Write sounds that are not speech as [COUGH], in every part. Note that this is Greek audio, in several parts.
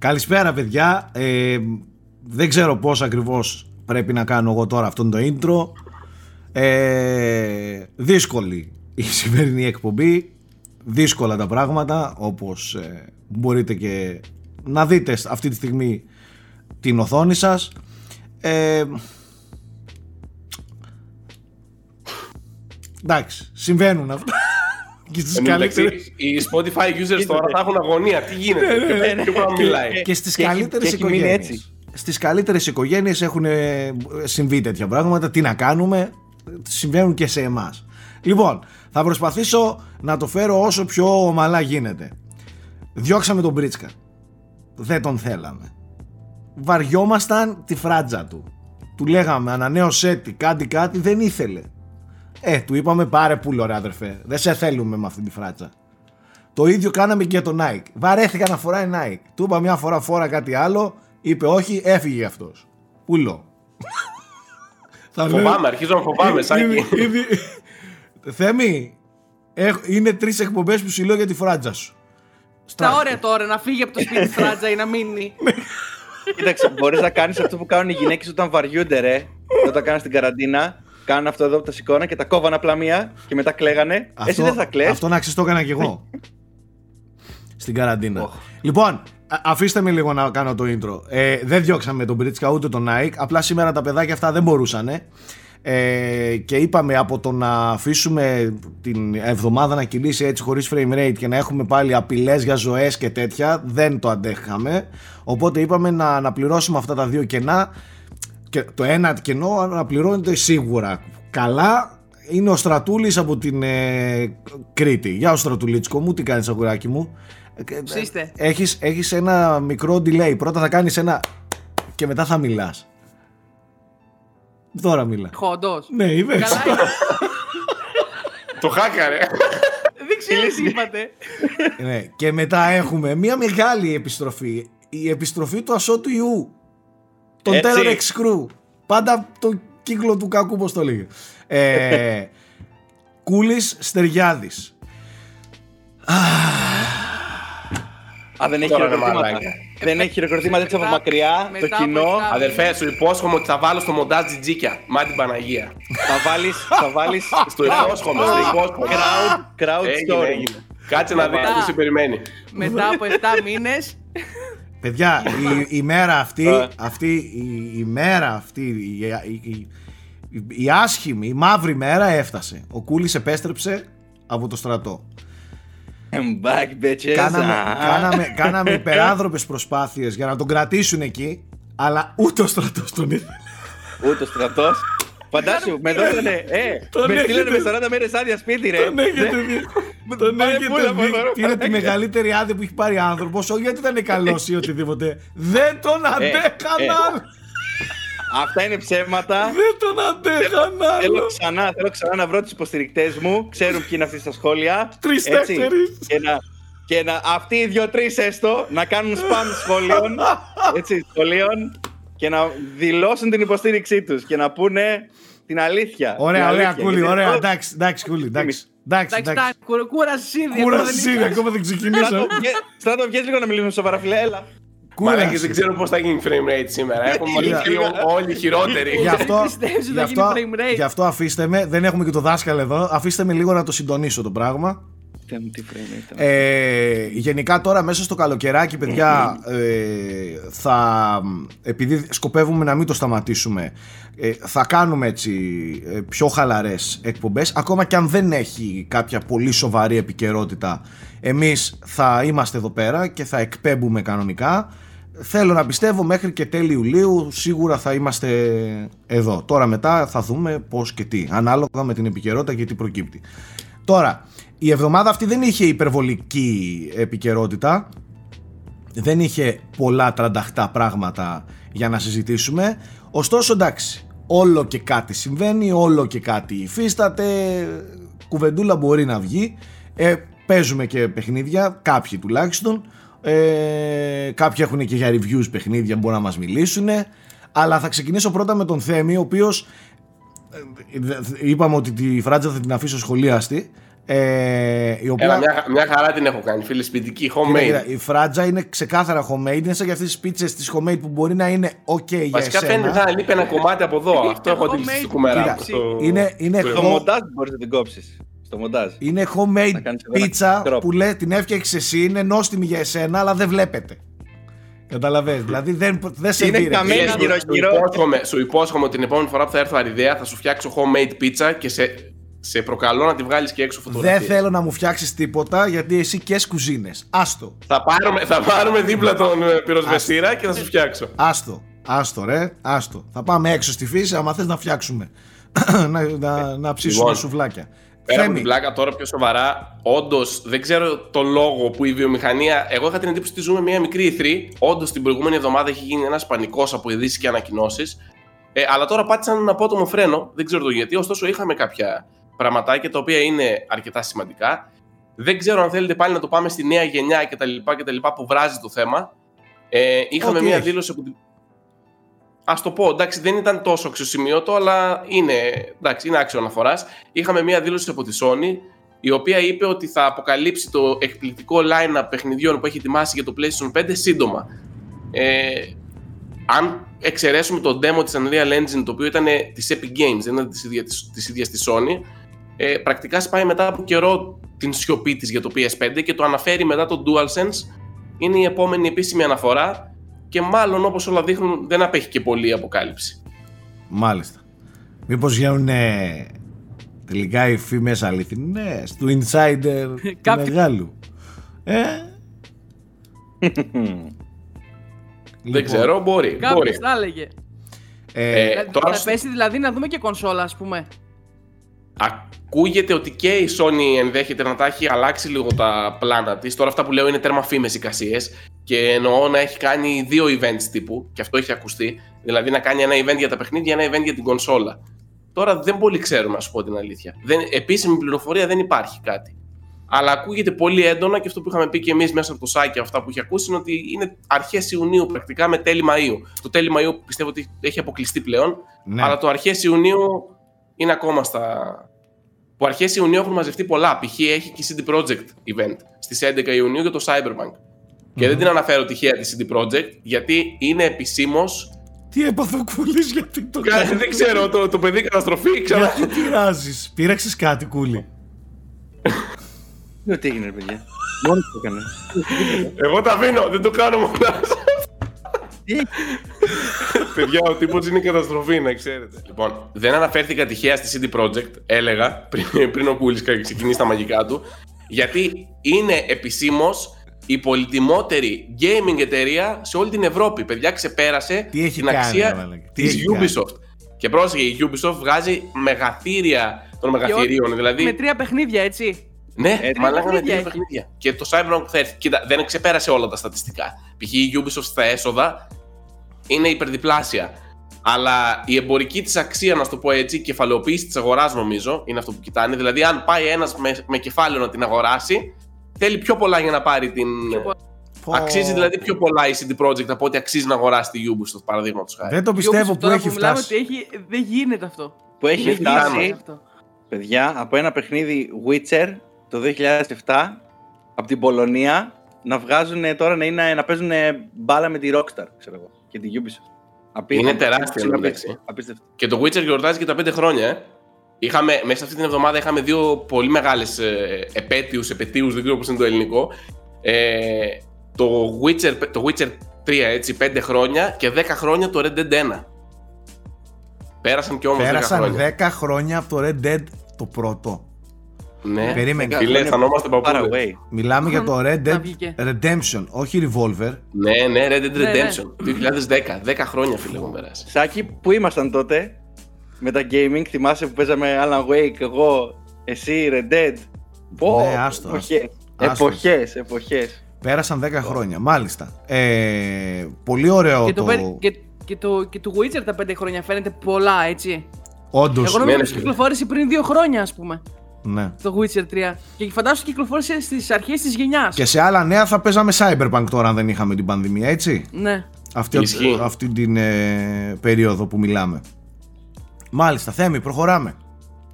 Καλησπέρα παιδιά. Ε, δεν ξέρω πώς ακριβώς πρέπει να κάνω εγώ τώρα αυτό το intro. Ε, δύσκολη η σημερινή εκπομπή. Δύσκολα τα πράγματα όπως ε, μπορείτε και να δείτε αυτή τη στιγμή την οθόνη σας. Ε, εντάξει, συμβαίνουν αυτά. Και στις καλύτερες... Οι Spotify users τώρα θα έχουν αγωνία. Τι γίνεται, ναι, ναι, ναι. και μιλάει. Και στις καλύτερες οικογένειες. Στις καλύτερες οικογένειες έχουν ε, συμβεί τέτοια πράγματα. Τι να κάνουμε, συμβαίνουν και σε εμάς. Λοιπόν, θα προσπαθήσω να το φέρω όσο πιο ομαλά γίνεται. Διώξαμε τον Μπρίτσκα. Δεν τον θέλαμε. Βαριόμασταν τη φράτζα του. Του λέγαμε ανανέωσέ τη, κάτι κάτι, δεν ήθελε. Ε, του είπαμε πάρε πουλο ρε αδερφέ. Δεν σε θέλουμε με αυτή τη φράτσα. Το ίδιο κάναμε και για τον Nike. Βαρέθηκα να φοράει Nike. Του είπα μια φορά φορά κάτι άλλο. Είπε όχι, έφυγε αυτός. Πουλο. [LAUGHS] φοβάμαι, αρχίζω να φοβάμαι, Σάκη. Θέμη, είναι τρεις εκπομπές που σου λέω για τη φράτζα σου. Στα όρια τώρα να φύγει από το σπίτι [LAUGHS] φράτζα ή να μείνει. Κοίταξε, μπορείς να κάνεις αυτό που κάνουν οι γυναίκες όταν βαριούνται, ρε. Όταν κάνεις την καραντίνα Κάνουν αυτό εδώ που τα σηκώνα και τα κόβαν απλά μία και μετά κλαίγανε. Αυτό, Εσύ δεν θα κλαις. Αυτό να ξέρεις το έκανα κι εγώ. [LAUGHS] Στην καραντίνα. Λοιπόν, αφήστε με λίγο να κάνω το intro. Ε, δεν διώξαμε τον Μπρίτσκα ούτε τον Nike. Απλά σήμερα τα παιδάκια αυτά δεν μπορούσαν. Ε, και είπαμε από το να αφήσουμε την εβδομάδα να κυλήσει έτσι χωρίς frame rate και να έχουμε πάλι απειλές για ζωές και τέτοια δεν το αντέχαμε οπότε είπαμε να αναπληρώσουμε αυτά τα δύο κενά και το ένα κενό αναπληρώνεται σίγουρα. Καλά είναι ο Στρατούλης από την ε, Κρήτη. Για ο Στρατουλίτσκο μου τι κάνεις αγουράκι μου. Ε, Ψήστε. έχεις, έχεις ένα μικρό delay. Πρώτα θα κάνεις ένα και μετά θα μιλάς. Τώρα μιλά. Χοντός. Ναι είμαι. [LAUGHS] Το χάκαρε. Δεν ξέρω τι είπατε. Ναι, και μετά έχουμε μια μεγάλη επιστροφή. Η επιστροφή του ασώτου ιού τον Terror X Crew. Πάντα το κύκλο του κακού, πώς το λέγει. Ε, [LAUGHS] Κούλης Στεριάδης. Α, δεν έχει χειροκροτήματα. Δεν έχει χειροκροτήματα έτσι από μακριά. Το κοινό. Αδερφές, σου υπόσχομαι ότι θα βάλω στο μοντάζ τζιτζίκια. Μα την Παναγία. Θα βάλει. Θα βάλεις... στο υπόσχομαι. Στο υπόσχομαι. Crowd, crowd story. Κάτσε να δεις τι σε περιμένει. Μετά από 7 μήνες Παιδιά, η, η, μέρα αυτή, αυτή η, η μέρα αυτή, η, η, άσχημη, η μαύρη μέρα έφτασε. Ο Κούλης επέστρεψε από το στρατό. I'm back, bitches. Κάναμε, κάναμε, κάναμε [LAUGHS] υπεράνθρωπες προσπάθειες για να τον κρατήσουν εκεί, αλλά ούτε ο στρατός τον ήθελε. Ούτε ο στρατός. Φαντάσου, με δώσανε, ε, με στείλανε με 40 μέρες άδεια σπίτι, ρε. Τον έχετε ναι. δει. Τον έχετε δει. Είναι τη μεγαλύτερη άδεια που έχει πάρει άνθρωπος, όχι γιατί ήταν καλός ή οτιδήποτε. Δεν τον ε, αντέχαν ε. άλλο. Αυτά είναι ψέματα. Δεν τον αντέχαν άλλο. Θέλω ξανά, θέλω ξανά να βρω του υποστηρικτές μου. Ξέρουν ποιοι είναι αυτοί στα σχόλια. Τρει-τέσσερι. Και να, και να αυτοί οι δύο-τρει έστω να κάνουν spam σχολείων. [LAUGHS] Έτσι, σχολείων και να δηλώσουν την υποστήριξή τους και να πούνε την αλήθεια. Ωραία, ωραία, κούλι, ωραία, εντάξει, εντάξει, κούλι, εντάξει. Εντάξει, εντάξει. Κούρασε ήδη. Κούρασε ήδη, ακόμα δεν ξεκινήσω. Στράτο, βγες λίγο να μιλήσουμε σοβαρά, φίλε, έλα. Κούρασε. δεν ξέρω πώς θα γίνει frame rate σήμερα. Έχουμε μολυνθεί όλοι χειρότεροι. Γι' αυτό, γι, αυτό, γι' αυτό αφήστε με, δεν έχουμε και το δάσκαλο εδώ. Αφήστε με λίγο να το συντονίσω το πράγμα. Ε, γενικά τώρα μέσα στο καλοκαιράκι παιδιά ε, θα επειδή σκοπεύουμε να μην το σταματήσουμε ε, θα κάνουμε έτσι ε, πιο χαλαρές εκπομπές. Ακόμα και αν δεν έχει κάποια πολύ σοβαρή επικαιρότητα εμείς θα είμαστε εδώ πέρα και θα εκπέμπουμε κανονικά. Θέλω να πιστεύω μέχρι και τέλη Ιουλίου σίγουρα θα είμαστε εδώ. Τώρα μετά θα δούμε πως και τι ανάλογα με την επικαιρότητα και τι προκύπτει. Τώρα η εβδομάδα αυτή δεν είχε υπερβολική επικαιρότητα. Δεν είχε πολλά τρανταχτά πράγματα για να συζητήσουμε. Ωστόσο εντάξει, όλο και κάτι συμβαίνει, όλο και κάτι υφίσταται, κουβεντούλα μπορεί να βγει. Ε, παίζουμε και παιχνίδια, κάποιοι τουλάχιστον. Ε, κάποιοι έχουν και για reviews παιχνίδια, μπορούν να μας μιλήσουν. Αλλά θα ξεκινήσω πρώτα με τον Θέμη, ο οποίος ε, είπαμε ότι τη φράτζα θα την αφήσω σχολίαστη Ε, η οποία... Έλα, μια, μια χαρά την έχω κάνει, φίλε, σπιτική, Κοίτα, homemade. κοίτα, η φράτζα είναι ξεκάθαρα homemade. Είναι σαν και αυτές τις πίτσες της homemade που μπορεί να είναι OK για Βασικά εσένα. φαίνεται σαν να λείπει ένα κομμάτι από εδώ. Αυτό έχω αντιληφθεί στο κουμερά. Κοίτα, Στο- είναι, είναι, Στο home- μοντάζ μπορείς να την κόψεις. Στο μοντάζ. είναι homemade Να κάνεις εδώ ένα πίτσα crop. που λέει την έφτιαξες εσύ, είναι νόστιμη για εσένα, αλλά δεν βλέπετε. Καταλαβες, δηλαδή δεν, δεν σε Είναι δίνει. καμένη. Φίλε, σου- γύρω- σου γύρω. υπόσχομαι- Σου υπόσχομαι ότι την επόμενη φορά που θα έρθω αριδέα θα σου φτιάξω homemade pizza και σε, σε προκαλώ να τη βγάλεις και έξω Δεν φωτογραφίες. θέλω να μου φτιάξεις τίποτα γιατί εσύ και κουζίνες. Άστο. Θα πάρουμε, θα πάρουμε δίπλα τον ε, πυροσβεστήρα και θα σου φτιάξω. Άστο. Άστο, ρε. Άστο. Θα πάμε έξω στη φύση άμα θες να φτιάξουμε. [CLEARS THROAT] να, να, να ψήσουμε Λοιπόν, σουβλάκια. Πέρα από Θέμη, την πλάκα, τώρα πιο σοβαρά, όντως δεν ξέρω το λόγο που η βιομηχανία. Εγώ είχα την εντύπωση ότι ζούμε μια μικρή ηθρή. Όντως την προηγούμενη εβδομάδα έχει γίνει ένας πανικός από ειδήσεις και ανακοινώσεις. Ε, αλλά τώρα πάτησαν ένα απότομο φρένο. Δεν ξέρω το γιατί. Ωστόσο, είχαμε κάποια πραγματάκια τα οποία είναι αρκετά σημαντικά. Δεν ξέρω αν θέλετε πάλι να το πάμε στη νέα γενιά κτλ. κτλ που βράζει το θέμα. Ε, είχαμε Ό,τι μια έχει. δήλωση από την. Α το πω, εντάξει, δεν ήταν τόσο αξιοσημείωτο, αλλά είναι, εντάξει, είναι άξιο αναφοράς. Είχαμε μια δήλωση από τη Sony, η οποία είπε ότι θα αποκαλύψει το εκπληκτικό line-up παιχνιδιών που έχει ετοιμάσει για το PlayStation 5 σύντομα. Ε, αν εξαιρέσουμε το demo της Unreal Engine, το οποίο ήταν της Epic Games, δεν ήταν της ίδιας της, της, ίδιας της Sony, ε, πρακτικά σπάει μετά από καιρό την σιωπή της για το PS5 και το αναφέρει μετά το DualSense. Είναι η επόμενη επίσημη αναφορά και μάλλον όπως όλα δείχνουν δεν απέχει και πολύ η αποκάλυψη. Μάλιστα. Μήπως γίνουν τελικά οι φήμες αληθινέ του insider [LAUGHS] του Κάποιοι- μεγάλου. Ε; Δεν Λοιπόν, ξέρω, μπορεί. Κάποιος μπορεί. τα έλεγε. ε, Ε, Δηλαδή, τώρα θα στο- πέσει δηλαδή να δούμε και κονσόλα, ας πούμε. Ακούγεται ότι και η Sony ενδέχεται να τα έχει αλλάξει λίγο τα πλάνα της. Τώρα αυτά που λέω είναι τέρμα φήμες εικασίε. Και εννοώ να έχει κάνει δύο events τύπου, και αυτό έχει ακουστεί. Δηλαδή να κάνει ένα event για τα παιχνίδια, ένα event για την κονσόλα. Τώρα δεν πολύ ξέρουμε, να σου πω την αλήθεια. Δεν, επίσημη πληροφορία δεν υπάρχει κάτι. Αλλά ακούγεται πολύ έντονα και αυτό που είχαμε πει και εμείς μέσα από το site και αυτά που είχε ακούσει είναι ότι είναι αρχές Ιουνίου πρακτικά με τέλη Μαΐου. Το τέλη Μαΐου πιστεύω ότι έχει αποκλειστεί πλέον. ναι. Αλλά το αρχές Ιουνίου είναι ακόμα στα. Που αρχές Ιουνίου έχουν μαζευτεί πολλά. Π.χ. έχει και η CD Projekt event στις 11 Ιουνίου για το Cyberpunk. Και δεν την αναφέρω τυχαία τη CD Projekt γιατί είναι επισήμω. Τι έπαθε ο Κούλης, γιατί το κάνει. δεν ξέρω, το, το παιδί καταστροφή, ξέρω. Γιατί πειράζεις, πήραξες κάτι Κούλη; Δεν τι έγινε, ρε παιδιά. Μόνο το έκανε. Εγώ τα αφήνω, δεν το κάνω μόνος. Τι [LAUGHS] Παιδιά, ο τύπος είναι καταστροφή, να ξέρετε. Λοιπόν, δεν αναφέρθηκα τυχαία στη CD Projekt, έλεγα πριν, πριν ο Κούλης ξεκινήσει τα μαγικά του, γιατί είναι επισήμως η πολυτιμότερη gaming εταιρεία σε όλη την Ευρώπη. Παιδιά, ξεπέρασε Τι έχει την κάνει, αξία ρε μαλάκα, τι της έχει κάνει; Ubisoft. Και πρόσεχε, η Ubisoft βγάζει μεγαθύρια των μεγαθυρίων. Δηλαδή, Με τρία παιχνίδια, έτσι. ναι, Ε, μαλάκα με παιχνίδια τρία έχει. παιχνίδια. Και το Cyberpunk θα έρθει. Κοίτα, δεν ξεπέρασε όλα τα στατιστικά. Π.χ. η Ubisoft στα έσοδα είναι υπερδιπλάσια. Αλλά η εμπορική της αξία, να σου το πω έτσι, η κεφαλαιοποίηση της αγοράς νομίζω είναι αυτό που κοιτάνε. Δηλαδή, αν πάει ένας με, με κεφάλαιο να την αγοράσει, θέλει πιο πολλά για να πάρει την. Πιο πολλά. Πω. Αξίζει δηλαδή πιο πολλά η CD Projekt από ότι αξίζει να αγοράσει τη Ubisoft, παραδείγματος χάρη. Δεν το Η πιστεύω Ubisoft που τώρα έχει μιλάμε φτάσει. ότι έχει, δεν γίνεται αυτό. που έχει Δεν γίνεται φτάσει, αυτό. παιδιά, από ένα παιχνίδι Witcher το 2007 από την Πολωνία να βγάζουν τώρα να, είναι, να παίζουν μπάλα με τη Rockstar, ξέρω εγώ, και τη Ubisoft. Είναι τεράστιο, είναι εντάξει. Απίστευτο. Και το Witcher γιορτάζει και τα 5 χρόνια, ε. Είχαμε, μέσα σε αυτή την εβδομάδα είχαμε δύο πολύ μεγάλες ε, επέτειους, επαιτίους, δεν ξέρω πώς είναι το ελληνικό. Ε, το, Witcher, το Witcher 3, έτσι, 5 χρόνια και 10 χρόνια το Red Dead 1. Πέρασαν και όμως 10 Πέρασαν χρόνια. 10 χρόνια από το Red Dead το πρώτο. Ναι, Περίμενε. Φίλε, αισθανόμαστε Far παππούδες. away. Μιλάμε για το Red Να Dead βγήκε. Redemption, όχι Revolver. Ναι, ναι, Red Dead Ναι, ναι. Redemption. 2010. 10 χρόνια, φίλε, έχουν περάσει. Σάκη, που ήμασταν τότε με τα gaming, θυμάσαι που παίζαμε Alan Wake, εγώ, εσύ, Red Dead; Πω, Ναι, άστο, εποχές. άστο. Εποχές, εποχές. Πέρασαν 10 χρόνια, μάλιστα. Ε, πολύ ωραίο Και το, το. πέ- και, και, το, και του Witcher τα πέντε χρόνια φαίνεται πολλά, έτσι. Όντως. Εγώ ναι, νομίζω ναι, ότι κυκλοφόρησε πριν δύο χρόνια, ας πούμε, Ναι. το Witcher 3. Και φαντάζομαι ότι κυκλοφόρησε στις αρχές της γενιάς. Και σε άλλα νέα θα παίζαμε Cyberpunk τώρα αν δεν είχαμε την πανδημία, έτσι; Ναι. Αυτή, Ισχύει. αυτή την ε, περίοδο που μιλάμε. Μάλιστα, Θέμη, προχωράμε.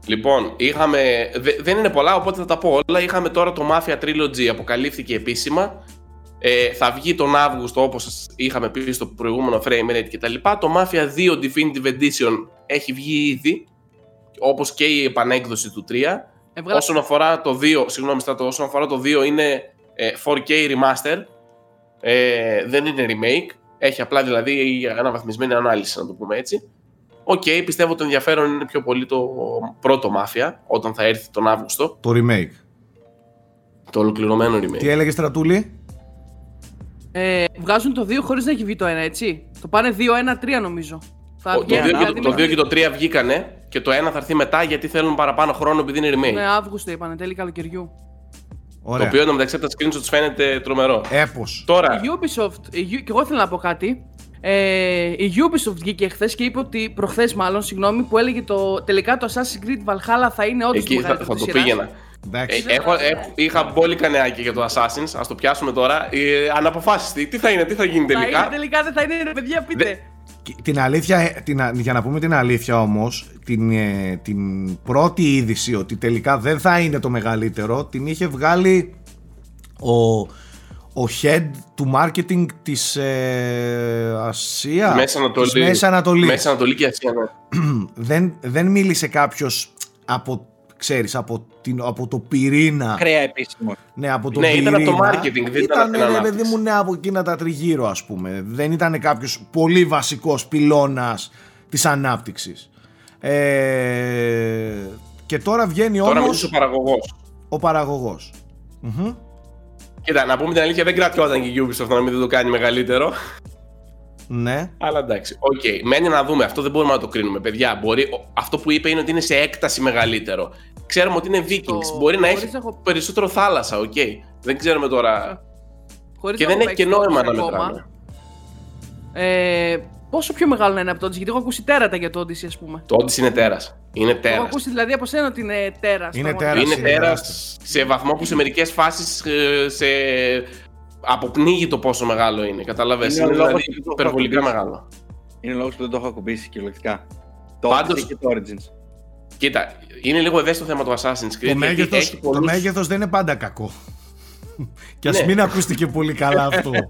Λοιπόν, είχαμε, δε- δεν είναι πολλά, οπότε θα τα πω όλα. Είχαμε τώρα το Mafia Trilogy, αποκαλύφθηκε επίσημα. Ε, θα βγει τον Αύγουστο, όπως σας είχαμε πει στο προηγούμενο frame rate κτλ. Το Mafia 2 Definitive Edition έχει βγει ήδη, όπως και η επανέκδοση του 3. Έβγαλα... Όσον αφορά το 2, συγγνώμη Στρατό, όσον αφορά το 2 είναι ε, 4K remaster, ε, δεν είναι remake, έχει απλά δηλαδή αναβαθμισμένη ανάλυση να το πούμε έτσι. Οκ, πιστεύω το ενδιαφέρον είναι πιο πολύ το πρώτο Mafia, όταν θα έρθει τον Αύγουστο, Το remake. το ολοκληρωμένο remake. Τι έλεγες Στρατούλη; Ε, βγάζουν το 2 χωρίς να έχει βγει το 1, έτσι. Το πάνε 2-1-3 νομίζω. Θα Ο- το, βγει 2 ένα και, κάτι το, το 2 μέχρι- και το 3 βγήκανε και το 1 θα έρθει μετά γιατί θέλουν παραπάνω χρόνο επειδή είναι remake. Ναι, Αύγουστο είπανε, τέλη καλοκαιριού. το Ωραία. οποίο εντωμεταξύ από τα screenshots φαίνεται τρομερό. Έπος. Τώρα, Η Ubisoft, η U- και εγώ ήθελα να πω κάτι. Ε, η Ubisoft βγήκε χθες και είπε ότι προχθές, μάλλον, συγγνώμη, που έλεγε το τελικά το Assassin's Creed Valhalla θα είναι όντως το εκεί θα, μεγαλύτερο θα της το σειράς. πήγαινα. Εντάξει. Ε, έχω, ε, είχα μπόλικα νεάκι για το Assassins, ας το πιάσουμε τώρα. Ε, αναποφάσιστη. Τι θα είναι, τι θα γίνει Θα τελικά; είναι τελικά, δεν θα είναι, ρε παιδιά, πείτε. Και Την αλήθεια, ε, την, α- για να πούμε την αλήθεια όμως, την, ε, την πρώτη είδηση ότι τελικά δεν θα είναι το μεγαλύτερο, την είχε βγάλει ο, ο head του marketing της ε, Ασία. Μέσης Ανατολής. Της Μέσης Ανατολής. Μέσης Ανατολή και Ασία, ναι. [CLEARS THROAT] δεν, δεν μίλησε κάποιος από, ξέρεις, από, την, από το πυρήνα. Κρέα επίσημος. Ναι, από το Ναι, ήταν από το πυρήνα. marketing, δεν ήταν από την ρε ανάπτυξη. παιδί μου, ναι, από εκείνα τα τριγύρω, ας πούμε. Δεν ήταν κάποιος πολύ βασικός πυλώνας της ανάπτυξης. Ε, και τώρα βγαίνει Τώρα όμως μιλούσε ο παραγωγός. ο παραγωγός. Μμμ. Κοίτα, να πούμε την αλήθεια, δεν κρατιόταν και η Ubisoft να μην δεν το κάνει μεγαλύτερο. Ναι. Αλλά εντάξει. Οκ, μένει να δούμε. Αυτό δεν μπορούμε να το κρίνουμε, παιδιά. Μπορεί, ο- αυτό που είπε είναι ότι είναι σε έκταση μεγαλύτερο. Ξέρουμε ότι είναι Vikings. Μπορεί να χωρίς έχει να έχω- περισσότερο θάλασσα, οκ. Δεν ξέρουμε τώρα. Χωρίς Και να δεν έχω έχει και παίξει νόημα να ακόμα. μετράμε. Ε, πόσο πιο μεγάλο να είναι από το Odyssey, γιατί έχω ακούσει τέρατα για το Odyssey, ας πούμε. Το Odyssey είναι τέρας. Είναι Έχω τέρας. ακούσει δηλαδή από σένα ότι είναι τέρας. Είναι τέρας. Είναι είναι τέρας τεράστιο. σε βαθμό που σε μερικές φάσεις σε... αποπνίγει το πόσο μεγάλο είναι. Κατάλαβε. Είναι Είναι, ο λόγος δηλαδή που το έχω υπερβολικά ακούσει. μεγάλο. Είναι λόγος που δεν το έχω ακουμπήσει κυριολεκτικά. Το Πάντως- Odyssey και το Origins. Κοίτα, είναι λίγο ευαίσθητο θέμα του Assassin's Creed. Το γιατί μέγεθος, έχει το πολλούς- μέγεθος δεν είναι πάντα κακό. Και ας Ναι. μην ακούστηκε πολύ καλά αυτό. [LAUGHS]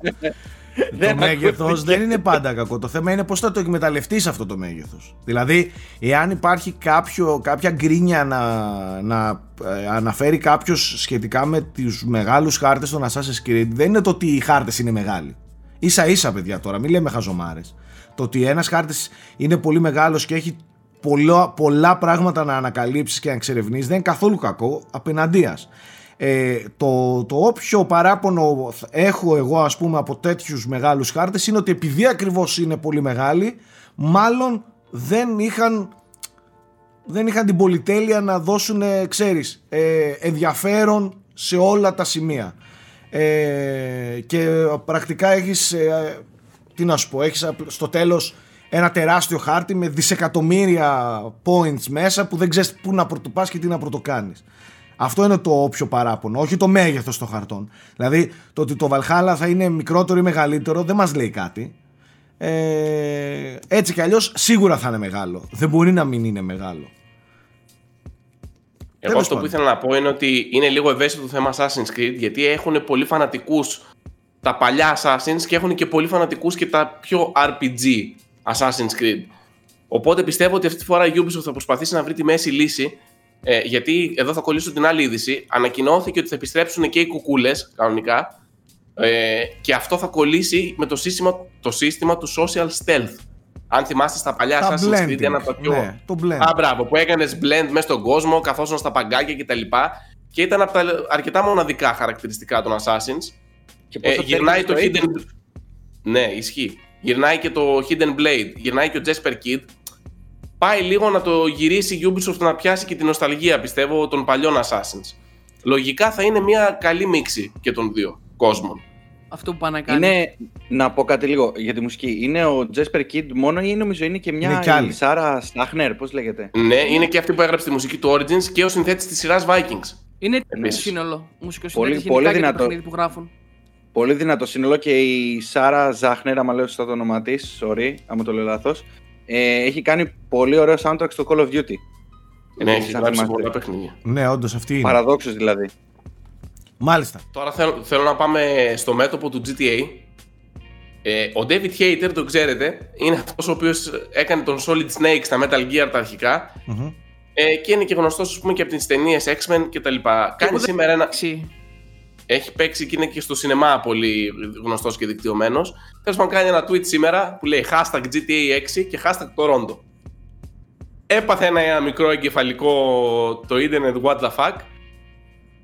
το Δεν μέγεθος ακούστηκε. δεν είναι πάντα κακό. Το θέμα είναι πώς θα το εκμεταλλευτείς αυτό το μέγεθος. Δηλαδή, εάν υπάρχει κάποιο, κάποια γκρίνια να, να ε, αναφέρει κάποιος σχετικά με τους μεγάλους χάρτες των Assassin's Creed, δεν είναι το ότι οι χάρτες είναι μεγάλοι. Ίσα ίσα παιδιά τώρα, μην λέμε χαζομάρες. Το ότι ένας χάρτης είναι πολύ μεγάλος και έχει πολλά, πολλά πράγματα να ανακαλύψεις και να εξερευνείς δεν είναι καθόλου κακό, απέναντίας. Ε, το, το όποιο παράπονο έχω εγώ ας πούμε από τέτοιους μεγάλους χάρτες είναι ότι επειδή ακριβώς είναι πολύ μεγάλοι μάλλον δεν είχαν δεν είχαν την πολυτέλεια να δώσουν ξέρεις ε, ενδιαφέρον σε όλα τα σημεία. Ε, και πρακτικά έχεις ε, τι να σου πω έχεις απ- στο τέλος ένα τεράστιο χάρτη με δισεκατομμύρια points μέσα που δεν ξέρεις πού να πρωτοπάς και τι να πρωτοκάνεις αυτό είναι το όποιο παράπονο, όχι το μέγεθος των χαρτών. Δηλαδή το ότι το Valhalla θα είναι μικρότερο ή μεγαλύτερο δεν μας λέει κάτι. Ε, έτσι κι αλλιώς σίγουρα θα είναι μεγάλο. Δεν μπορεί να μην είναι μεγάλο. Εγώ Τέλος αυτό που πάντων. ήθελα να πω είναι ότι είναι λίγο ευαίσθητο το θέμα Assassin's Creed γιατί έχουν πολύ φανατικούς τα παλιά Assassins και έχουν και πολύ φανατικούς και τα πιο RPG Assassin's Creed. Οπότε πιστεύω ότι αυτή τη φορά η Ubisoft θα προσπαθήσει να βρει τη μέση λύση ε, γιατί εδώ θα κολλήσω την άλλη είδηση. Ανακοινώθηκε ότι θα επιστρέψουν και οι κουκούλες κανονικά ε, και αυτό θα κολλήσει με το σύστημα, το σύστημα του social stealth. Αν θυμάστε στα παλιά Τα Assassin's Creed, blending, ένα από τα πιο ναι, το blend. Α, μπράβο, που έκανες blend μέσα στον κόσμο, καθόσουν στα παγκάκια κτλ. Και ήταν από τα αρκετά μοναδικά χαρακτηριστικά των Assassins. Και πώς Ε, θα γυρνάει το φέρνεις Hidden. Ναι, ισχύει. Γυρνάει και το Hidden Blade. Γυρνάει και ο Jesper Kid. Πάει λίγο να το γυρίσει η Ubisoft να πιάσει και την νοσταλγία, πιστεύω, των παλιών Assassins. Λογικά θα είναι μια καλή μίξη και των δύο κόσμων. Αυτό που πάνε να κάνει. Είναι, να πω κάτι λίγο για τη μουσική. Είναι ο Jesper Kid μόνο ή νομίζω είναι και μια Είναι κι άλλη. η Σάρα Στάχνερ, πώς λέγεται; Ναι, είναι και αυτή που έγραψε τη μουσική του Origins και ο συνθέτης της σειράς Vikings. Είναι Επίσης. σύνολο μουσικός Πολύ- συνθέτης πολύ γενικά για το δυνατό. παιχνίδι που γράφουν. Πολύ δυνατό σύνολο και η Σάρα Ζάχνερ, άμα λέω σωστά το όνομά της, sorry, άμα το λέω λάθος. Ε, έχει κάνει πολύ ωραίο soundtrack στο Call of Duty. Ναι, έχει Σαν γράψει θυμάστε. πολλά παιχνίδια. Ναι, όντως αυτή είναι. Παραδόξως δηλαδή. Μάλιστα. Τώρα θέλω, θέλω να πάμε στο μέτωπο του GTA. Ε, ο David Hater, το ξέρετε, είναι αυτός ο οποίος έκανε τον Solid Snake στα Metal Gear τα αρχικά Μμμ. ε, και είναι και γνωστός ας πούμε και από τις ταινίες X-Men και τα λοιπά. Κάνει εγώ δεν- σήμερα ένα... Εντάξει. Έχει παίξει και είναι και στο σινεμά πολύ γνωστός και δικτυωμένος. Τέλος πάντων κάνει ένα tweet σήμερα που λέει hashtag GTA 6 και hashtag Toronto. Έπαθε ένα μικρό εγκεφαλικό το internet what the fuck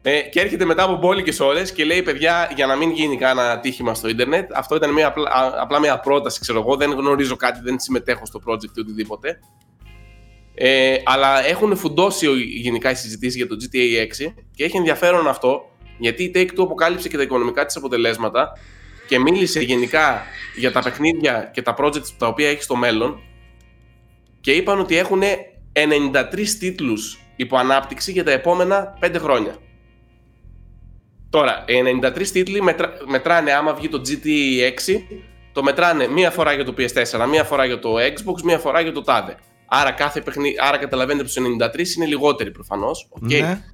ε, και έρχεται μετά από μπόλικες ώρες και λέει παιδιά για να μην γίνει κανένα ατύχημα στο ίντερνετ αυτό ήταν μια, απλά, α- απλά μια πρόταση ξέρω εγώ δεν γνωρίζω κάτι, δεν συμμετέχω στο project ή οτιδήποτε ε, αλλά έχουν φουντώσει ο- γενικά οι συζητήσεις για το GTA 6 και έχει ενδιαφέρον αυτό γιατί η Take-Two αποκάλυψε και τα οικονομικά της αποτελέσματα και μίλησε γενικά για τα παιχνίδια και τα projects τα οποία έχει στο μέλλον και είπαν ότι έχουν 93 τίτλους υπό ανάπτυξη για τα επόμενα 5 χρόνια. Τώρα, οι 93 τίτλοι μετρά, μετράνε άμα βγει το GTA 6, το μετράνε μία φορά για το PS4, μία φορά για το Xbox, μία φορά για το TADE. Άρα, κάθε παιχνί... Άρα καταλαβαίνετε πως οι 93 είναι λιγότεροι προφανώς. οκ. Ναι.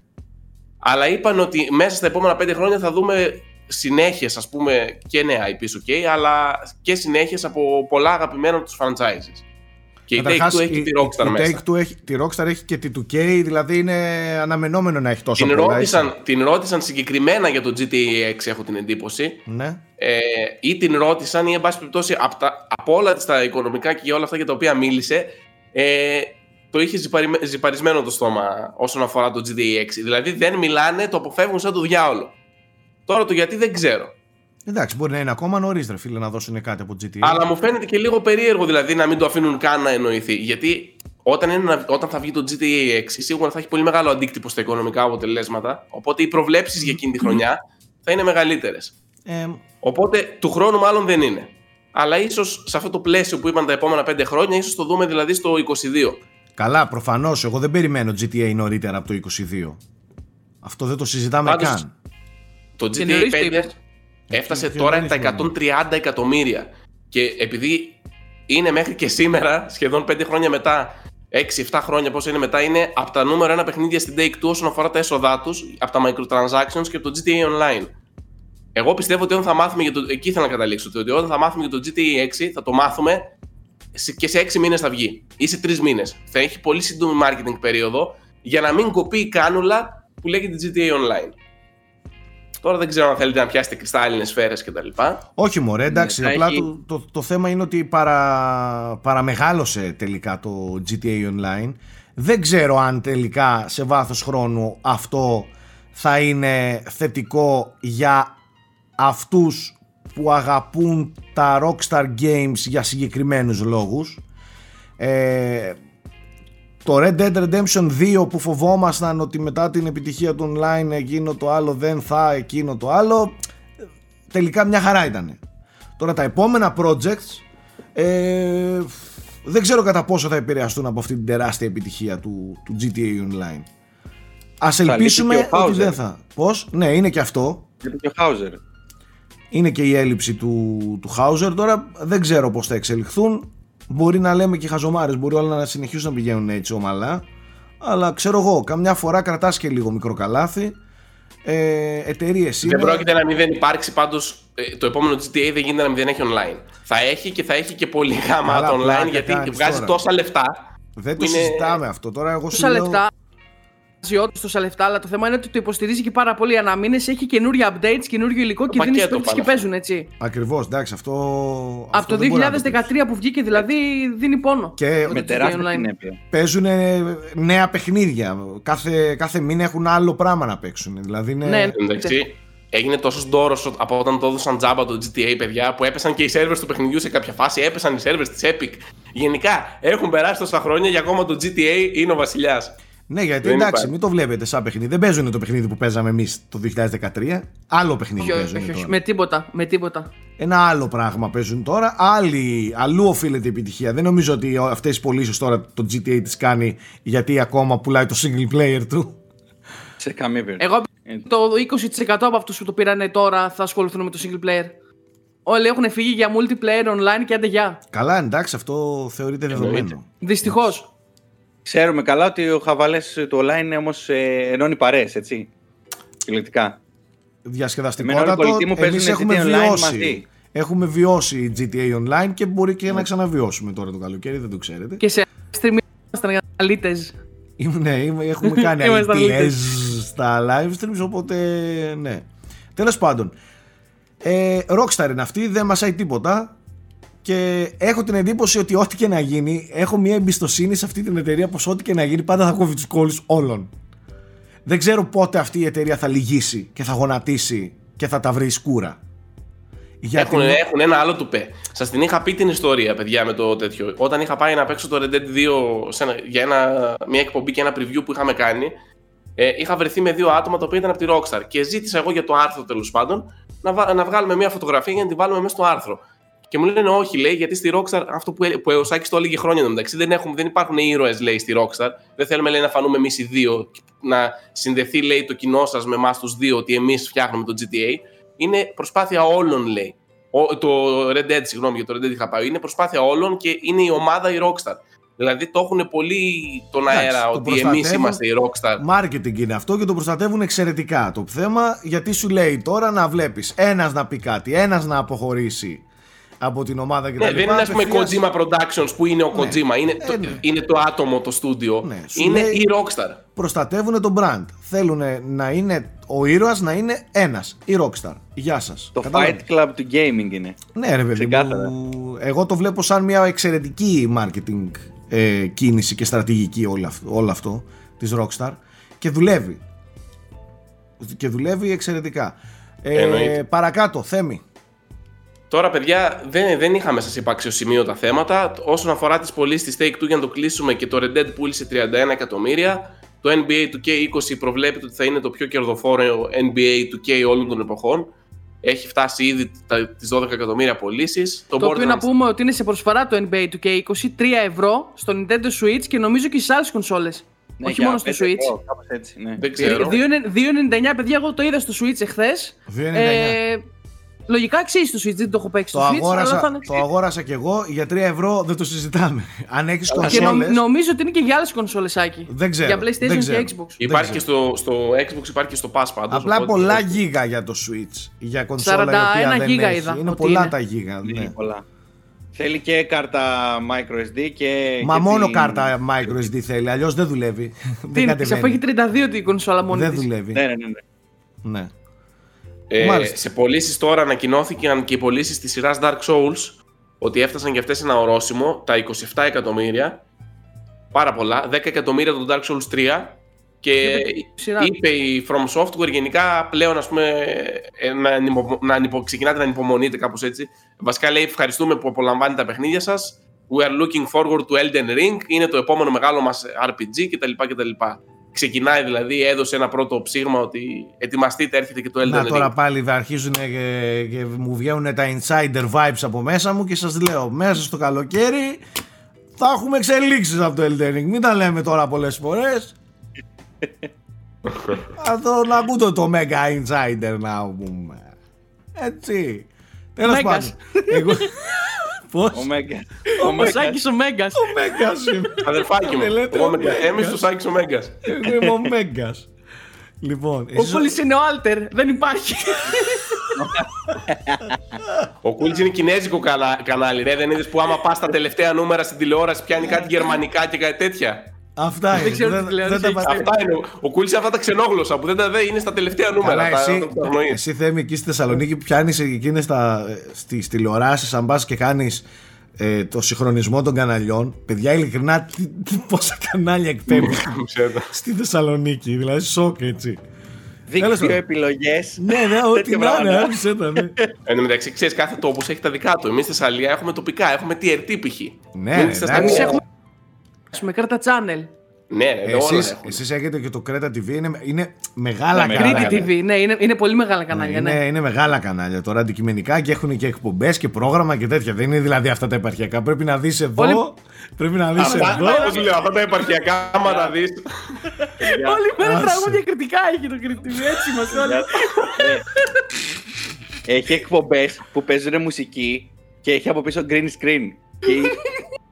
Αλλά είπαν ότι μέσα στα επόμενα 5 χρόνια θα δούμε συνέχειες, ας πούμε, και νέα IPs, ok, αλλά και συνέχειες από πολλά αγαπημένα από τους franchises. Και η Καταρχάς, Take-Two έχει η- τη Rockstar η μέσα. Take-Two έχει, τη Rockstar έχει και τη 2K, δηλαδή είναι αναμενόμενο να έχει τόσο Την πολλά. ρώτησαν, έτσι. την ρώτησαν συγκεκριμένα για το GTA 6, έχω την εντύπωση. Ναι. Ε, ή την ρώτησαν ή εν πάση περιπτώσει από, τα- από όλα τα οικονομικά και όλα αυτά για τα οποία μίλησε ε, το είχε ζυπαρι- ζυπαρισμένο το στόμα όσον αφορά το GTA 6 δηλαδή δεν μιλάνε, το αποφεύγουν σαν το διάολο. Τώρα το γιατί δεν ξέρω. Εντάξει, μπορεί να είναι ακόμα νωρίς, ρε φίλε, να δώσουν κάτι από GTA. αλλά μου φαίνεται και λίγο περίεργο δηλαδή να μην το αφήνουν καν να εννοηθεί. Γιατί όταν, είναι, να- όταν θα βγει το GTA 6 σίγουρα θα έχει πολύ μεγάλο αντίκτυπο στα οικονομικά αποτελέσματα. Οπότε οι προβλέψεις για εκείνη τη χρονιά θα είναι μεγαλύτερες. Ε, Οπότε του χρόνου μάλλον δεν είναι. Αλλά ίσως σε αυτό το πλαίσιο που είπαν τα επόμενα 5 χρόνια, ίσως το δούμε δηλαδή στο 22. Καλά, προφανώς. Εγώ δεν περιμένω GTA νωρίτερα από το 22. Αυτό δεν το συζητάμε Πάντως, καν. Το Και GTA νωρίς το 5 είπες. έφτασε Και τώρα νωρίς τα το 130 εκατομμύρια. Και επειδή είναι μέχρι και σήμερα, σχεδόν 5 χρόνια μετά, 6-7 χρόνια πόσο είναι μετά, είναι από τα νούμερα ένα παιχνίδια στην Take-Two όσον αφορά τα έσοδά τους, από τα microtransactions και από το GTA Online. Εγώ πιστεύω ότι όταν θα μάθουμε για το. Εκεί ήθελα να καταλήξω. Ότι όταν θα μάθουμε για το GTA 6, θα το μάθουμε σε- και σε 6 μήνες θα βγει. Ή σε 3 μήνες. Θα έχει πολύ σύντομη marketing περίοδο για να μην κοπεί η κάνουλα που λέγεται GTA Online. Τώρα δεν ξέρω αν θέλετε να πιάσετε κρυστάλλινες σφαίρες κτλ. Όχι μωρέ, εντάξει, Ναι, θα απλά έχει- το, το, το θέμα είναι ότι παρα, παραμεγάλωσε τελικά το GTA Online. Δεν ξέρω αν τελικά σε βάθος χρόνου αυτό θα είναι θετικό για αυτούς που αγαπούν τα Rockstar Games για συγκεκριμένους λόγους. Ε, το Red Dead Redemption 2 που φοβόμασταν ότι μετά την επιτυχία του online εκείνο το άλλο δεν θα, εκείνο το άλλο τελικά μια χαρά ήταν. Τώρα τα επόμενα projects ε, δεν ξέρω κατά πόσο θα επηρεαστούν από αυτή την τεράστια επιτυχία του, του GTA Online. Ας λείπει ελπίσουμε και ο ότι Hauser. δεν θα. Πώς; Ναι, είναι και αυτό. Και το Χάουζερ. Είναι και η έλλειψη του, του Hauser. Τώρα δεν ξέρω πώς θα εξελιχθούν. Μπορεί να λέμε και χαζομάρες, μπορεί όλα να συνεχίσουν να πηγαίνουν έτσι ομαλά. Αλλά ξέρω εγώ, καμιά φορά κρατάς και λίγο μικρό καλάθι. Ε, εταιρείες Δεν είναι. πρόκειται να μην δεν υπάρξει πάντως το επόμενο GTA δεν γίνεται να μην δεν έχει online. Θα έχει και θα έχει και πολύ γάμα Καλά, το πλάκα online γιατί κάνεις βγάζει τώρα. τόσα λεφτά. Δεν το είναι- συζητάμε αυτό. Τώρα εγώ σου Τόσα λέω. λεφτά. Όντως τόσα λεφτά, αλλά το θέμα είναι ότι το υποστηρίζει και πάρα πολύ ανά μήνες, έχει καινούργια updates, καινούργιο υλικό και δίνεις πακέτο στους παίκτες και πάνω. παίζουν έτσι. Ακριβώς, εντάξει, αυτό. Από αυτό το δεν μπορεί να το 2013 που βγήκε δηλαδή δίνει πόνο. Και Το Με GTA τεράστια Online. συνέπεια. παίζουν νέα παιχνίδια. Κάθε, κάθε μήνα έχουν άλλο πράγμα να παίξουν. Δηλαδή είναι... Ναι. Εντάξει, έγινε τόσος ντόρο από όταν το έδωσαν τζάμπα το GTA, παιδιά, που έπεσαν και οι servers του παιχνιδιού σε κάποια φάση, έπεσαν οι servers της Epic. Γενικά έχουν περάσει τόσα χρόνια και ακόμα το GTA είναι ο βασιλιάς. Ναι, γιατί Δεν εντάξει, υπάρχει. μην το βλέπετε σαν παιχνίδι. Δεν παίζουν το παιχνίδι που παίζαμε εμείς το 2013. Άλλο παιχνίδι Όχι, παίζουν. όχι, όχι, τώρα. με τίποτα, με τίποτα. Ένα άλλο πράγμα παίζουν τώρα. Άλλη, αλλού οφείλεται η επιτυχία. Δεν νομίζω ότι αυτές οι πωλήσεις τώρα το GTA τι κάνει γιατί ακόμα πουλάει το single player του. Σε καμία περίπτωση. Εγώ Ε, το 20% από αυτούς που το πήρανε τώρα θα ασχοληθούν με το single player. Όλοι έχουν φύγει για multiplayer online και άντε γεια. Καλά, εντάξει, αυτό θεωρείται δεδομένο. Δυστυχώς. Ξέρουμε καλά ότι ο χαβαλές του online όμως ε, ενώνει παρέες, έτσι. Συλλεκτικά. Εμένα Διασκεδαστικότατο. όλοι οι πολιτοί μου Εμείς παίζουν έχουμε GTA Online βιώσει. μαζί. Έχουμε βιώσει GTA Online και μπορεί και Ναι. να ξαναβιώσουμε τώρα το καλοκαίρι, δεν το ξέρετε. Και σε stream ήμασταν αλήτες. Είμαι- Ναι, είμαι- έχουμε κάνει [LAUGHS] Είμαστε αλήθειες αλήθειες. στα live streams, οπότε ναι. Τέλος πάντων, ε, Rockstar είναι αυτή, δεν μασάει τίποτα και έχω την εντύπωση ότι ό,τι και να γίνει, έχω μια εμπιστοσύνη σε αυτή την εταιρεία πως ό,τι και να γίνει πάντα θα κόβει τους κόλλους όλων. Δεν ξέρω πότε αυτή η εταιρεία θα λυγίσει και θα γονατίσει και θα τα βρει σκούρα. Γιατί Έχουν, έχουν ένα άλλο του πε. Σας την είχα πει την ιστορία, παιδιά, με το τέτοιο. Όταν είχα πάει να παίξω το Red Dead 2 σε ένα- για ένα, μια εκπομπή και ένα preview που είχαμε κάνει, ε, είχα βρεθεί με δύο άτομα τα οποία ήταν από τη Rockstar. Και ζήτησα εγώ για το άρθρο τέλος πάντων να, βα- να βγάλουμε μια φωτογραφία για να τη βάλουμε μέσα στο άρθρο. Και μου λένε όχι, λέει, γιατί στη Rockstar, αυτό που, έ- που ο Σάκης το έλεγε χρόνια εντωμεταξύ, δεν, έχουμε, δεν υπάρχουν ήρωες, λέει, στη Rockstar. Δεν θέλουμε, λέει, να φανούμε εμείς οι δύο, να συνδεθεί, λέει, το κοινό σας με εμάς τους δύο, ότι εμείς φτιάχνουμε το GTA. Είναι προσπάθεια όλων, λέει. Ο, το Red Dead, συγγνώμη, για το Red Dead είχα πάει. Είναι προσπάθεια όλων και είναι η ομάδα η Rockstar. Δηλαδή το έχουν πολύ τον Εντάξει, αέρα το ότι εμείς προστατεύουν. είμαστε η Rockstar. Marketing είναι αυτό και το προστατεύουν εξαιρετικά το θέμα γιατί σου λέει τώρα να βλέπεις ένας να πει κάτι, ένας να αποχωρήσει από την ομάδα κτλ. Ναι, δεν είναι ας πούμε Απευθείας- Kojima Productions που είναι ο Ναι. Kojima. Είναι, Ε, το, ναι. είναι το άτομο το στούντιο. Ναι, σου είναι λέει- η Rockstar. Προστατεύουν τον brand. Θέλουν να είναι ο ήρωας να είναι ένας, η Rockstar. Γεια σας. Το Κατάλαβες; Fight Club του gaming είναι. Ναι ρε παιδί Ξεκάθαρα. μου, εγώ το βλέπω σαν μια εξαιρετική marketing ε, κίνηση και στρατηγική όλο αυτό, όλο αυτό της Rockstar και δουλεύει. Και δουλεύει εξαιρετικά. Ε, Εννοείται. παρακάτω, Θέμη. Τώρα, παιδιά, δεν, δεν είχαμε σας είπα αξιοσημείωτα θέματα. Όσον αφορά τις πωλήσεις της Take Two, για να το κλείσουμε και το Red Dead πούλησε 31 εκατομμύρια. Το NBA του K20 προβλέπεται ότι θα είναι το πιο κερδοφόρο NBA του K όλων των εποχών. Έχει φτάσει ήδη τις 12 εκατομμύρια πωλήσεις. Το οποίο να πούμε ότι είναι σε προσφορά το NBA του K20 3 ευρώ στο Nintendo Switch και νομίζω και στι άλλε κονσόλε. Ναι, Όχι για μόνο στο πέντε Switch. ευρώ, κάπως έτσι, ναι. Δεν ξέρω. 2,99 παιδιά, εγώ το είδα στο Switch εχθές. 2,99. Ε, λογικά αξίζει το Switch, δεν το έχω παίξει Το στο Switch. αλλά αγόρασα, θα είναι- το αγόρασα κι εγώ για 3 ευρώ δεν το συζητάμε. [LAUGHS] Αν έχεις Και νο- κονσόλες, νομίζω ότι είναι και για άλλες κονσόλες, Άκη. Δεν ξέρω, Για PlayStation δεν και ξέρω. Xbox. Υπάρχει δεν και στο, στο Xbox, υπάρχει και στο Pass πάντως. Απλά οπότε- πολλά γίγα για το Switch. Για κονσόλα 41 η οποία δεν γίγα έχει. είδα Είναι ότι πολλά είναι. τα γίγα. Ναι, ναι. είναι πολλά. Θέλει και κάρτα microSD και. Μα και μόνο την- κάρτα microSD θέλει, αλλιώς δεν δουλεύει. Τι δεν είναι, της, αφού έχει κατεβαίνει. 32 την κονσόλα μόνη Δεν της. δουλεύει. Ναι, ναι, ναι. Ναι. Ναι. Ε, Μάλιστα. σε πωλήσεις τώρα ανακοινώθηκαν και οι πωλήσεις της σειράς Dark Souls ότι έφτασαν και αυτές ένα ορόσημο, τα 27 εκατομμύρια. Πάρα πολλά. 10 εκατομμύρια το Dark Souls 3. Και σειρά. είπε η From Software γενικά πλέον ας πούμε, ε, να, ανυπο- να ανυπο- ξεκινάτε να ανυπομονείτε κάπως έτσι. Βασικά λέει ευχαριστούμε που απολαμβάνετε τα παιχνίδια σας. We are looking forward to Elden Ring. Είναι το επόμενο μεγάλο μας RPG κτλ. κτλ. Ξεκινάει δηλαδή, έδωσε ένα πρώτο ψήγμα ότι ετοιμαστείτε, έρχεται και το Elden Να Ring. τώρα πάλι θα αρχίζουν και, και μου βγαίνουν τα insider vibes από μέσα μου και σας λέω μέσα στο καλοκαίρι θα έχουμε εξελίξεις από το Elden Ring. Μην τα λέμε τώρα πολλές φορές. [LAUGHS] Θα το να ακούτε το Mega Insider να πούμε. Έτσι. Τέλος Μέγας. πάντων. Εγώ... [LAUGHS] Πώς; Ο Μέγκας. Ο Σάκης ο Μέγκας. Ο Μέγας είμαι. Αδερφάκι μου. Με λέτε Εγώ με ο το Θέμης, Μέγας. το Σάκης ο Μέγκας. Εγώ είμαι ο Μέγας. Λοιπόν, Ο εσείς- Κούλης είναι ο Alter, δεν υπάρχει. Ο Κούλης είναι κινέζικο κανα- κανάλι, ρε. Δεν είδες που άμα πας στα τελευταία νούμερα στην τηλεόραση πιάνει κάτι γερμανικά και κάτι τέτοια. Αυτά είναι. ξέρω τι τηλεόραση τα έχεις πα- Αυτά είναι. Ο Κούλης είναι αυτά τα ξενόγλωσσα που δεν τα δε είναι στα τελευταία νούμερα. Καλά, τα- εσύ, τα αγνοείς. εσύ Θέμη εκεί στη Θεσσαλονίκη που πιάνεις εκείνες τα, στις τηλεοράσεις αν πας και κάνεις ε, το συγχρονισμό των καναλιών παιδιά ειλικρινά τι, τι- πόσα κανάλια εκπέμπει [LAUGHS] Ξέρω. στη Θεσσαλονίκη δηλαδή σοκ έτσι Τέλος Δίκτυο πάντων. επιλογές. ναι ναι [LAUGHS] ό,τι Τέτοια να είναι πράγματα. άκουσε τα [LAUGHS] ναι Εν τω μεταξύ, ξέρεις, κάθε τόπος έχει τα δικά του. Εμείς στη Θεσσαλία έχουμε τοπικά, έχουμε TRT π.χ. Ναι, Μην ναι, είστε εντάξει. στα- Εμείς έχουμε... Έχουμε κάρτα channel. Ναι, ρε, όλα εσείς, έχουμε. εσείς έχετε και το Creta TV είναι, είναι μεγάλα Ναι, κανάλια μεγάλα. Κρήτη TV, ναι, είναι, είναι πολύ μεγάλα κανάλια, είναι, ναι. είναι μεγάλα κανάλια τώρα αντικειμενικά και έχουν και εκπομπές και πρόγραμμα και τέτοια δεν είναι δηλαδή αυτά τα επαρχιακά πρέπει να δεις εδώ Όλοι- πρέπει να δεις Αυτά, εδώ όπως λέω, αυτά τα επαρχιακά, άμα τα δεις. [LAUGHS] Όλη μέρα Άσε. τραγούδια κριτικά έχει το Κρήτη TV, έτσι είμαστε όλοι. Έχει εκπομπές που παίζουν μουσική και έχει από πίσω green screen. [LAUGHS] Και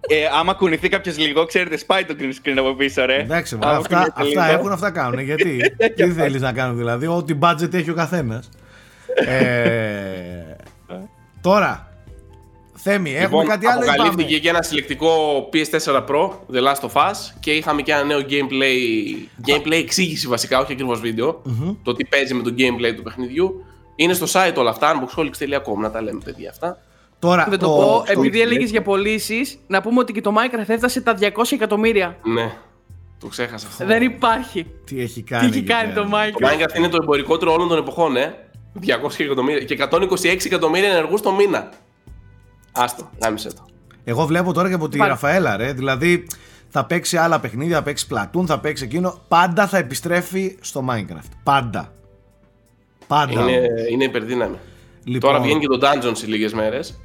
ε, άμα κουνηθεί κάποιος λίγο, ξέρετε, σπάει το green screen από πίσω, ρε. Εντάξει, μα Άμα αυτά, κουνιέται αυτά λίγο. έχουν, αυτά κάνουν. Γιατί, [LAUGHS] τι θέλεις να κάνουν δηλαδή, ό,τι budget έχει ο καθένας. Ε, [LAUGHS] τώρα, Θέμη, έχουμε Λοιπόν, κάτι άλλο ή αποκαλύφθηκε πάμε; και ένα συλλεκτικό PS4 Pro, The Last of Us, και είχαμε και ένα νέο gameplay, gameplay εξήγηση βασικά, όχι ακριβώς βίντεο, το τι παίζει με το gameplay του παιχνιδιού. Είναι στο site όλα αυτά, unboxholics.com, να τα λέμε παιδιά αυτά. Τώρα, Δεν το πω, επειδή έλεγες για πωλήσεις, να πούμε ότι και το Minecraft έφτασε τα 200 εκατομμύρια. Ναι, το ξέχασα αυτό. Δεν υπάρχει. τι έχει Τι κάνει. έχει εκεί κάνει πέρα. το Το Minecraft. Minecraft είναι το εμπορικότερο όλων των εποχών, ε. 200 εκατομμύρια και 126 εκατομμύρια ενεργούς το μήνα. Άστο, γάμισε το. Εγώ βλέπω τώρα και από τη Πάλι. Ραφαέλα, ρε. Δηλαδή, θα παίξει άλλα παιχνίδια, θα παίξει Platoon, θα παίξει εκείνο. Πάντα θα επιστρέφει στο Minecraft. Πάντα. Πάντα. Είναι, είναι υπερδύναμη. Λοιπόν, Τώρα βγαίνει και το Dungeon σε λίγες μέρες.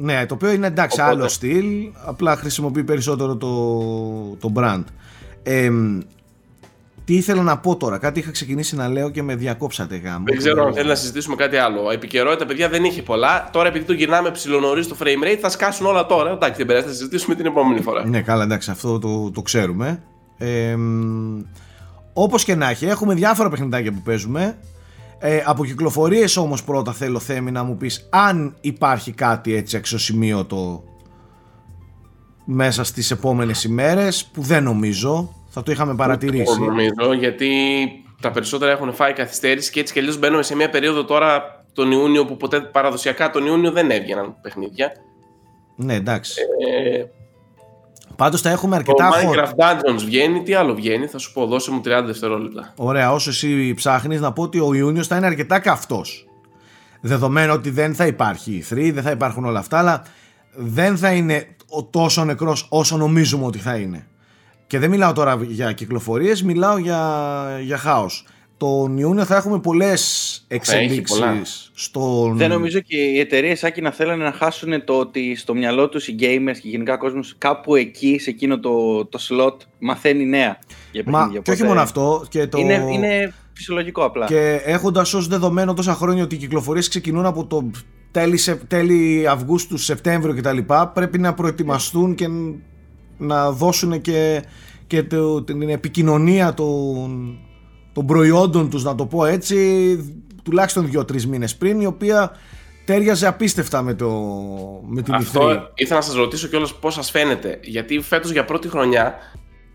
Ναι, το οποίο είναι εντάξει, Οπότε. άλλο στυλ, απλά χρησιμοποιεί περισσότερο το, το brand. Ε, τι ήθελα να πω τώρα, κάτι είχα ξεκινήσει να λέω και με διακόψατε γάμο. Δεν ξέρω αν θέλεις να συζητήσουμε κάτι άλλο. Επικαιρότητα, παιδιά, δεν είχε πολλά. Τώρα, επειδή το γυρνάμε ψηλονορίς στο frame rate, θα σκάσουν όλα τώρα. Εντάξει, δεν πειράζει, θα συζητήσουμε την επόμενη φορά. Ναι, καλά, εντάξει, αυτό το, το ξέρουμε. Ε, όπως και να έχει, έχουμε διάφορα παιχνιδάκια που παίζουμε. Ε, από κυκλοφορίες όμως πρώτα θέλω Θέμη να μου πεις αν υπάρχει κάτι έτσι εξωσημείωτο μέσα στις επόμενες ημέρες που δεν νομίζω, θα το είχαμε παρατηρήσει. Εγώ νομίζω, γιατί τα περισσότερα έχουν φάει καθυστέρηση και έτσι κι αλλιώς μπαίνουμε σε μια περίοδο τώρα τον Ιούνιο που ποτέ παραδοσιακά τον Ιούνιο δεν έβγαιναν παιχνίδια. Ναι, εντάξει. Ε, Πάντως τα έχουμε το αρκετά hot. Minecraft Dungeons βγαίνει, τι άλλο βγαίνει, θα σου πω, δώσε μου 30 δευτερόλεπτα. Ωραία, όσο εσύ ψάχνεις να πω ότι ο Ιούνιος θα είναι αρκετά καυτός. Δεδομένου ότι δεν θα υπάρχει η 3, δεν θα υπάρχουν όλα αυτά, αλλά δεν θα είναι ο τόσο νεκρός όσο νομίζουμε ότι θα είναι. Και δεν μιλάω τώρα για κυκλοφορίες, μιλάω για, για χάος. Τον Ιούνιο θα έχουμε πολλές πολλά. εξελίξεις στον... Δεν νομίζω και οι εταιρείες Άκη να θέλανε να χάσουν το ότι στο μυαλό τους οι gamers και γενικά ο κόσμος κάπου εκεί, σε εκείνο το, το slot, μαθαίνει νέα για Μα παιχνίδια. και όχι Οπότε μόνο αυτό. Και το... Είναι, είναι φυσιολογικό απλά. Και έχοντας ως δεδομένο τόσα χρόνια ότι οι κυκλοφορίες ξεκινούν από το τέλη, σε, τέλη Αυγούστου, Σεπτέμβριο κτλ., πρέπει να προετοιμαστούν και να δώσουν και, και το, την επικοινωνία των, των προϊόντων τους, να το πω έτσι, τουλάχιστον 2-3 μήνες πριν, η οποία τέριαζε απίστευτα με, το, με την Αυτό E3. ήθελα να σας ρωτήσω κιόλας πώς σας φαίνεται. Γιατί φέτος για πρώτη χρονιά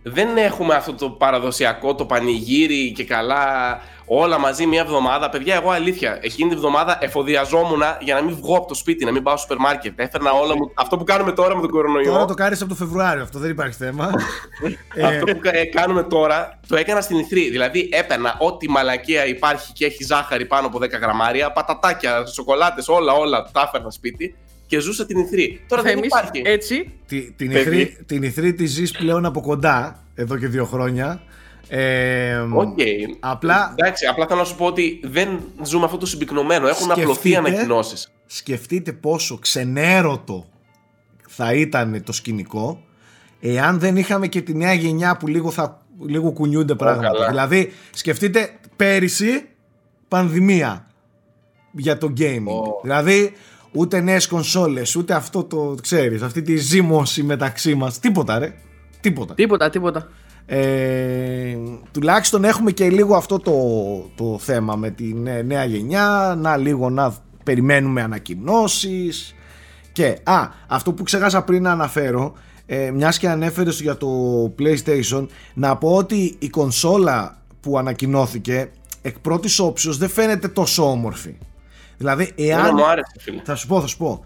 δεν έχουμε αυτό το παραδοσιακό, το πανηγύρι και καλά όλα μαζί μια εβδομάδα. Παιδιά, εγώ αλήθεια, εκείνη τη εβδομάδα εφοδιαζόμουν για να μην βγω από το σπίτι, να μην πάω στο σούπερ μάρκετ. Έφερνα όλα μου. Αυτό που κάνουμε τώρα με τον κορονοϊό. Τώρα το κάνεις από το Φεβρουάριο, αυτό δεν υπάρχει θέμα. [LAUGHS] Ε, Αυτό που κα- ε, κάνουμε τώρα το έκανα στην ηθρή. Δηλαδή έπαιρνα ό,τι μαλακία υπάρχει και έχει ζάχαρη πάνω από 10 γραμμάρια, πατατάκια, σοκολάτες, όλα, όλα τα έφερνα σπίτι και ζούσα την ηθρή. Τώρα δεν Θέμης, υπάρχει. έτσι. Τη- την, Παιδί. ηθρή, την E3 τη ζεις πλέον από κοντά, εδώ και δύο χρόνια. Ε, Οκ. Απλά Εντάξει, απλά θέλω να σου πω ότι δεν ζούμε αυτό το συμπυκνωμένο. Έχουν απλωθεί Σκεφτείτε. ανακοινώσεις. σκεφτείτε πόσο ξενέρωτο θα ήταν το σκηνικό εάν δεν είχαμε και τη νέα γενιά που λίγο, θα, λίγο κουνιούνται πράγματα. καλά. Δηλαδή, σκεφτείτε πέρυσι πανδημία για το gaming. Ω. Δηλαδή, ούτε νέες κονσόλες, ούτε αυτό το, ξέρεις, αυτή τη ζήμωση μεταξύ μας. Τίποτα ρε. Τίποτα. Τίποτα, τίποτα. Ε, τουλάχιστον έχουμε και λίγο αυτό το, το θέμα με τη νέ- νέα γενιά να λίγο να περιμένουμε ανακοινώσεις και α, αυτό που ξέχασα πριν να αναφέρω ε, μιας και ανέφερες για το PlayStation να πω ότι η κονσόλα που ανακοινώθηκε εκ πρώτης όψεως δεν φαίνεται τόσο όμορφη δηλαδή Εμένα εάν μου άρεσε, φίλε. θα σου πω θα σου πω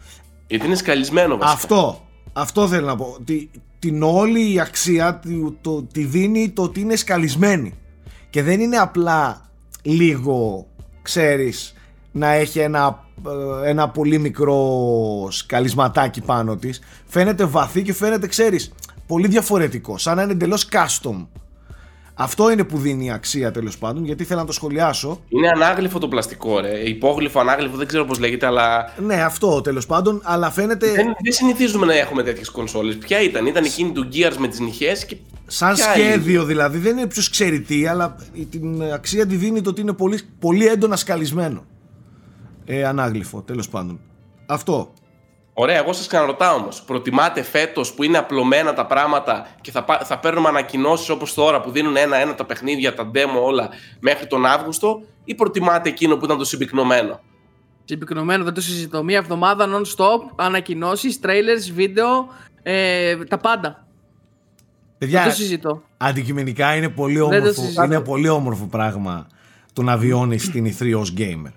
Γιατί είναι σκαλισμένο βασικά. αυτό, αυτό θέλω να πω. Ότι την όλη η αξία του- το, τη δίνει το ότι είναι σκαλισμένη. Και δεν είναι απλά λίγο, ξέρεις, να έχει ένα, ε, ένα πολύ μικρό σκαλισματάκι πάνω της. Φαίνεται βαθύ και φαίνεται, ξέρεις, πολύ διαφορετικό. Σαν να είναι εντελώς custom. Αυτό είναι που δίνει η αξία τέλος πάντων, γιατί θέλω να το σχολιάσω. Είναι ανάγλυφο το πλαστικό, ρε. Υπόγλυφο, ανάγλυφο, δεν ξέρω πώς λέγεται, αλλά Ναι, αυτό τέλος πάντων, αλλά φαίνεται. δεν, δεν συνηθίζουμε να έχουμε τέτοιες κονσόλες. Ποια ήταν, ήταν εκείνη του Gears με τις νυχές και. Σαν ποια σχέδιο δηλαδή, δεν είναι ποιος ξέρει τι, αλλά την αξία τη δίνει το ότι είναι πολύ, πολύ έντονα σκαλισμένο. Ε, ανάγλυφο, τέλος πάντων. Αυτό. Ωραία, εγώ σας ξαναρωτάω όμως. Προτιμάτε φέτος που είναι απλωμένα τα πράγματα και θα, πα- θα παίρνουμε ανακοινώσεις όπως τώρα που δίνουν ένα-ένα τα παιχνίδια, τα demo όλα μέχρι τον Αύγουστο, ή προτιμάτε εκείνο που ήταν το συμπυκνωμένο; Συμπυκνωμένο, δεν το συζητώ. Μία εβδομάδα non-stop, ανακοινώσεις, trailers, βίντεο, ε, τα πάντα. Παιδιά, Δεν το συζητώ. αντικειμενικά είναι πολύ, Δεν το όμορφο, συζητάω. είναι πολύ όμορφο πράγμα το να βιώνεις την E3 ως gamer.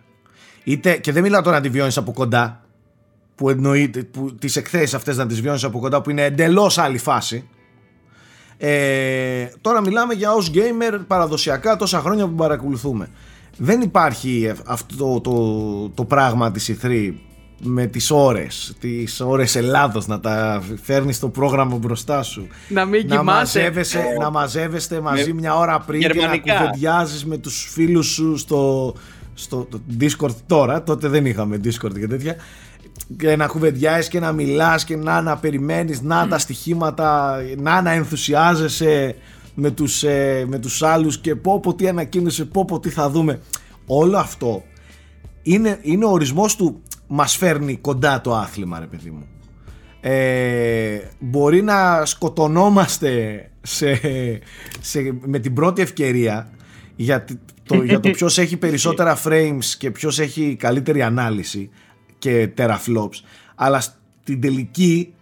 Είτε, και δεν μιλάω τώρα να τη βιώνεις από κοντά, που εννοείται, που τις εκθέσεις αυτές να τις βιώνεις από κοντά, που είναι εντελώς άλλη φάση. Ε, τώρα μιλάμε για ως gamer παραδοσιακά τόσα χρόνια που παρακολουθούμε. Δεν υπάρχει αυτό το, το πράγμα της E3 με τις ώρες, τις ώρες Ελλάδος να τα φέρνεις στο πρόγραμμα μπροστά σου Να μην να, κοιμάσαι. μαζεύεσαι, να μαζεύεστε μαζί μια ώρα πριν γερμανικά. και να κουβεντιάζεις με τους φίλους σου στο, στο το Discord τώρα, τότε δεν είχαμε Discord και τέτοια και να κουβεντιάζεις και να μιλάς και να, να περιμένεις να τα στοιχήματα, να να ενθουσιάζεσαι με τους, ε, με τους άλλους και πω πω τι ανακοίνωσε, πω πω τι θα δούμε. Όλο αυτό είναι, είναι ο ορισμός του μας φέρνει κοντά το άθλημα ρε παιδί μου ε, μπορεί να σκοτωνόμαστε σε, σε, με την πρώτη ευκαιρία για το, για το [LAUGHS] ποιος έχει περισσότερα frames και ποιος έχει καλύτερη ανάλυση και teraflops. Αλλά στην τελική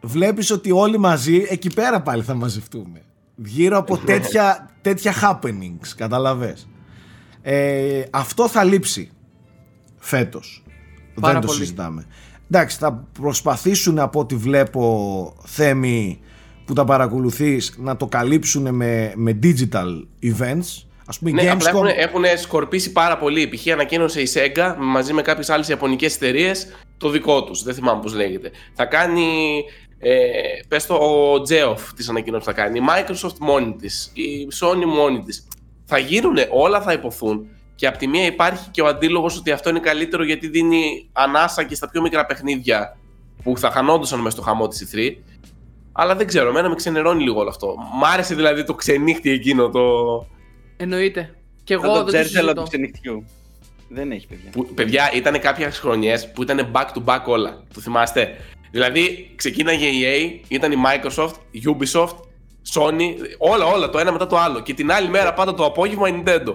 βλέπεις ότι όλοι μαζί εκεί πέρα πάλι θα μαζευτούμε. Γύρω από τέτοια, τέτοια happenings καταλαβες. Ε, αυτό θα λείψει φέτος. Πάρα δεν το πολύ. συζητάμε. Εντάξει θα προσπαθήσουν από ό,τι βλέπω θέμη που τα παρακολουθείς να το καλύψουν με, με digital events ας πούμε η Ναι, απλά Gamescom έχουν, έχουν σκορπίσει πάρα πολύ. Π.χ. ανακοίνωσε η Sega μαζί με κάποιες άλλες ιαπωνικές εταιρείες το δικό τους. Δεν θυμάμαι πώς λέγεται. Θα κάνει. Ε, πες το ο Geoff τη ανακοίνωση θα κάνει. Η Microsoft μόνη της. Η Sony μόνη της. Θα γίνουν, όλα θα υποθούν. Και από τη μία υπάρχει και ο αντίλογος ότι αυτό είναι καλύτερο γιατί δίνει ανάσα και στα πιο μικρά παιχνίδια που θα χανόντουσαν μέσα στο χαμό της E3. Αλλά δεν ξέρω, εμένα με ξενερώνει λίγο όλο αυτό. Μ' άρεσε δηλαδή το ξενύχτη εκείνο το, Εννοείται. Και Σαν εγώ το δεν το τζέρτζελο συζητώ. του ξενυχτιού. Δεν έχει, παιδιά. Που, παιδιά, ήταν κάποιες χρονιές που ήταν back to back όλα. Το θυμάστε; Δηλαδή, ξεκίναγε η EA, ήταν η Microsoft, η Ubisoft, Sony, όλα, όλα το ένα μετά το άλλο. Και την άλλη μέρα, πάντα το απόγευμα, η Nintendo.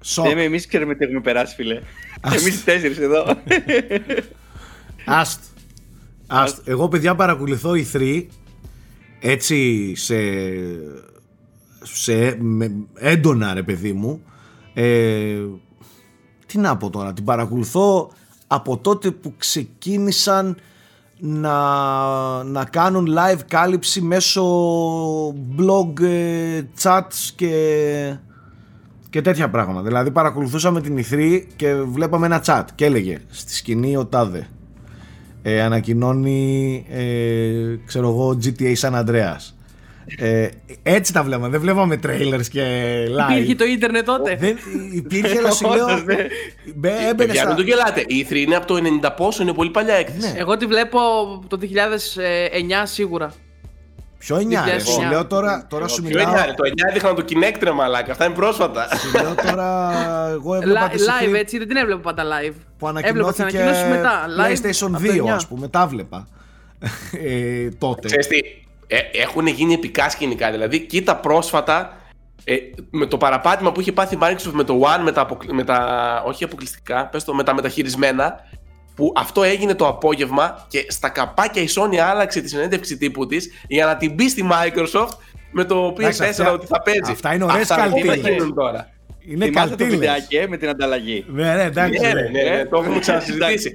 σοκ, Δεν εμείς ξέρουμε τι έχουμε περάσει, φίλε. Εμείς οι τέσσερις εδώ. άστ, άστ. εγώ παιδιά παρακολουθώ η 3 έτσι σε, σε με, έντονα ρε παιδί μου ε, τι να πω τώρα την παρακολουθώ από τότε που ξεκίνησαν να, να κάνουν live κάλυψη μέσω blog ε, chats και, και τέτοια πράγματα. Δηλαδή παρακολουθούσαμε την E3 και βλέπαμε ένα chat και έλεγε στη σκηνή ο Τάδε ε, ανακοινώνει ε, ξέρω εγώ GTA San Andreas. Ε, έτσι τα βλέπαμε, δεν βλέπαμε trailers και live. Υπήρχε το ίντερνετ τότε. Δεν υπήρχε, αλλά σου λέω. Όντως, [LAUGHS] ναι. μπε- έμπαινε Παιδιά, στα- μην το γελάτε. Η E3 είναι από το 90 πόσο, είναι πολύ παλιά έκθεση. Ναι. Εγώ τη βλέπω το 2009 σίγουρα. Ποιο 9, ρε, 2009. σου λέω τώρα, τώρα Εγώ σου Ποιο μιλάω. είναι, ρε, το 9 έδειχναν το Kinect, ρε μαλάκα. Αυτά είναι πρόσφατα. Σου λέω τώρα, εγώ έβλεπα τη Li- live Live έτσι, δεν την έβλεπα πάντα live. που Έβλεπα τις ανακοινώθηκε ανακοινώσεις μετά. Live PlayStation από το 2, 9. ας πούμε, τα βλέπα. ε, τότε. Ξέρεις τι, ε, έχουν γίνει επικά σκηνικά. Δηλαδή, κοίτα πρόσφατα ε, με το παραπάτημα που είχε πάθει η Microsoft με το One, με τα, αποκλ- με τα όχι αποκλειστικά, πες το, με τα μεταχειρισμένα, που αυτό έγινε το απόγευμα και στα καπάκια η Sony άλλαξε τη συνέντευξη τύπου της για να την πει στη Microsoft με το PS4 Εντάξει, αυτά- ότι θα παίζει. αυτά είναι ωραίες Αυτά, τι θα καλτήλες. γίνουν τώρα. Είναι Θυμάστε το καλτήλες. βιντεάκι ε, με την ανταλλαγή. Ναι, ναι, εντάξει. Ναι, ναι. ναι, ναι, το έχουμε ξανασυζητήσει.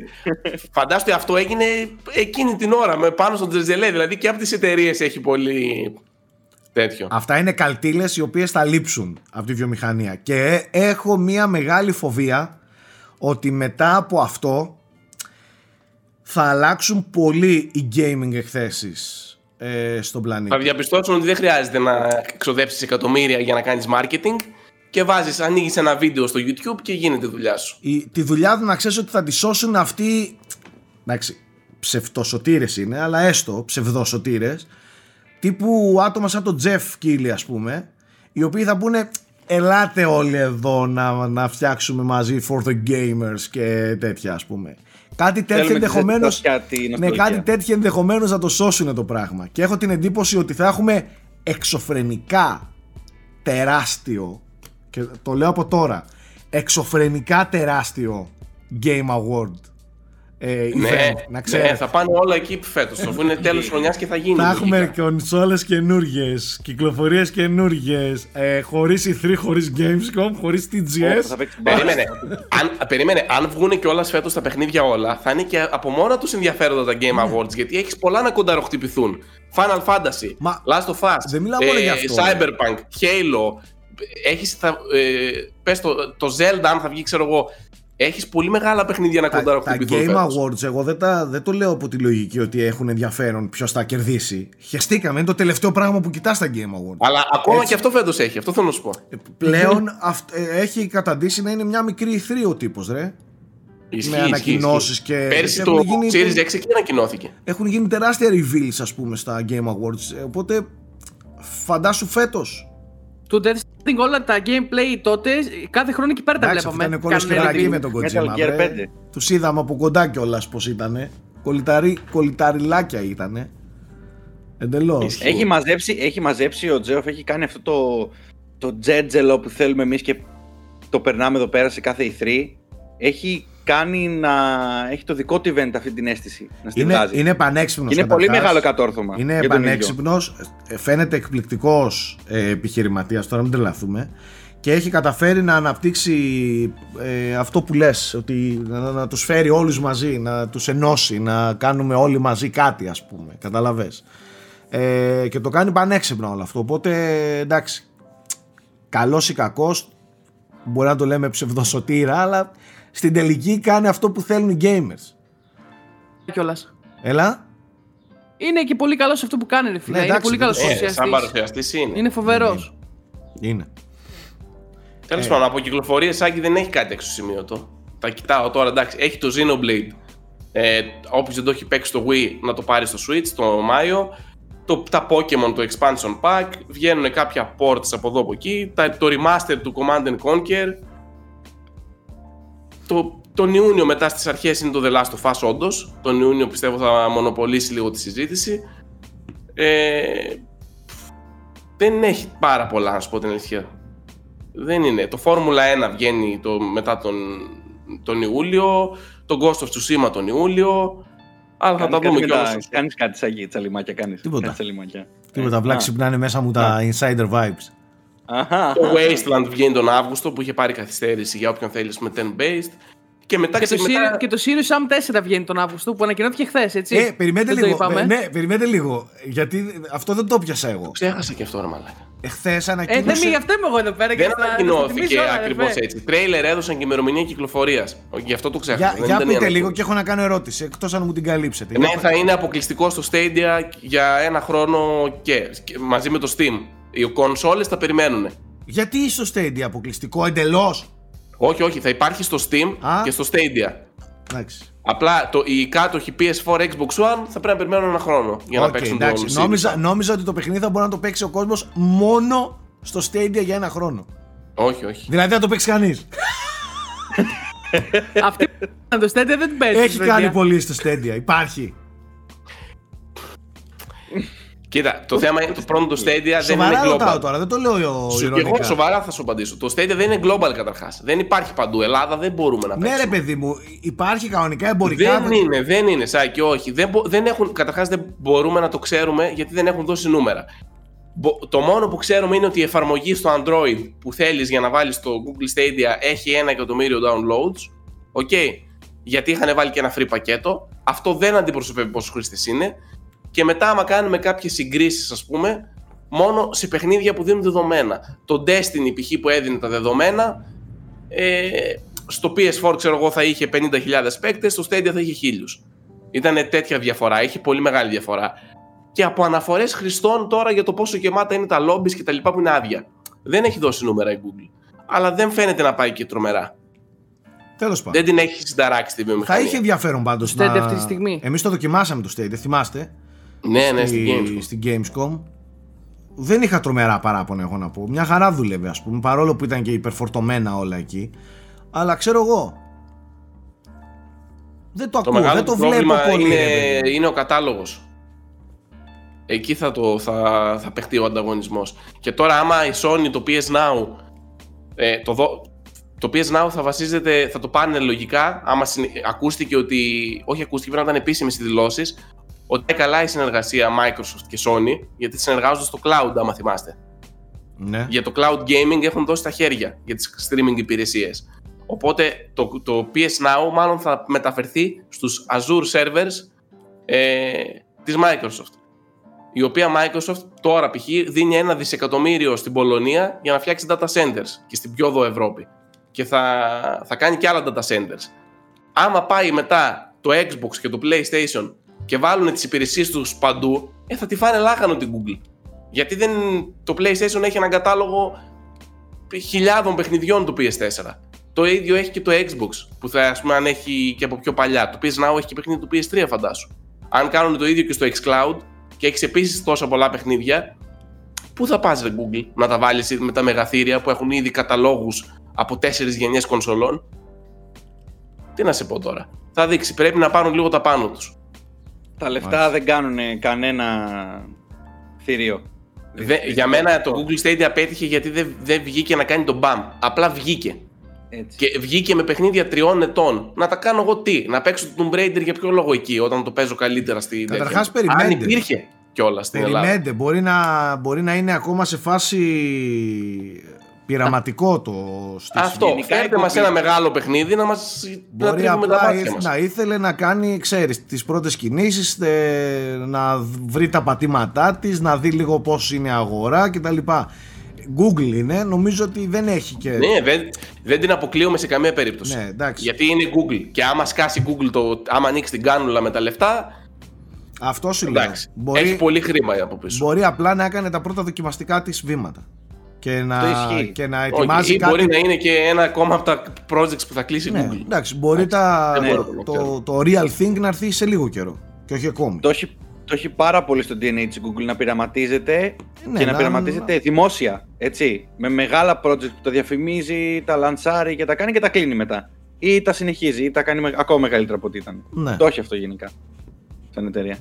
Φαντάζομαι αυτό έγινε εκείνη την ώρα με, πάνω στον Τζερζελέ. Δηλαδή και από τις εταιρείες έχει πολύ τέτοιο. Αυτά είναι καλτήλες οι οποίες θα λείψουν από τη βιομηχανία. Και έχω μία μεγάλη φοβία ότι μετά από αυτό θα αλλάξουν πολύ οι gaming εκθέσεις ε, στον Θα πλανήτη. διαπιστώσουν ότι δεν χρειάζεται να ξοδέψει εκατομμύρια για να κάνεις marketing και βάζεις, ανοίγεις ένα βίντεο στο YouTube και γίνεται η δουλειά σου. Η, τη δουλειά του να ξέρεις ότι θα τη σώσουν αυτοί εντάξει, ψευτοσωτήρες είναι αλλά έστω ψευδοσωτήρες τύπου άτομα σαν τον Jeff Keighley ας πούμε οι οποίοι θα πούνε ελάτε όλοι εδώ να, να φτιάξουμε μαζί for the gamers και τέτοια ας πούμε Κάτι τέτοιο Θέλουμε τη ενδεχομένω. ζεστασιά, τη Ναι, νοσταλγία. κάτι τέτοιο ενδεχομένως να το σώσουν το πράγμα. Και έχω την εντύπωση ότι θα έχουμε εξωφρενικά τεράστιο. Και το λέω από τώρα. Εξωφρενικά τεράστιο Game Award. Ε, Ναι, event, να ναι, ξέρετε. θα πάνε όλα εκεί φέτος. Αφού είναι τέλος χρονιάς και θα γίνει. Θα έχουμε λογικά. κονσόλες καινούριε, κυκλοφορίες καινούριε, ε, χωρίς E3, χωρίς Gamescom, χωρίς TGS. Θα παίξεις μπάλα. Περίμενε. αν, περίμενε. Αν βγουν κιόλας φέτος τα παιχνίδια όλα, θα είναι και από μόνα τους ενδιαφέροντα τα Game Awards. Γιατί έχεις πολλά να κονταροχτυπηθούν. Final Fantasy, Μα- Last of Us, δεν μιλάω μόνο για αυτό, Cyberpunk, Halo. Έχεις, θα, ε, πες το, το Zelda, αν θα βγει, ξέρω εγώ. Έχεις πολύ μεγάλα παιχνίδια να Τα, τα κονταροχτυπηθούν. Game φέτος. Awards, εγώ δεν, τα, δεν το λέω από τη λογική ότι έχουν ενδιαφέρον ποιος θα κερδίσει. Χεστήκαμε, είναι το τελευταίο πράγμα που κοιτάς τα Game Awards. Αλλά ακόμα Έτσι. και αυτό φέτος έχει, αυτό θέλω να σου πω. Ε, Πλέον αυτ- ε, έχει καταντήσει να είναι μια μικρή E3 ο τύπος, ρε. Ισχύει, με ισχύει, ανακοινώσεις ισχύει. και- Πέρσι και το έχουν γίνει- Series 6 εκεί ανακοινώθηκε. Έχουν γίνει τεράστια reveals, ας πούμε, στα Game Awards. Ε, Οπότε φαντάσου φέτος. Του Death Stranding όλα τα gameplay τότε, κάθε χρόνο εκεί πέρα τα Εντάξει, βλέπαμε. ήταν κόλλο Κάνουν σκεράκι review. με τον Metal Kojima. Gear 5. Τους είδαμε από κοντά κιόλας πώς ήταν. Κολυταρι, κολυταριλάκια ήταν. Εντελώς. Ισχύει. Έχει μαζέψει, έχει μαζέψει ο Τζέοφ, έχει κάνει αυτό το, το τζέτζελο που θέλουμε εμείς και το περνάμε εδώ πέρα σε κάθε E3. Έχει κάνει να έχει το δικό του event αυτή την αίσθηση. Να στη Είναι, βγάζει. είναι πανέξυπνος. Και είναι πολύ μεγάλο κατόρθωμα. Είναι για τον ίδιο. πανέξυπνος, φαίνεται εκπληκτικός ε, επιχειρηματίας, τώρα μην τρελαθούμε. Και έχει καταφέρει να αναπτύξει ε, αυτό που λες, ότι να, να τους φέρει όλους μαζί, να τους ενώσει, να κάνουμε όλοι μαζί κάτι ας πούμε, καταλαβες. Ε, και το κάνει πανέξυπνα όλο αυτό, οπότε εντάξει, καλός ή κακός, μπορεί να το λέμε ψευδοσωτήρα, αλλά στην τελική κάνει αυτό που θέλουν οι gamers. Κιόλας. Έλα. Είναι και πολύ καλός σε αυτό που κάνει, ρε φίλε. Ναι, είναι εντάξει, πολύ καλός δεν Ε, παρουσιαστή. σαν παρουσιαστής είναι. Είναι φοβερός. Είναι. Τέλος Ε. πάντων, από κυκλοφορίες Άκη δεν έχει κάτι εξωσημείωτο. Τα κοιτάω τώρα, εντάξει. Έχει το Xenoblade. Ε, Όποιος δεν το έχει παίξει στο Wii, να το πάρει στο Switch το Μάιο. Το, τα Pokemon, το Expansion Pack. Βγαίνουν κάποια ports από εδώ από εκεί. Τα, το remaster του Command and Conquer. Το, τον Ιούνιο μετά στις αρχές είναι το The Last of Us όντως. Τον Ιούνιο πιστεύω θα μονοπολίσει λίγο τη συζήτηση. Ε, δεν έχει πάρα πολλά να σου πω την αλήθεια. Δεν είναι. Το Formula 1 βγαίνει το, μετά τον, τον Ιούλιο, το Ghost of Tsushima τον Ιούλιο, αλλά θα τα δούμε κιόλας. Κάνεις κάτι σαν γη, τσαλιμάκια κάνεις. Τίποτα. Τσαλιμάκια. Τίποτα, απλά Α. ξυπνάνε μέσα μου τα insider vibes. Αχα. Το Wasteland βγαίνει τον Αύγουστο που είχε πάρει καθυστέρηση για όποιον θέλει με 10-based. Και μετά, Και το, ξε- μετά- Sirius, και το Sirius Sam 4 βγαίνει τον Αύγουστο που ανακοινώθηκε χθες, έτσι. Ε, περιμένετε Δεν το λίγο. είπαμε. Ναι, περιμένετε λίγο. Γιατί αυτό δεν το πιάσα εγώ. Ξέχασα και αυτό ρε μαλάκα. Εχθέ Ε, δεν ανακοίνωσε. μη, γι' αυτό είμαι εγώ εδώ πέρα. και Δεν θα- θα ανακοινώθηκε θυμίσω όλα, ακριβώς αδερφέ. έτσι. Τρέιλερ έδωσαν και ημερομηνία κυκλοφορίας. Γι' αυτό το ξέχασα. Για, Δεν για ήταν η πείτε ανακοίνωση. λίγο και έχω να κάνω ερώτηση. Εκτός αν μου την καλύψετε. Ναι, Για- θα είναι αποκλειστικό στο Stadia για ένα χρόνο και, και μαζί με το Steam. Οι κονσόλες θα περιμένουν. Γιατί στο Stadia αποκλειστικό εντελώς; Όχι, όχι, θα υπάρχει στο Steam Α. και στο Stadia. Εντάξει. Απλά το, οι κάτοχοι PS4, Xbox One θα πρέπει να περιμένουν ένα χρόνο για να Οκ, παίξουν εντάξει. το Νόμιζα, Series. νόμιζα ότι το παιχνίδι θα μπορεί να το παίξει ο κόσμος μόνο στο Stadia για ένα χρόνο. Όχι, όχι. Δηλαδή να το παίξει κανείς. Αυτή που το Stadia δεν την παίζει. Έχει κάνει πολύ στο Stadia. Υπάρχει. Κοίτα, το θέμα είναι το πρώτο το Stadia δεν είναι Σοβαρά ρωτάω global. τώρα, δεν το λέω Σου, και εγώ ηρωνικά. σοβαρά θα σου απαντήσω. Το Stadia δεν είναι global καταρχάς. Δεν υπάρχει παντού. Ελλάδα δεν μπορούμε να Ναι, παίξουμε. ρε παιδί μου, υπάρχει κανονικά εμπορικά. Δεν είναι, δεν είναι, Σάκη, όχι. Δεν, μπο- δεν έχουν, καταρχάς δεν μπορούμε να το ξέρουμε γιατί δεν έχουν δώσει νούμερα. Μπο- Το μόνο που ξέρουμε είναι ότι η εφαρμογή στο Android που θέλεις για να βάλεις το Google Stadia έχει ένα εκατομμύριο downloads. OK. Γιατί είχαν βάλει και ένα free πακέτο. Αυτό δεν αντιπροσωπεύει πόσους χρήστες είναι. Και μετά, άμα κάνουμε κάποιες συγκρίσεις, ας πούμε, μόνο σε παιχνίδια που δίνουν δεδομένα. Το Destiny, π.χ. που έδινε τα δεδομένα, ε, στο PS4 ξέρω εγώ θα είχε 50.000 παίκτες, στο Stadia θα είχε 1.000. Ήταν τέτοια διαφορά, είχε πολύ μεγάλη διαφορά. Και από αναφορές χρηστών τώρα για το πόσο γεμάτα είναι τα lobbies και τα λοιπά που είναι άδεια. Δεν έχει δώσει νούμερα η Google. Αλλά δεν φαίνεται να πάει και τρομερά. Τέλος πάντων. Δεν την έχει συνταράξει τη Θα βιομηχανία. είχε ενδιαφέρον πάντως. Το Stadia αυτή τη στιγμή. Εμείς το δοκιμάσαμε το Stadia, θυμάστε. Ναι, ναι, στη- στην Gamescom. στην Gamescom. Δεν είχα τρομερά παράπονα, εγώ να πω. Μια χαρά δούλευε, ας πούμε, παρόλο που ήταν και υπερφορτωμένα όλα εκεί. Αλλά ξέρω εγώ. Δεν το Το ακούω, μεγάλο δεν το του βλέπω πρόβλημα πολύ. είναι, ρε παιδί. είναι ο κατάλογος. Εκεί θα, το, θα, θα παιχτεί ο ανταγωνισμός. Και τώρα άμα η Sony το PS Now ε, το, δω- το PS Now θα βασίζεται, θα το πάνε λογικά, άμα συνε- ακούστηκε ότι, όχι ακούστηκε, πρέπει να ήταν επίσημες οι δηλώσεις, ότι είναι καλά η συνεργασία Microsoft και Sony, γιατί συνεργάζονται στο cloud, άμα θυμάστε. Ναι. Για το cloud gaming έχουν δώσει τα χέρια για τις streaming υπηρεσίες. Οπότε το, το PS Now μάλλον θα μεταφερθεί στους Azure servers ε, της Microsoft. Η οποία Microsoft τώρα π.χ. δίνει ένα δισεκατομμύριο στην Πολωνία για να φτιάξει data centers και στην πιο δω Ευρώπη. Και θα, θα κάνει και άλλα data centers. Άμα πάει μετά το Xbox και το PlayStation και βάλουν τις υπηρεσίες τους παντού, ε, θα τη φάνε λάχανο την Google. Γιατί δεν, το PlayStation έχει έναν κατάλογο χιλιάδων παιχνιδιών του PS4. Το ίδιο έχει και το Xbox, που θα ας πούμε αν έχει και από πιο παλιά. Το PS Now έχει και παιχνίδι του PS3, φαντάσου. Αν κάνουν το ίδιο και στο xCloud και έχεις επίσης τόσα πολλά παιχνίδια, πού θα πας ρε Google να τα βάλεις με τα μεγαθύρια που έχουν ήδη καταλόγους από τέσσερις γενιές κονσολών; Τι να σε πω τώρα. Θα δείξει, πρέπει να πάρουν λίγο τα πάνω τους. Τα λεφτά Μάλιστα. δεν κάνουν κανένα θηρίο. Δε- για μένα το Google Stadia πέτυχε γιατί δεν, δεν βγήκε να κάνει τον BAM. Απλά βγήκε. Έτσι. Και βγήκε με παιχνίδια τριών ετών. Να τα κάνω εγώ τι, να παίξω το Tomb Raider για ποιο λόγο εκεί, όταν το παίζω καλύτερα στη Καταρχάς, τέτοια. περιμένετε. Αν υπήρχε κιόλας στην Ελλάδα. Περιμένετε, μπορεί να, μπορεί να είναι ακόμα σε φάση πειραματικό το στις Αυτό. Γενικά Φέρτε η μα Google- ένα μεγάλο παιχνίδι να μας να Μπορεί τρίβουμε τα απλά μάτια ήθ- μας. να ήθελε να κάνει, ξέρεις, τις πρώτες κινήσεις, ε, να βρει τα πατήματά της, να δει λίγο πώς είναι η αγορά κτλ. Google είναι, νομίζω ότι δεν έχει και... Ναι, δεν, δεν την αποκλείουμε σε καμία περίπτωση. Ναι, εντάξει. Γιατί είναι Google. Και άμα σκάσει Google, το, άμα ανοίξει την κάνουλα με τα λεφτά, Αυτό σου λέω. εντάξει. Μπορεί, Έχει πολύ χρήμα από πίσω. μπορεί απλά να έκανε τα πρώτα δοκιμαστικά της βήματα. Και να, Αυτό ισχύει. και να Όχι, ετοιμάζει ή κάτι... μπορεί να είναι και ένα ακόμα από τα projects που θα κλείσει η Ναι, Google. εντάξει, μπορεί τα, δεν μπορώ να το το, ξέρω. το, real thing να έρθει σε λίγο καιρό. Και όχι ακόμη. Το έχει, το έχει πάρα πολύ στο DNA της Google να πειραματίζεται Ναι, και να, να- πειραματίζεται δημόσια, έτσι. Με μεγάλα project που τα διαφημίζει, τα λανσάρει και τα κάνει και τα κλείνει μετά. Ή τα συνεχίζει ή τα κάνει με- ακόμα μεγαλύτερα από ό,τι ήταν. Ναι. Το έχει αυτό γενικά. Σαν εταιρεία.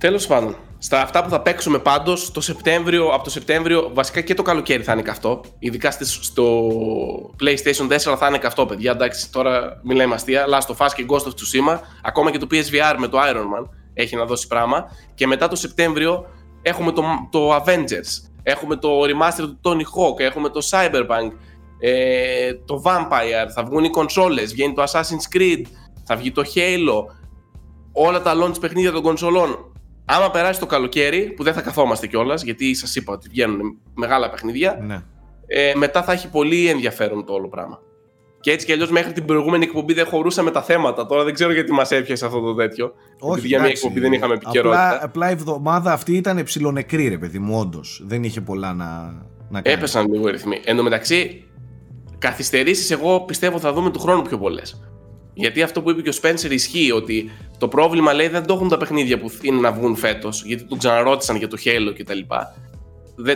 Τέλος πάντων, στα αυτά που θα παίξουμε πάντως το Σεπτέμβριο, από το Σεπτέμβριο, βασικά και το καλοκαίρι θα είναι καυτό. Ειδικά στις- στο PlayStation 4 θα είναι καυτό, παιδιά. Εντάξει, τώρα μιλάμε αστεία. Last of Us και Ghost of Tsushima. Ακόμα και το PSVR με το Iron Man έχει να δώσει πράγμα. Και μετά το Σεπτέμβριο έχουμε το, το Avengers. Έχουμε το remaster του Tony Hawk. Έχουμε το Cyberpunk. Ε, το Vampire. Θα βγουν οι κονσόλες. Βγαίνει το Assassin's Creed. Θα βγει το Halo όλα τα launch παιχνίδια των κονσολών. Άμα περάσει το καλοκαίρι, που δεν θα καθόμαστε κιόλας, γιατί σας είπα ότι βγαίνουν μεγάλα παιχνίδια, Ναι. ε, μετά θα έχει πολύ ενδιαφέρον το όλο πράγμα. Και έτσι κι αλλιώς μέχρι την προηγούμενη εκπομπή δεν χωρούσαμε τα θέματα. Τώρα δεν ξέρω γιατί μας έπιασε αυτό το τέτοιο. επειδή για μια εντάξει. εκπομπή δεν είχαμε επικαιρότητα. Απλά, απλά η εβδομάδα αυτή ήταν ψιλονεκρή, ρε παιδί μου, όντως. Δεν είχε πολλά να, να κάνει. Έπεσαν λίγο οι ρυθμοί. Εν τω μεταξύ, καθυστερήσεις εγώ πιστεύω θα δούμε του χρόνου πιο πολλές. Γιατί αυτό που είπε και ο Spencer ισχύει ότι το πρόβλημα λέει δεν το έχουν τα παιχνίδια που είναι να βγουν φέτος, γιατί τον ξαναρώτησαν για το Halo κτλ.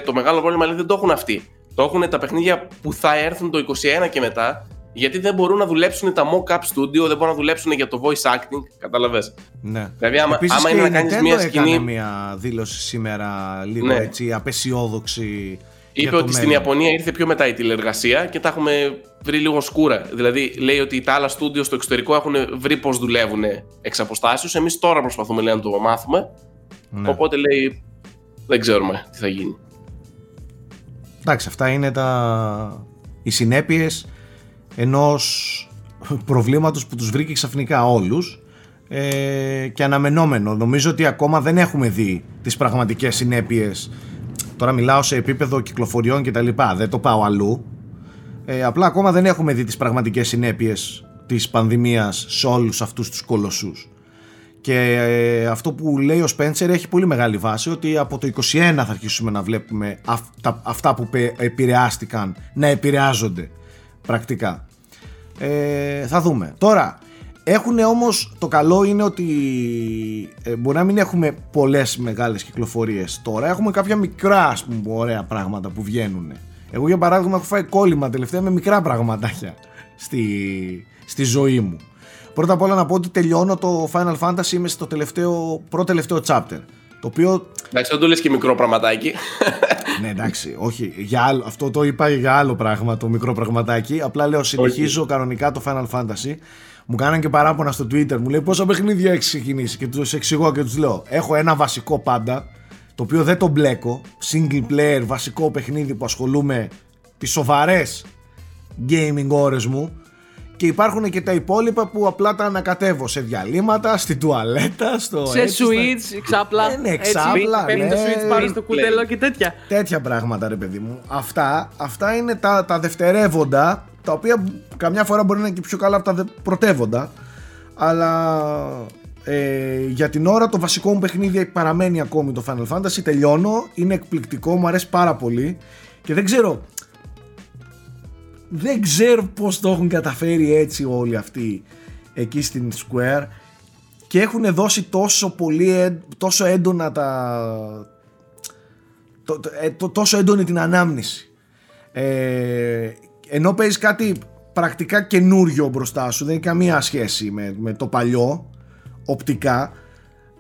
Το μεγάλο πρόβλημα λέει δεν το έχουν αυτοί. Το έχουν τα παιχνίδια που θα έρθουν το 21 και μετά, γιατί δεν μπορούν να δουλέψουν τα mock-up studio, δεν μπορούν να δουλέψουν για το voice acting. Καταλαβες. Ναι. Δηλαδή, άμα, Επίσης άμα και είναι η να κάνεις Nintendo μια έκανε σκηνή. μια δήλωση σήμερα λίγο Ναι. έτσι απεσιόδοξη. Για Είπε το ότι στην μέλλον. Ιαπωνία ήρθε πιο μετά η τηλεργασία και τα έχουμε βρει λίγο σκούρα. Δηλαδή, λέει ότι τα άλλα στούντιο στο εξωτερικό έχουν βρει πώς δουλεύουν εξ αποστάσεως. Εμείς τώρα προσπαθούμε λέει, να το μάθουμε. Ναι. Οπότε λέει, δεν ξέρουμε τι θα γίνει. Εντάξει, αυτά είναι τα... οι συνέπειες ενός προβλήματος που τους βρήκε ξαφνικά όλους ε, και αναμενόμενο. Νομίζω ότι ακόμα δεν έχουμε δει τις πραγματικές συνέπειες. Τώρα μιλάω σε επίπεδο κυκλοφοριών και τα λοιπά, δεν το πάω αλλού. Ε, απλά ακόμα δεν έχουμε δει τις πραγματικές συνέπειες της πανδημίας σε όλους αυτούς τους κολοσσούς. Και ε, αυτό που λέει ο Σπένσερ έχει πολύ μεγάλη βάση ότι από το 21 θα αρχίσουμε να βλέπουμε αυτά, αυτά που πε- επηρεάστηκαν να επηρεάζονται πρακτικά. Ε, θα δούμε. Τώρα, έχουν όμως, το καλό είναι ότι ε, μπορεί να μην έχουμε πολλές μεγάλες κυκλοφορίες τώρα. Έχουμε κάποια μικρά, ας πούμε, ωραία πράγματα που βγαίνουν. Εγώ για παράδειγμα έχω φάει κόλλημα τελευταία με μικρά πραγματάκια στη, στη ζωή μου. Πρώτα απ' όλα να πω ότι τελειώνω το Final Fantasy, είμαι στο τελευταίο, πρώτο τελευταίο chapter. Το οποίο. Εντάξει, δεν το λες και μικρό πραγματάκι. [LAUGHS] ναι, εντάξει, όχι. Για άλλο, αυτό το είπα για άλλο πράγμα, το μικρό πραγματάκι. Απλά λέω, συνεχίζω κανονικά το Final Fantasy. Μου κάναν και παράπονα στο Twitter, μου λέει πόσα παιχνίδια έχεις ξεκινήσει; Και τους εξηγώ και τους λέω: Έχω ένα βασικό πάντα, το οποίο δεν το μπλέκω. Single player, βασικό παιχνίδι που ασχολούμαι τις σοβαρές gaming ώρες μου και υπάρχουν και τα υπόλοιπα που απλά τα ανακατεύω σε διαλύματα, στην τουαλέτα, στο Σε έτσι, switch, ξάπλα. Ναι, ναι, ξάπλα, Παίρνει το ναι. switch πάνω στο κουτέλο και τέτοια. Τέτοια πράγματα ρε παιδί μου. Αυτά, αυτά είναι τα, τα δευτερεύοντα, τα οποία καμιά φορά μπορεί να είναι και πιο καλά από τα δε- πρωτεύοντα. Αλλά ε, για την ώρα το βασικό μου παιχνίδι παραμένει ακόμη το Final Fantasy. Τελειώνω, είναι εκπληκτικό, μου αρέσει πάρα πολύ. Και δεν ξέρω, δεν ξέρω πώς το έχουν καταφέρει έτσι όλοι αυτοί εκεί στην Square και έχουν δώσει τόσο πολύ, έ- τόσο έντονα τα, το, το- ε, το- τόσο έντονη την ανάμνηση. Ε, ενώ παίζεις κάτι πρακτικά καινούριο μπροστά σου, δεν έχει καμία σχέση με, με το παλιό, οπτικά,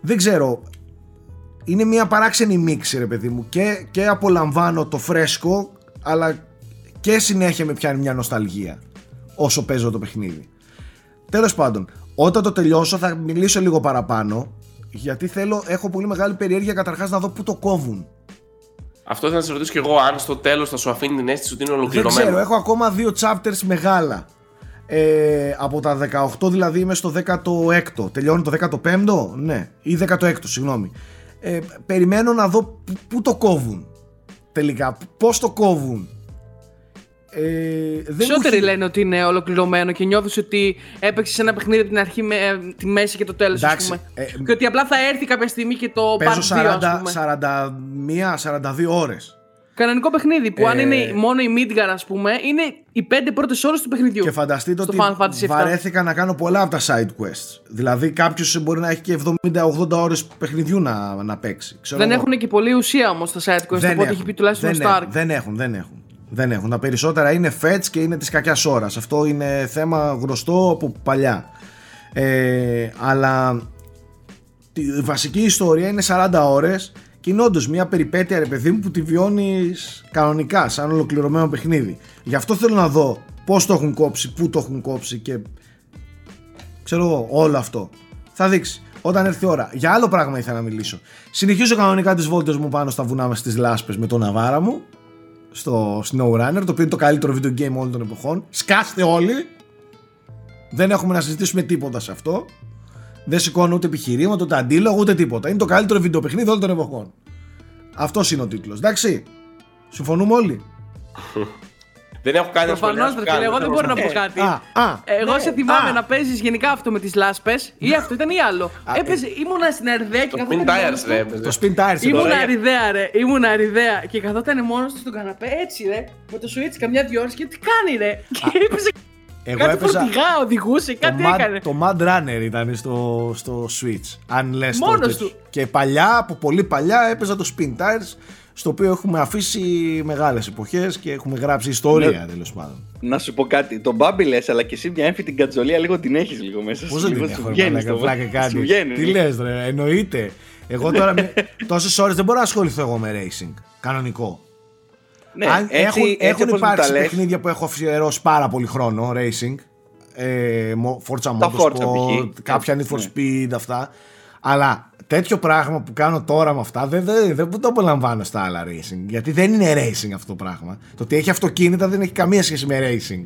δεν ξέρω, είναι μια παράξενη μίξη ρε παιδί μου και, και απολαμβάνω το φρέσκο αλλά και συνέχεια με πιάνει μια νοσταλγία όσο παίζω το παιχνίδι. Τέλος πάντων, όταν το τελειώσω θα μιλήσω λίγο παραπάνω γιατί θέλω, έχω πολύ μεγάλη περιέργεια καταρχάς να δω πού το κόβουν. Αυτό θα σε ρωτήσω κι εγώ αν στο τέλος θα σου αφήνει την αίσθηση ότι είναι Δεν ολοκληρωμένο. ξέρω, έχω ακόμα δύο chapters μεγάλα. Ε, από τα 18 δηλαδή είμαι στο 16ο. Τελειώνει το 15ο, ναι, ή 16ο, συγγνώμη. Ε, περιμένω να δω πού- πού το κόβουν. Τελικά, πώς το κόβουν. Ε, δεν μου Περισσότεροι έχει- λένε ότι είναι ολοκληρωμένο και νιώθεις ότι έπαιξες ένα παιχνίδι από την αρχή με ε, τη μέση και το τέλος. Εντάξει, πούμε. ε, και ότι απλά θα έρθει κάποια στιγμή και το Παίζω part 2, ας 40, πούμε. 41-42 ώρες. Κανονικό παιχνίδι που αν Ε, είναι μόνο η Midgar, ας πούμε, είναι οι πέντε πρώτες ώρες του παιχνιδιού. Και φανταστείτε στο ότι Final Fantasy VII. βαρέθηκα να κάνω πολλά από τα side quests. Δηλαδή κάποιος μπορεί να έχει και 70-80 ώρες παιχνιδιού να, να παίξει. Ξέρω Δεν εγώ. έχουν και πολλή ουσία όμως τα side quests, Δεν οπότε έχουν. έχει πει τουλάχιστον δεν ο Stark. Έχουν, δεν έχουν, δεν έχουν. Δεν έχουν. Τα περισσότερα είναι fetch και είναι της κακιάς ώρας. Αυτό είναι θέμα γνωστό από παλιά. Ε, αλλά η βασική ιστορία είναι 40 ώρες και είναι όντως μια περιπέτεια ρε παιδί μου που τη βιώνεις κανονικά, σαν ολοκληρωμένο παιχνίδι. Γι' αυτό θέλω να δω πώς το έχουν κόψει, πού το έχουν κόψει και ξέρω εγώ, όλο αυτό. Θα δείξει. Όταν έρθει η ώρα. Για άλλο πράγμα ήθελα να μιλήσω. Συνεχίζω κανονικά τις βόλτες μου πάνω στα βουνά με στις λάσπες με τον Ναβάρα μου. Στο SnowRunner, το οποίο είναι το καλύτερο video game όλων των εποχών. Σκάστε όλοι. Δεν έχουμε να συζητήσουμε τίποτα σε αυτό. Δεν σηκώνω ούτε επιχειρήματα, ούτε αντίλογο, ούτε τίποτα. Είναι το καλύτερο βίντεο παιχνίδι όλων των εποχών. Αυτός είναι ο τίτλος. Εντάξει. Συμφωνούμε όλοι. [LAUGHS] Δεν έχω κάνει να Προφανώς, σχολιάσω ρε καν, φίλε, εγώ δεν μπορώ να πω Ε, κάτι. α, α, Εγώ ναι, σε θυμάμαι α. να παίζεις γενικά αυτό με τις λάσπες ή αυτό ήταν ή άλλο. Έπαιζε, ήμουνα στην Αριδέα και Το καθόταν Spin μόνος Tires του. ρε έπαιζε. Το spin tires. Ήμουν τώρα. αριδέα, ρε. Ήμουν αριδέα. Και καθόταν μόνος του στον καναπέ έτσι, ρε. Με το switch καμιά δυο ώρες και τι κάνει, ρε. Και έπαιζε Εγώ κάτι έπαιζα. φορτηγά, οδηγούσε, Το, κάτι Mad, έκανε. το Mad Runner ήταν στο, στο Switch. Αν λες Μόνος του. Και παλιά, από πολύ παλιά, έπαιζα το Spin Tires. Στο οποίο έχουμε αφήσει μεγάλες εποχές και έχουμε γράψει ιστορία Ναι. τέλος πάντων. Να σου πω κάτι. Τον Μπάμπι λες, αλλά και εσύ μια έμφυτη την κατζολία λίγο την έχεις λίγο μέσα. Πώς σου, δεν λίγο την σου έχω, ρε βγαίνεις μαλάκα, στο- πλάκα Σου κάνεις. βγαίνεις. Τι λες, ρε, εννοείται. Εγώ τώρα [LAUGHS] τόσες ώρες δεν μπορώ να ασχοληθώ εγώ με racing. Κανονικό. Ναι, Αν έτσι, έχουν, έτσι έχουν όπως μου υπάρξει τα λες, παιχνίδια που έχω αφιερώσει πάρα πολύ χρόνο racing. Ε, Mo- Forza Τα Forza, Motorsport, π.χ. κάποια Need for Ναι. Speed, αυτά. Αλλά τέτοιο πράγμα που κάνω τώρα με αυτά δεν, δεν, δεν το απολαμβάνω στα άλλα racing. Γιατί δεν είναι racing αυτό το πράγμα. Το ότι έχει αυτοκίνητα δεν έχει καμία σχέση με racing.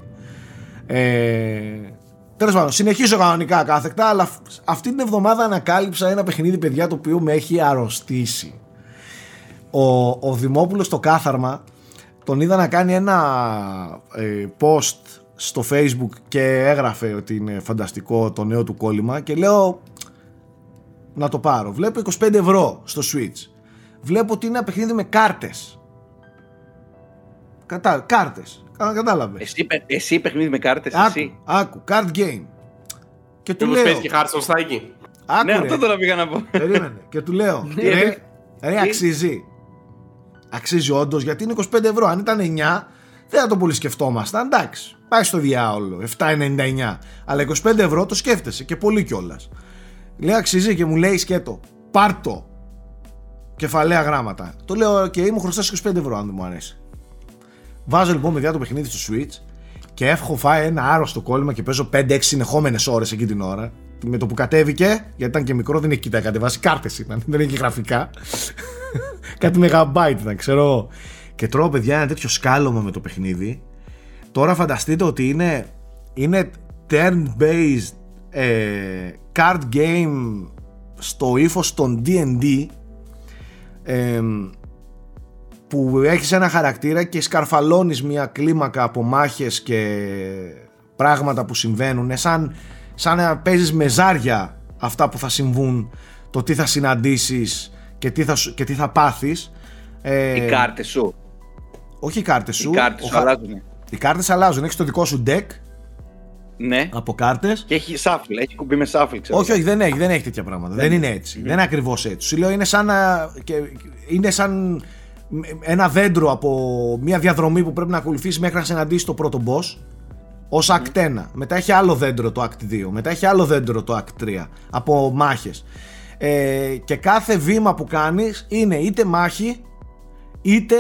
Ε, Τέλος πάντων, συνεχίζω κανονικά κάθεκτα, αλλά αυ- αυτή την εβδομάδα ανακάλυψα ένα παιχνίδι, παιδιά, το οποίο με έχει αρρωστήσει. Ο, ο Δημόπουλος το κάθαρμα τον είδα να κάνει ένα ε, post στο facebook και έγραφε ότι είναι φανταστικό το νέο του κόλλημα και λέω να το πάρω. Βλέπω 25 ευρώ στο Switch. Βλέπω ότι είναι ένα παιχνίδι με κάρτες. Κατά, κάρτες. Κα- Κατάλαβες. Εσύ, παι- εσύ παιχνίδι με κάρτες, Άκου, εσύ. άκου, card game. Και του Μήπως λέω, παίζει και Hearthstone στα εκεί. άκου Ναι, ρε, αυτό τώρα πήγα να πω. περίμενε. Και του λέω, Ναι. ρε, ρε, αξίζει. Αξίζει όντως γιατί είναι 25 ευρώ. Αν ήταν 9, δεν θα το πολύ σκεφτόμασταν. Εντάξει, πάει στο διάολο. 7,99. Αλλά 25 ευρώ το σκέφτεσαι και πολύ κιόλας. Λέει αξίζει και μου λέει σκέτο. Πάρτο. Κεφαλαία γράμματα. Το λέω και μου χρωστά 25 ευρώ αν δεν μου αρέσει. Βάζω λοιπόν παιδιά το παιχνίδι στο Switch και έχω φάει ένα άρρωστο κόλλημα και παίζω 5-6 συνεχόμενες ώρες εκεί την ώρα. Με το που κατέβηκε, γιατί ήταν και μικρό, δεν έχει κοιτάει κατεβάσει. Κάρτες ήταν, δεν έχει γραφικά. [LAUGHS] Κάτι μεγαμπάιτ ήταν, ξέρω. Και τρώω παιδιά ένα τέτοιο σκάλωμα με το παιχνίδι. Τώρα φανταστείτε ότι είναι, είναι turn-based ε, card game στο ύφος των D&D ε, που έχεις ένα χαρακτήρα και σκαρφαλώνεις μια κλίμακα από μάχες και πράγματα που συμβαίνουν σαν, σαν να παίζεις με ζάρια αυτά που θα συμβούν το τι θα συναντήσεις και τι θα, και τι θα πάθεις. Ε, οι κάρτες σου. όχι οι κάρτες σου οι κάρτες σου αλλάζουν οι κάρτες αλλάζουν, έχεις το δικό σου deck ναι. από κάρτες. Και έχει shuffle, έχει κουμπί με shuffle, ξέρω. Όχι, όχι, δεν έχει, δεν έχει τέτοια πράγματα. Δεν, δεν είναι έτσι. Δεν είναι ακριβώς έτσι. Σου λέω είναι σαν, να, και, είναι σαν ένα δέντρο από μια διαδρομή που πρέπει να ακολουθήσει μέχρι να συναντήσει το πρώτο boss ως Act 1. Μετά έχει άλλο δέντρο το Act 2. Μετά έχει άλλο δέντρο το Act 3 από μάχες. Ε, και κάθε βήμα που κάνεις είναι είτε μάχη είτε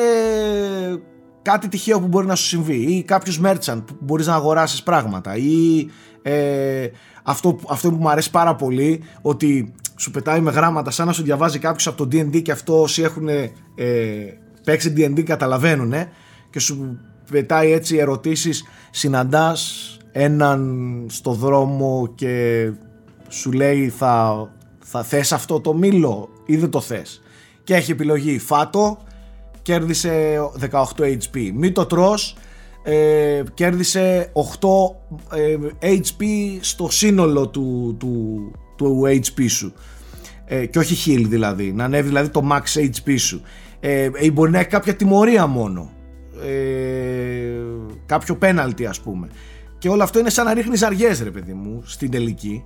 κάτι τυχαίο που μπορεί να σου συμβεί ή κάποιος merchant που μπορείς να αγοράσεις πράγματα ή ε, αυτό, αυτό που μου αρέσει πάρα πολύ ότι σου πετάει με γράμματα σαν να σου διαβάζει κάποιος από το D&D και αυτό όσοι έχουν ε, παίξει D&D καταλαβαίνουν και σου πετάει έτσι ερωτήσεις συναντάς έναν στο δρόμο και σου λέει θα, θα θες αυτό το μήλο ή δεν το θες και έχει επιλογή φάτο κέρδισε 18 HP μη το τρως ε, κέρδισε 8 ε, HP στο σύνολο του, του, του HP σου ε, και όχι heal δηλαδή, να ανέβει δηλαδή το max HP σου. Ε, ε, μπορεί να έχει κάποια τιμωρία μόνο. Ε, κάποιο penalty ας πούμε. Και όλο αυτό είναι σαν να ρίχνεις αργές ρε παιδί μου στην τελική.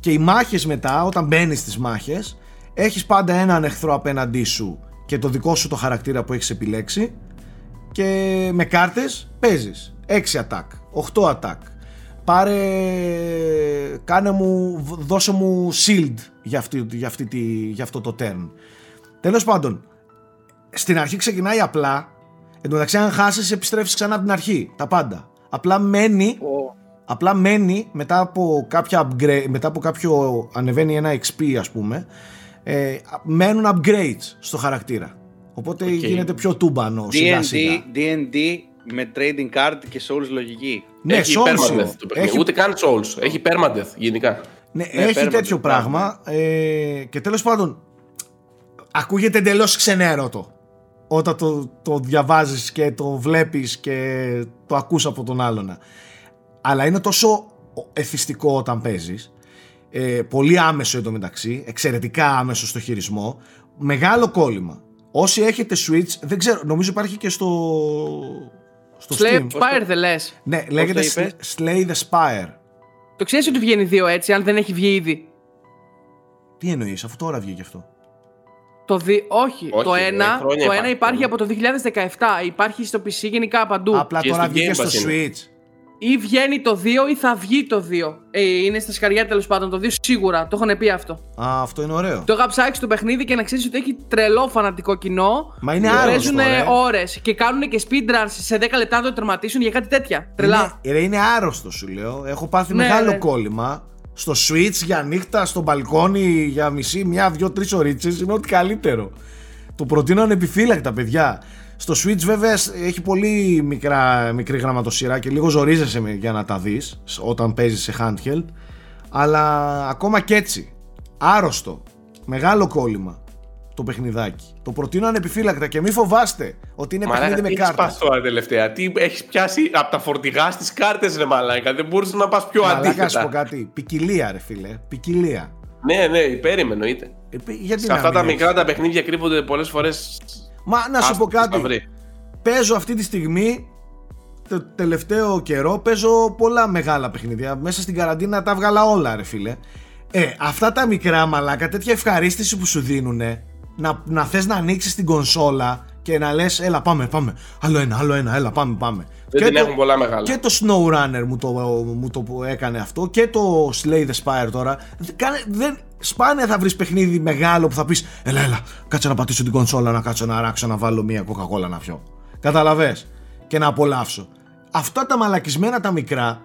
Και οι μάχες μετά, όταν μπαίνεις στις μάχες, έχεις πάντα έναν εχθρό απέναντί σου και το δικό σου το χαρακτήρα που έχεις επιλέξει και με κάρτες παίζεις. 6 attack, 8 attack πάρε κάνε μου δώσε μου shield για, αυτή, για, αυτή τη, για αυτό το turn. Τέλος πάντων στην αρχή ξεκινάει απλά. Εν τω μεταξύ αν χάσεις επιστρέφεις ξανά από την αρχή τα πάντα. Απλά μένει απλά μένει μετά από, κάποια upgrade, μετά από κάποιο ανεβαίνει ένα XP ας πούμε ε, μένουν upgrades στο χαρακτήρα οπότε okay. γίνεται πιο τούμπανο σιγά σιγά D&D με trading card και souls λογική. Ναι, έχει permadeath το παιχνίδι. Έχει... Ούτε καν souls. Έχει permadeath γενικά. Ναι, ναι έχει τέτοιο πράγμα. Ε, και τέλος πάντων, ακούγεται εντελώς ξενέρωτο όταν το, το διαβάζεις και το βλέπεις και το ακούς από τον άλλον. Αλλά είναι τόσο εθιστικό όταν παίζεις. Ε, πολύ άμεσο εντωμεταξύ, εξαιρετικά άμεσο στο χειρισμό. Μεγάλο κόλλημα. Όσοι έχετε Switch, δεν ξέρω, νομίζω υπάρχει και στο, στο Slay the Spire δεν λες; Ναι, λέγεται Slay the Spire. Το ξέρεις ότι βγαίνει δύο έτσι, αν δεν έχει βγει ήδη; Τι εννοείς, αφού τώρα βγήκε αυτό. Το δι... Όχι, το ένα, το ένα υπάρχει από το 2017. Υπάρχει στο PC γενικά παντού. Απλά τώρα βγήκε στο Switch ή βγαίνει το 2 ή θα βγει το 2. Ε, είναι στα σκαριά τέλος πάντων το 2 σίγουρα. Το έχουν πει αυτό. Α, αυτό είναι ωραίο. Το είχα ψάξει το παιχνίδι και να ξέρεις ότι έχει τρελό φανατικό κοινό. Μα είναι άρρωστο. Παίζουν ώρες και κάνουν και speedruns σε 10 λεπτά να το τερματίσουν για κάτι τέτοια. Τρελά. Είναι, είναι άρρωστο σου λέω. Έχω πάθει ναι, μεγάλο ναι. κόλλημα. Στο switch για νύχτα, στο μπαλκόνι για μισή, μια, δυο, τρεις ωρίτσε είναι ό,τι καλύτερο. Το προτείνω ανεπιφύλακτα, παιδιά. Στο Switch βέβαια έχει πολύ μικρά, μικρή γραμματοσυρά και λίγο ζορίζεσαι για να τα δεις όταν παίζεις σε handheld αλλά ακόμα και έτσι άρρωστο, μεγάλο κόλλημα το παιχνιδάκι. Το προτείνω ανεπιφύλακτα και μη φοβάστε ότι είναι παιχνίδι με κάρτες. Πας τώρα τελευταία; Τι έχεις πιάσει από τα φορτηγά στις κάρτες, ρε Μαλάκα; Δεν μπορούσες να πας πιο αντίθετα. Μαλάκα, σου πω κάτι. Ποικιλία, ρε φίλε. Ποικιλία. Ναι, ναι, υπέρ εννοείται. Ε, Σε αυτά τα μικρά τα παιχνίδια κρύβονται πολλές φορές Μα να σου πω κάτι. Παίζω αυτή τη στιγμή το τελευταίο καιρό παίζω πολλά μεγάλα παιχνίδια. Μέσα στην καραντίνα τα βγάλα όλα, ρε φίλε. Ε, αυτά τα μικρά μαλάκα, τέτοια ευχαρίστηση που σου δίνουν να, να θες να ανοίξεις την κονσόλα και να λες έλα πάμε πάμε άλλο ένα άλλο ένα έλα πάμε πάμε Δεν και την το, έχουν πολλά μεγάλα. και το SnowRunner μου το, μου το έκανε αυτό και το Slay the Spire τώρα δεν, κάνε- δεν, σπάνια θα βρεις παιχνίδι μεγάλο που θα πεις έλα έλα κάτσε να πατήσω την κονσόλα να κάτσω να ράξω να βάλω μια κοκακόλα να πιω καταλαβες; Και να απολαύσω αυτά τα μαλακισμένα τα μικρά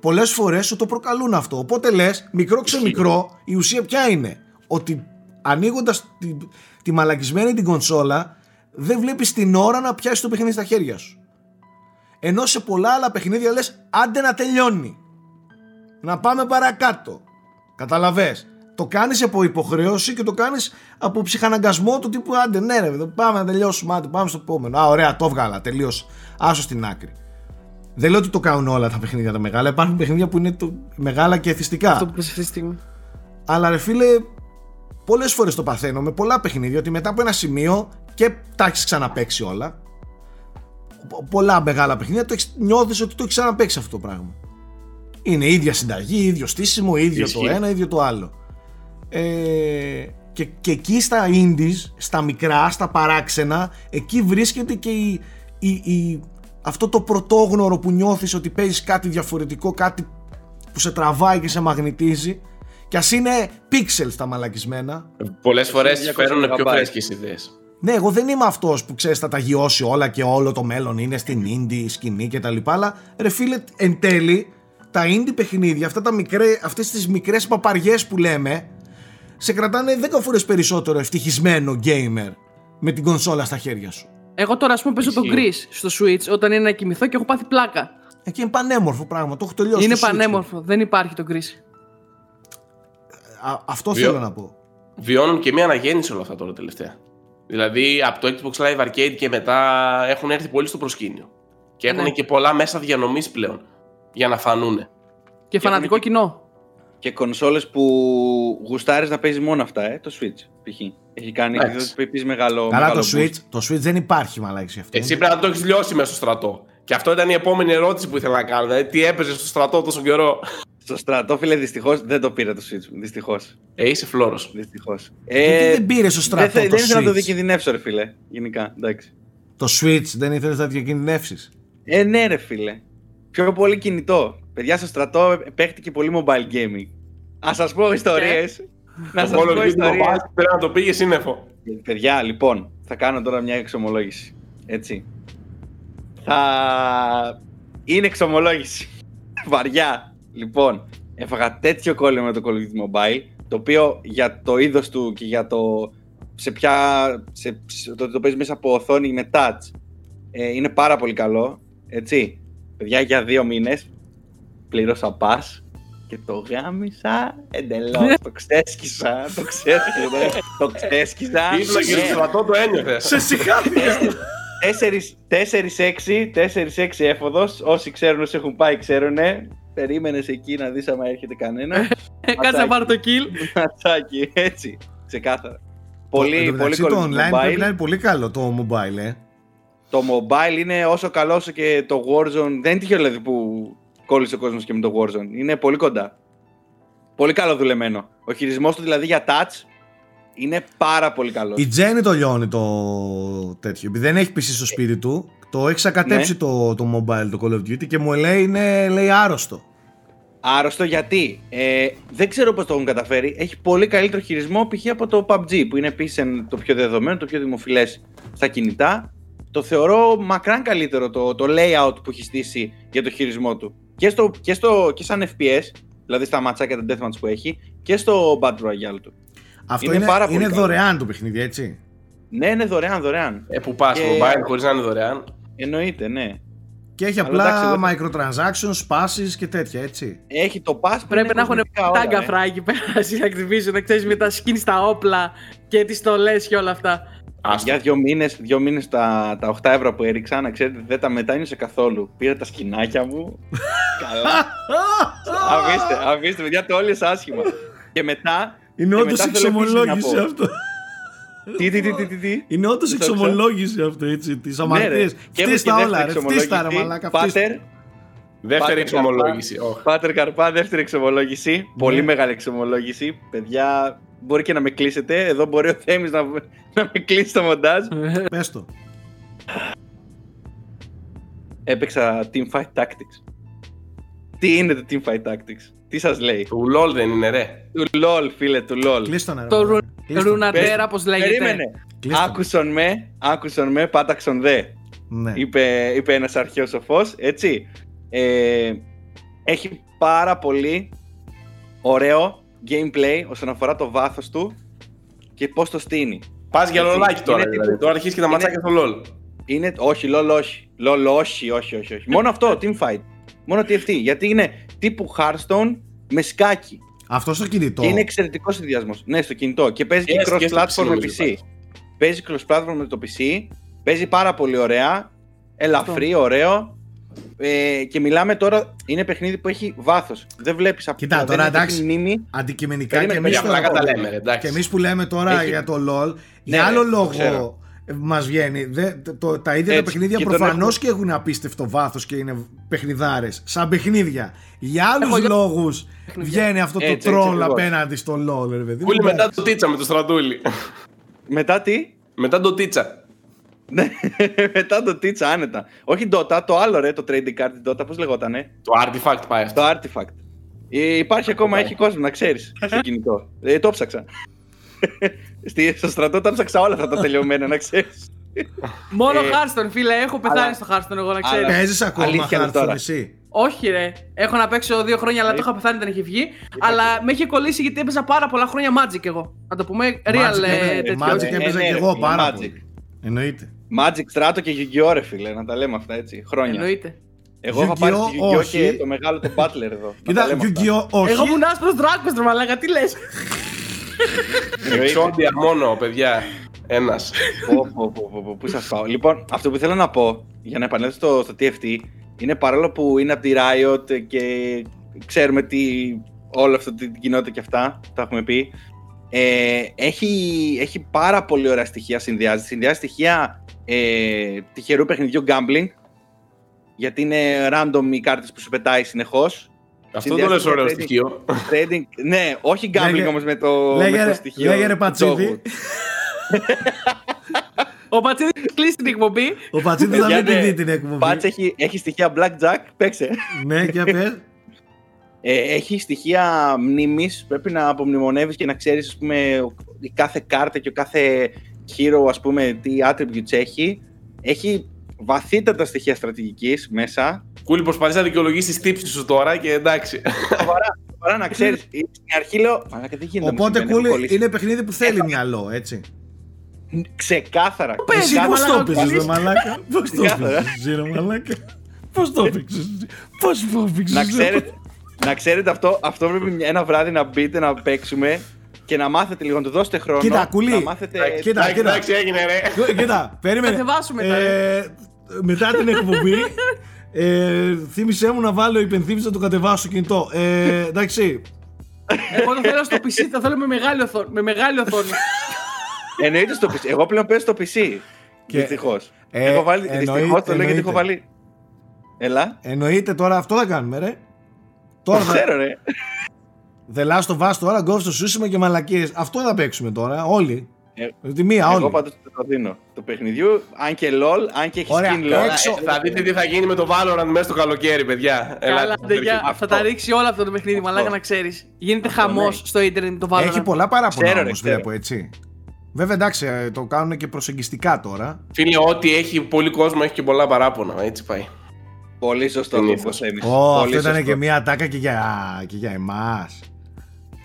πολλές φορές σου το προκαλούν αυτό. Οπότε λες, μικρό ξεμικρό, η ουσία ποια είναι; Ότι ανοίγοντας τη, τη μαλακισμένη την κονσόλα, δεν βλέπεις την ώρα να πιάσεις το παιχνίδι στα χέρια σου. Ενώ σε πολλά άλλα παιχνίδια λες, άντε να τελειώνει. Να πάμε παρακάτω. Καταλαβες; Το κάνεις από υποχρέωση και το κάνεις από ψυχαναγκασμό του τύπου άντε ναι, ρε, πάμε να τελειώσουμε. Άντε, πάμε στο επόμενο. Α, ωραία, το βγάλα. Τελείωσε. Άσο στην άκρη. Δεν λέω ότι το κάνουν όλα τα παιχνίδια τα μεγάλα. Υπάρχουν παιχνίδια που είναι το... μεγάλα και εθιστικά. Αυτό που πες αυτή τη στιγμή. Αλλά ρε φίλε, πολλές φορές το παθαίνω με πολλά παιχνίδια ότι μετά από ένα σημείο και τα έχεις ξαναπέξει όλα. Πο- Πολλά μεγάλα παιχνίδια το νιώθεις ότι το έχεις ξαναπέξει αυτό το πράγμα. Είναι ίδια συνταγή, ίδιο στήσιμο, ίδιο Ισχύει. το ένα, ίδιο το άλλο. Ε, και, και εκεί στα indies, στα μικρά, στα παράξενα, εκεί βρίσκεται και η, η, η- αυτό το πρωτόγνωρο που νιώθεις ότι παίζεις κάτι διαφορετικό, κάτι που σε τραβάει και σε μαγνητίζει και ας είναι pixels τα μαλακισμένα. Πολλές φορές 200 φέρουν πιο GB. φρέσκες ιδέες. Ναι, εγώ δεν είμαι αυτός που ξέρεις θα τα γιώσει όλα και όλο το μέλλον είναι στην indie σκηνή και τα λοιπά, αλλά ρε φίλε εν τέλει τα indie παιχνίδια, αυτά τα μικρέ, αυτές τις μικρές παπαριές που λέμε σε κρατάνε 10 φορές περισσότερο ευτυχισμένο gamer με την κονσόλα στα χέρια σου. Εγώ τώρα, ας πούμε, παίζω το Ισχύει. Gris στο Switch όταν είναι να κοιμηθώ και έχω πάθει πλάκα. Εκεί είναι πανέμορφο πράγμα, το έχω τελειώσει. είναι στο Switch. πανέμορφο. Δεν υπάρχει το Gris. Α, αυτό Βιο- θέλω να πω. Βιώνουν και μια αναγέννηση όλα αυτά τώρα τελευταία. Δηλαδή από το Xbox Live Arcade και μετά έχουν έρθει πολύ στο προσκήνιο. Και έχουν Ναι. και πολλά μέσα διανομής πλέον για να φανούνε. Και φανατικό και- κοινό. Και κονσόλες που γουστάρεις να παίζεις μόνο αυτά, ε, το Switch π.χ. Έχει κάνει Εντάξει. εκδόσεις που παίζεις μεγάλο, Καλά μεγάλο το boost. Switch, το Switch δεν υπάρχει μαλάκι αυτό. Εσύ πρέπει να το έχεις λιώσει μέσα στο στρατό. Και αυτό ήταν η επόμενη ερώτηση που ήθελα να κάνω. Δηλαδή, τι έπαιζες στο στρατό τόσο καιρό. Στο στρατό, φίλε, δυστυχώς δεν το πήρε το Switch μου. Δυστυχώς. Ε, είσαι φλόρος. Δυστυχώς. Γιατί δεν πήρε στο στρατό δεν, θε- το δεν ήθελα να το Switch; διακινδυνεύσω, ρε φίλε. Γενικά, εντάξει. Το Switch δεν ήθελες να διακινδυνεύσεις; Ε, ναι, ρε φίλε. Πιο πολύ κινητό. Παιδιά, στο στρατό ε, παίχτηκε πολύ mobile gaming. Α σας πω ιστορίες. να σας πω ιστορίες. Πρέπει να το πήγε σύννεφο. Παιδιά, λοιπόν, θα κάνω τώρα μια εξομολόγηση. Έτσι. Θα. Είναι εξομολόγηση. [LAUGHS] Βαριά. Λοιπόν, έφαγα τέτοιο κόλλημα με το Call of Duty Mobile, το οποίο για το είδος του και για το σε ποια, σε, σε- το ότι το παίζεις μέσα από οθόνη με touch, ε, είναι πάρα πολύ καλό, έτσι. Παιδιά, για δύο μήνες πλήρωσα pass και το γάμισα εντελώς. το ξέσκισα, το ξέσκισα, το ξέσκισα. [LAUGHS] Ήσουν και Ναι. στο στρατό το ένιωθε. Σε συγχάρτηκα. 4-6 4-6 έφοδος. Όσοι ξέρουν, όσοι έχουν πάει, ξέρουν. Περίμενες εκεί να δεις άμα έρχεται κανένα. Ε, Κάτσε να πάρω το kill. Ματσάκι, έτσι. Ξεκάθαρα. Πολύ, Εν τω πολύ μεταξύ, το καλό online mobile. πρέπει να είναι πολύ καλό το mobile, ε. Το mobile είναι όσο καλό όσο και το Warzone. Δεν είναι τυχαίο δηλαδή που κόλλησε ο κόσμος και με το Warzone. Είναι πολύ κοντά. Πολύ καλό δουλεμένο. Ο χειρισμός του δηλαδή για touch είναι πάρα πολύ καλός. Η Τζέννη το λιώνει το τέτοιο. Επειδή δεν έχει πίσει στο σπίτι του, το έχει ακατέψει Ναι. το, το mobile, το Call of Duty και μου λέει είναι λέει, άρρωστο. Άρρωστο γιατί; Ε, δεν ξέρω πώς το έχουν καταφέρει. Έχει πολύ καλύτερο χειρισμό π.χ. από το PUBG που είναι επίσης το πιο δεδομένο, το πιο δημοφιλές στα κινητά. Το θεωρώ μακράν καλύτερο το, το layout που έχει στήσει για το χειρισμό του. Και, στο, και, στο, και σαν FPS, δηλαδή στα ματσάκια τα deathmatch που έχει, και στο Battle Royale του. Αυτό Είναι είναι, πάρα πολύ είναι καλό. δωρεάν το παιχνίδι, έτσι; Ναι, είναι δωρεάν, δωρεάν. Ε, που πας Και- mobile χωρίς να είναι δωρεάν. Εννοείται, ναι. Και έχει Αλλά απλά εντάξει, εγώ- microtransactions, σπάσει και τέτοια, έτσι. Έχει το pass που Πρέπει είναι να έχουν κοσμητικά τα όλα, ε. αγκαφρά εκεί πέρα [LAUGHS] στην Activision, να ξέρεις με τα skins στα όπλα και τις στολές και όλα αυτά. Άστο. Για δύο μήνες, δύο μήνες τα, τα 8 ευρώ που έριξα, να ξέρετε δεν τα μετάνιωσε καθόλου. Πήρα τα σκηνάκια μου. [LAUGHS] Καλά. αφήστε, αφήστε, παιδιά, το όλες άσχημα. Και μετά. Είναι και όντως μετά θέλω επίσης να εξομολόγηση πω. αυτό. Τι, τι, τι, τι, τι, τι; Είναι όντως Το ξέρω. εξομολόγηση αυτό, έτσι. Τις Ναι, ρε. αμαρτίες. Και έχω Φτύστα και όλα, δεύτερη ρε. Φτύστα, ρε, εξομολόγηση. μαλάκα. φτύστα. Πάτερ, Δεύτερη Πάτε εξομολόγηση. Ωχ. Πάτερ Καρπά, δεύτερη εξομολόγηση. Πολύ μεγάλη εξομολόγηση. Παιδιά, μπορεί και να με κλείσετε. Εδώ μπορεί ο Θέμης να, να με κλείσει το μοντάζ. [LAUGHS] Πες το. Έπαιξα Teamfight Tactics. Τι είναι το Teamfight Tactics, τι σας λέει; Του LOL δεν είναι, ρε. Του LOL, φίλε, του LOL. Κλείστο να Το ρουνατέρα, Κλείστο. ρουνατέρα, πώς λέγεται. Περίμενε. Κλείστο. Άκουσον με, άκουσον με, πάταξον δε. Ναι. είπε, είπε ένας αρχαίος σοφός, έτσι. Ε, έχει πάρα πολύ ωραίο gameplay όσον αφορά το βάθος του και πώς το στείνει. Πας για Έτσι, λολάκι τώρα. είναι Δηλαδή. τύπου- Τώρα αρχίζει και τα είναι- ματσάκια στο LOL. Είναι, όχι, λολ όχι. Λολ όχι, όχι, όχι, όχι. Μόνο αυτό, teamfight. Μόνο TFT. Γιατί είναι τύπου Hearthstone με σκάκι. Αυτό στο κινητό. Και είναι εξαιρετικός συνδυασμός. Ναι, στο κινητό. Και παίζει Και και στο- και στο cross-platform PC με νομίζω PC. υπάρχει. Παίζει cross-platform με το PC. Παίζει πάρα πολύ ωραία. Ελαφρύ, ωραίο. Ε, και μιλάμε τώρα, είναι παιχνίδι που έχει βάθος. Δεν βλέπεις απλά. Κοίτα, δεν τώρα, έχει εντάξει. μνήμη. Αντικειμενικά Περίμενε, και εμείς Για πλάκα τα λέμε, ρε, εντάξει. και εμείς που λέμε τώρα Έχει- για το LOL, Ναι, για ρε, άλλο το λόγο ξέρω. Μας βγαίνει. Δεν- το- το- τα ίδια τα Έτσι, παιχνίδια και τον προφανώς έχουμε- και έχουν απίστευτο βάθος και είναι παιχνιδάρες. Σαν παιχνίδια. Για άλλους Έχω- λόγους βγαίνει αυτό το Έτσι, έτσι τρόλ ακριβώς. απέναντι στο LOL, ρε παιδί. Κούλι Εντάξει. μετά το τίτσα με το στρατούλι. Μετά τι; μετά το τίτσα. Ναι, [LAUGHS] μετά το Teach άνετα. Όχι Dota, το άλλο ρε, το trading card Dota, πώς λεγότανε; Το artifact πάει αυτό. Το Artifact. Ε, υπάρχει ακόμα, έχει κόσμο, να ξέρεις. Στο [LAUGHS] κινητό. Ε, το ψάξα. Στη, στο στρατό τα ψάξα όλα αυτά τα τελειωμένα, να ξέρεις. Μόνο Ε, Hearthstone, φίλε. Έχω πεθάνει αλλά- στο Hearthstone, εγώ να αλλά- ξέρεις. Παίζεις ακόμα Αλήθεια είναι Hearthstone τώρα. εσύ; Όχι, ρε. Έχω να παίξω δύο χρόνια, αλλά το είχα πεθάνει, δεν έχει βγει. Αλλά με είχε κολλήσει γιατί έπαιζα πάρα πολλά χρόνια Magic εγώ. Να το πούμε real Magic ε, έπαιζε- τέτοιο. Magic Ε, έπαιζα ναι, και ρε, εγώ φίλε, πάρα Magic. πολύ. Εννοείται. Magic Strato και Yu-Gi-Oh! ρε φίλε, να τα λέμε αυτά έτσι. Χρόνια. Εννοείται. Εγώ είχα πάρει Yu-Gi-Oh! το Yu-Gi-Oh! όχι. και το μεγάλο το Butler εδώ. να τα Κοίτα, λέμε αυτά. Yu-Gi-Oh! όχι. Εγώ ήμουν άσπρο δράκο, ρε μαλάκα, τι λες; Εννοείται. Εξόντια μόνο, παιδιά. Ένας. Πω, πω, πω, πω, πω, Πού σας πάω. Λοιπόν, αυτό που θέλω να πω για να επανέλθω στο, στο TFT είναι παρόλο που είναι από τη Riot και ξέρουμε τι, όλο αυτό την κοινότητα και αυτά, τα έχουμε πει. Ε, έχει, έχει πάρα πολύ ωραία στοιχεία συνδυάζει. Συνδυάζει στοιχεία ε, τυχερού παιχνιδιού gambling, γιατί είναι random οι κάρτες που σου πετάει συνεχώς. Αυτό το λες ωραίο στοιχείο. Trading, ναι, όχι gambling Λέγε- όμως με το, Λέγε με το ρε- στοιχείο. λέγε ρε του Πατσίδη. τζόγου. Ο Πατσίδη κλείσει την εκπομπή. Ο Πατσίδη θα μην τη Παιδιά, δει ναι. την εκπομπή. Πάτς έχει, έχει στοιχεία blackjack, παίξε. Ναι, για πες. Ε, έχει στοιχεία μνήμης, πρέπει να απομνημονεύεις και να ξέρεις ας πούμε, η κάθε κάρτα και ο κάθε hero ας πούμε, τι attributes έχει. Έχει βαθύτατα στοιχεία στρατηγικής μέσα. Κούλι, προσπαθεί να δικαιολογήσει τις τύψεις σου τώρα και εντάξει. Παρά να ξέρεις, στην αρχή λέω, μαλάκα δεν γίνεται να μου Οπότε συμβαίνει, έχω κούλι κολλήσεις». είναι παιχνίδι που θέλει μυαλό, έτσι. Ξεκάθαρα. Εσύ Πες, πώς μαλάκα, το έπαιζες, κολλήσεις. ρε μαλάκα; Πώς το Ξεκάθαρα. έπαιζες, ρε μαλάκα; Πώς το έπαιξες. Πώς το έπαιξες. να ξέρετε, να ξέρετε αυτό, αυτό πρέπει ένα βράδυ να μπείτε να παίξουμε και να μάθετε λίγο, να του δώσετε χρόνο. Κοίτα, κουλή. Να μάθετε. Κοίτα, Εντάξει, κοίτα. εντάξει, έγινε ρε. Κοίτα, περίμενε. Κατεβάσουμε τώρα. Ε, μετά την εκπομπή, [LAUGHS] ε, θύμισέ μου να βάλω υπενθύμηση να το κατεβάσω στο κινητό. Ε, εντάξει. Εγώ το θέλω στο PC, το θέλω με μεγάλη οθόνη. Με μεγάλη οθόνη. Εννοείται στο PC. Εγώ πλέον παίζω στο PC. Και- Δυστυχώς. Ε, έχω βάλει. εννοείται, Δυστυχώς το λέω γιατί εννοείται. έχω βάλει. Έλα. Εννοείται τώρα αυτό θα κάνουμε, ρε. Τώρα Το θα, ξέρω, ρε. The Last of Us τώρα, Ghost of Tsushima και μαλακίες. Αυτό θα παίξουμε τώρα, όλοι. Ε, Τη μία, Εγώ όλοι. πάντως το δίνω. Το παιχνιδιού, αν και LOL, αν και έχεις Ωραία, skin LOL. έξω. Ε, Θα δείτε τι θα γίνει με το Valorant μέσα στο καλοκαίρι, παιδιά. Καλά, παιδιά, Αυτό. θα τα ρίξει όλα αυτό το παιχνίδι, μαλάκα να ξέρεις. Γίνεται χαμό ναι. στο ίντερνετ το Valorant. Έχει πολλά παράπονα Ξέρω, ρε, όμως ξέρω. βλέπω, έτσι. Βέβαια, εντάξει, ε, το κάνουν και προσεγγιστικά τώρα. Φίλε, ό,τι έχει πολύ κόσμο έχει και πολλά παράπονα. Έτσι πάει. Πολύ σωστό Συνήθως. αυτό που θέμεις. Ω, Πολύ αυτό ήταν σωστό. και μια ατάκα και για, και για εμάς.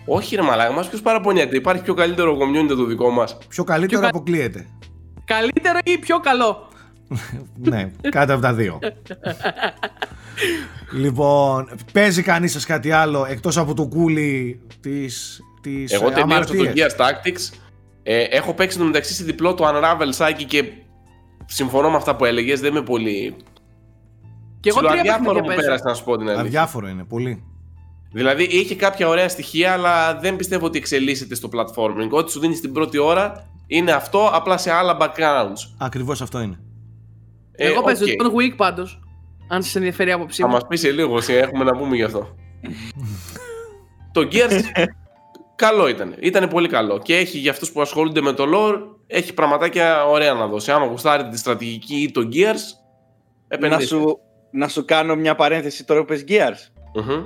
Όχι, ρε Μαλάκα, μας ποιο παραπονιέται. Υπάρχει πιο καλύτερο community το δικό μας. Πιο καλύτερο κα- αποκλείεται. Καλύτερο ή πιο καλό; [LAUGHS] ναι, κάτι από τα δύο. λοιπόν, παίζει κανείς σας κάτι άλλο εκτός από το κούλι της, της Εγώ ε, τελείωσα το αμαρτίας. Gears Tactics. Ε, έχω παίξει το μεταξύ σε διπλό το Unravel Psyche και συμφωνώ με αυτά που έλεγες. Δεν είμαι πολύ. Και εγώ τρία Ψιλοαδιάφορο παιχνίδια που παίζω. πέρασε, να σου πω την αλήθεια. Αδιάφορο είναι, πολύ. Δηλαδή είχε κάποια ωραία στοιχεία, αλλά δεν πιστεύω ότι εξελίσσεται στο platforming. Ό,τι σου δίνει την πρώτη ώρα είναι αυτό, απλά σε άλλα backgrounds. Ακριβώς αυτό είναι. Ε, Εγώ παίζω οκ. τον Wick πάντως. Αν σα ενδιαφέρει η άποψή Θα μου. μας πεις σε λίγο, εσύ, έχουμε να πούμε γι' αυτό. το Gears. [LAUGHS] Καλό ήταν. Ήταν πολύ καλό. Και έχει για αυτούς που ασχολούνται με το lore, έχει πραγματάκια ωραία να δώσει. Άμα γουστάρετε τη στρατηγική ή το Gears, Να επενδύστε. σου, να σου κάνω μια παρένθεση τώρα που πες Gears. Μμμ.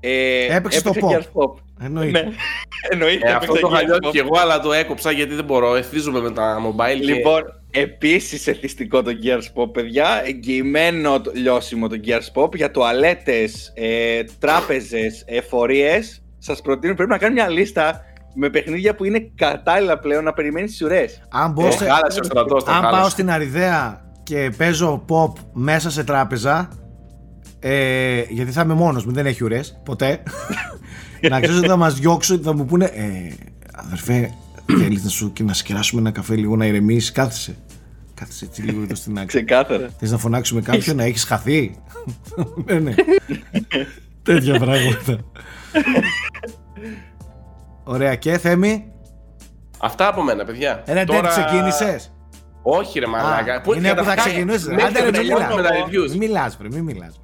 Ε, Έπαιξε το Gears Pop. Εννοείται. Ναι, [LAUGHS] εννοείται. Ε, αυτό έπαιξε το Gears χαλιώτη Pop. και εγώ, αλλά το έκοψα γιατί δεν μπορώ. Εθίζομαι με τα mobile. και- Λοιπόν, επίσης εθιστικό το Gears Pop, παιδιά. Εγγυημένο το- λιώσιμο το Gears Pop για τουαλέτες, ε, τράπεζες, εφορίες. Σας προτείνω πρέπει να κάνω μια λίστα με παιχνίδια που είναι κατάλληλα πλέον να περιμένεις τις ουρές. Αν, μπω Το σε- χάλασε ο στρατός, το αν πάω χάλασε. στην Αριδαία και παίζω pop μέσα σε τράπεζα, ε, γιατί θα είμαι μόνος μου, δεν έχει ουρές, ποτέ. να ξέρεις ότι θα μας διώξουν, θα μου πούνε ε, αδερφέ, θέλεις να σου και να σε κεράσουμε ένα καφέ λίγο να ηρεμήσεις, κάθισε. Κάθισε έτσι λίγο εδώ στην άκρη. Ξεκάθαρα. Θες να φωνάξουμε κάποιον να έχεις χαθεί; ναι, ναι. Τέτοια πράγματα. Ωραία και Θέμη, Αυτά από μένα, παιδιά. ρε Τώρα- Τώρα... ξεκίνησες. Όχι, ρε Μαλάκα. Α, είναι που θα καταρχάς, ξεκινήσεις. μέχρι Άντε, ρε, να μην τελειώσουμε μιλάς. τα reviews. Μην μιλάς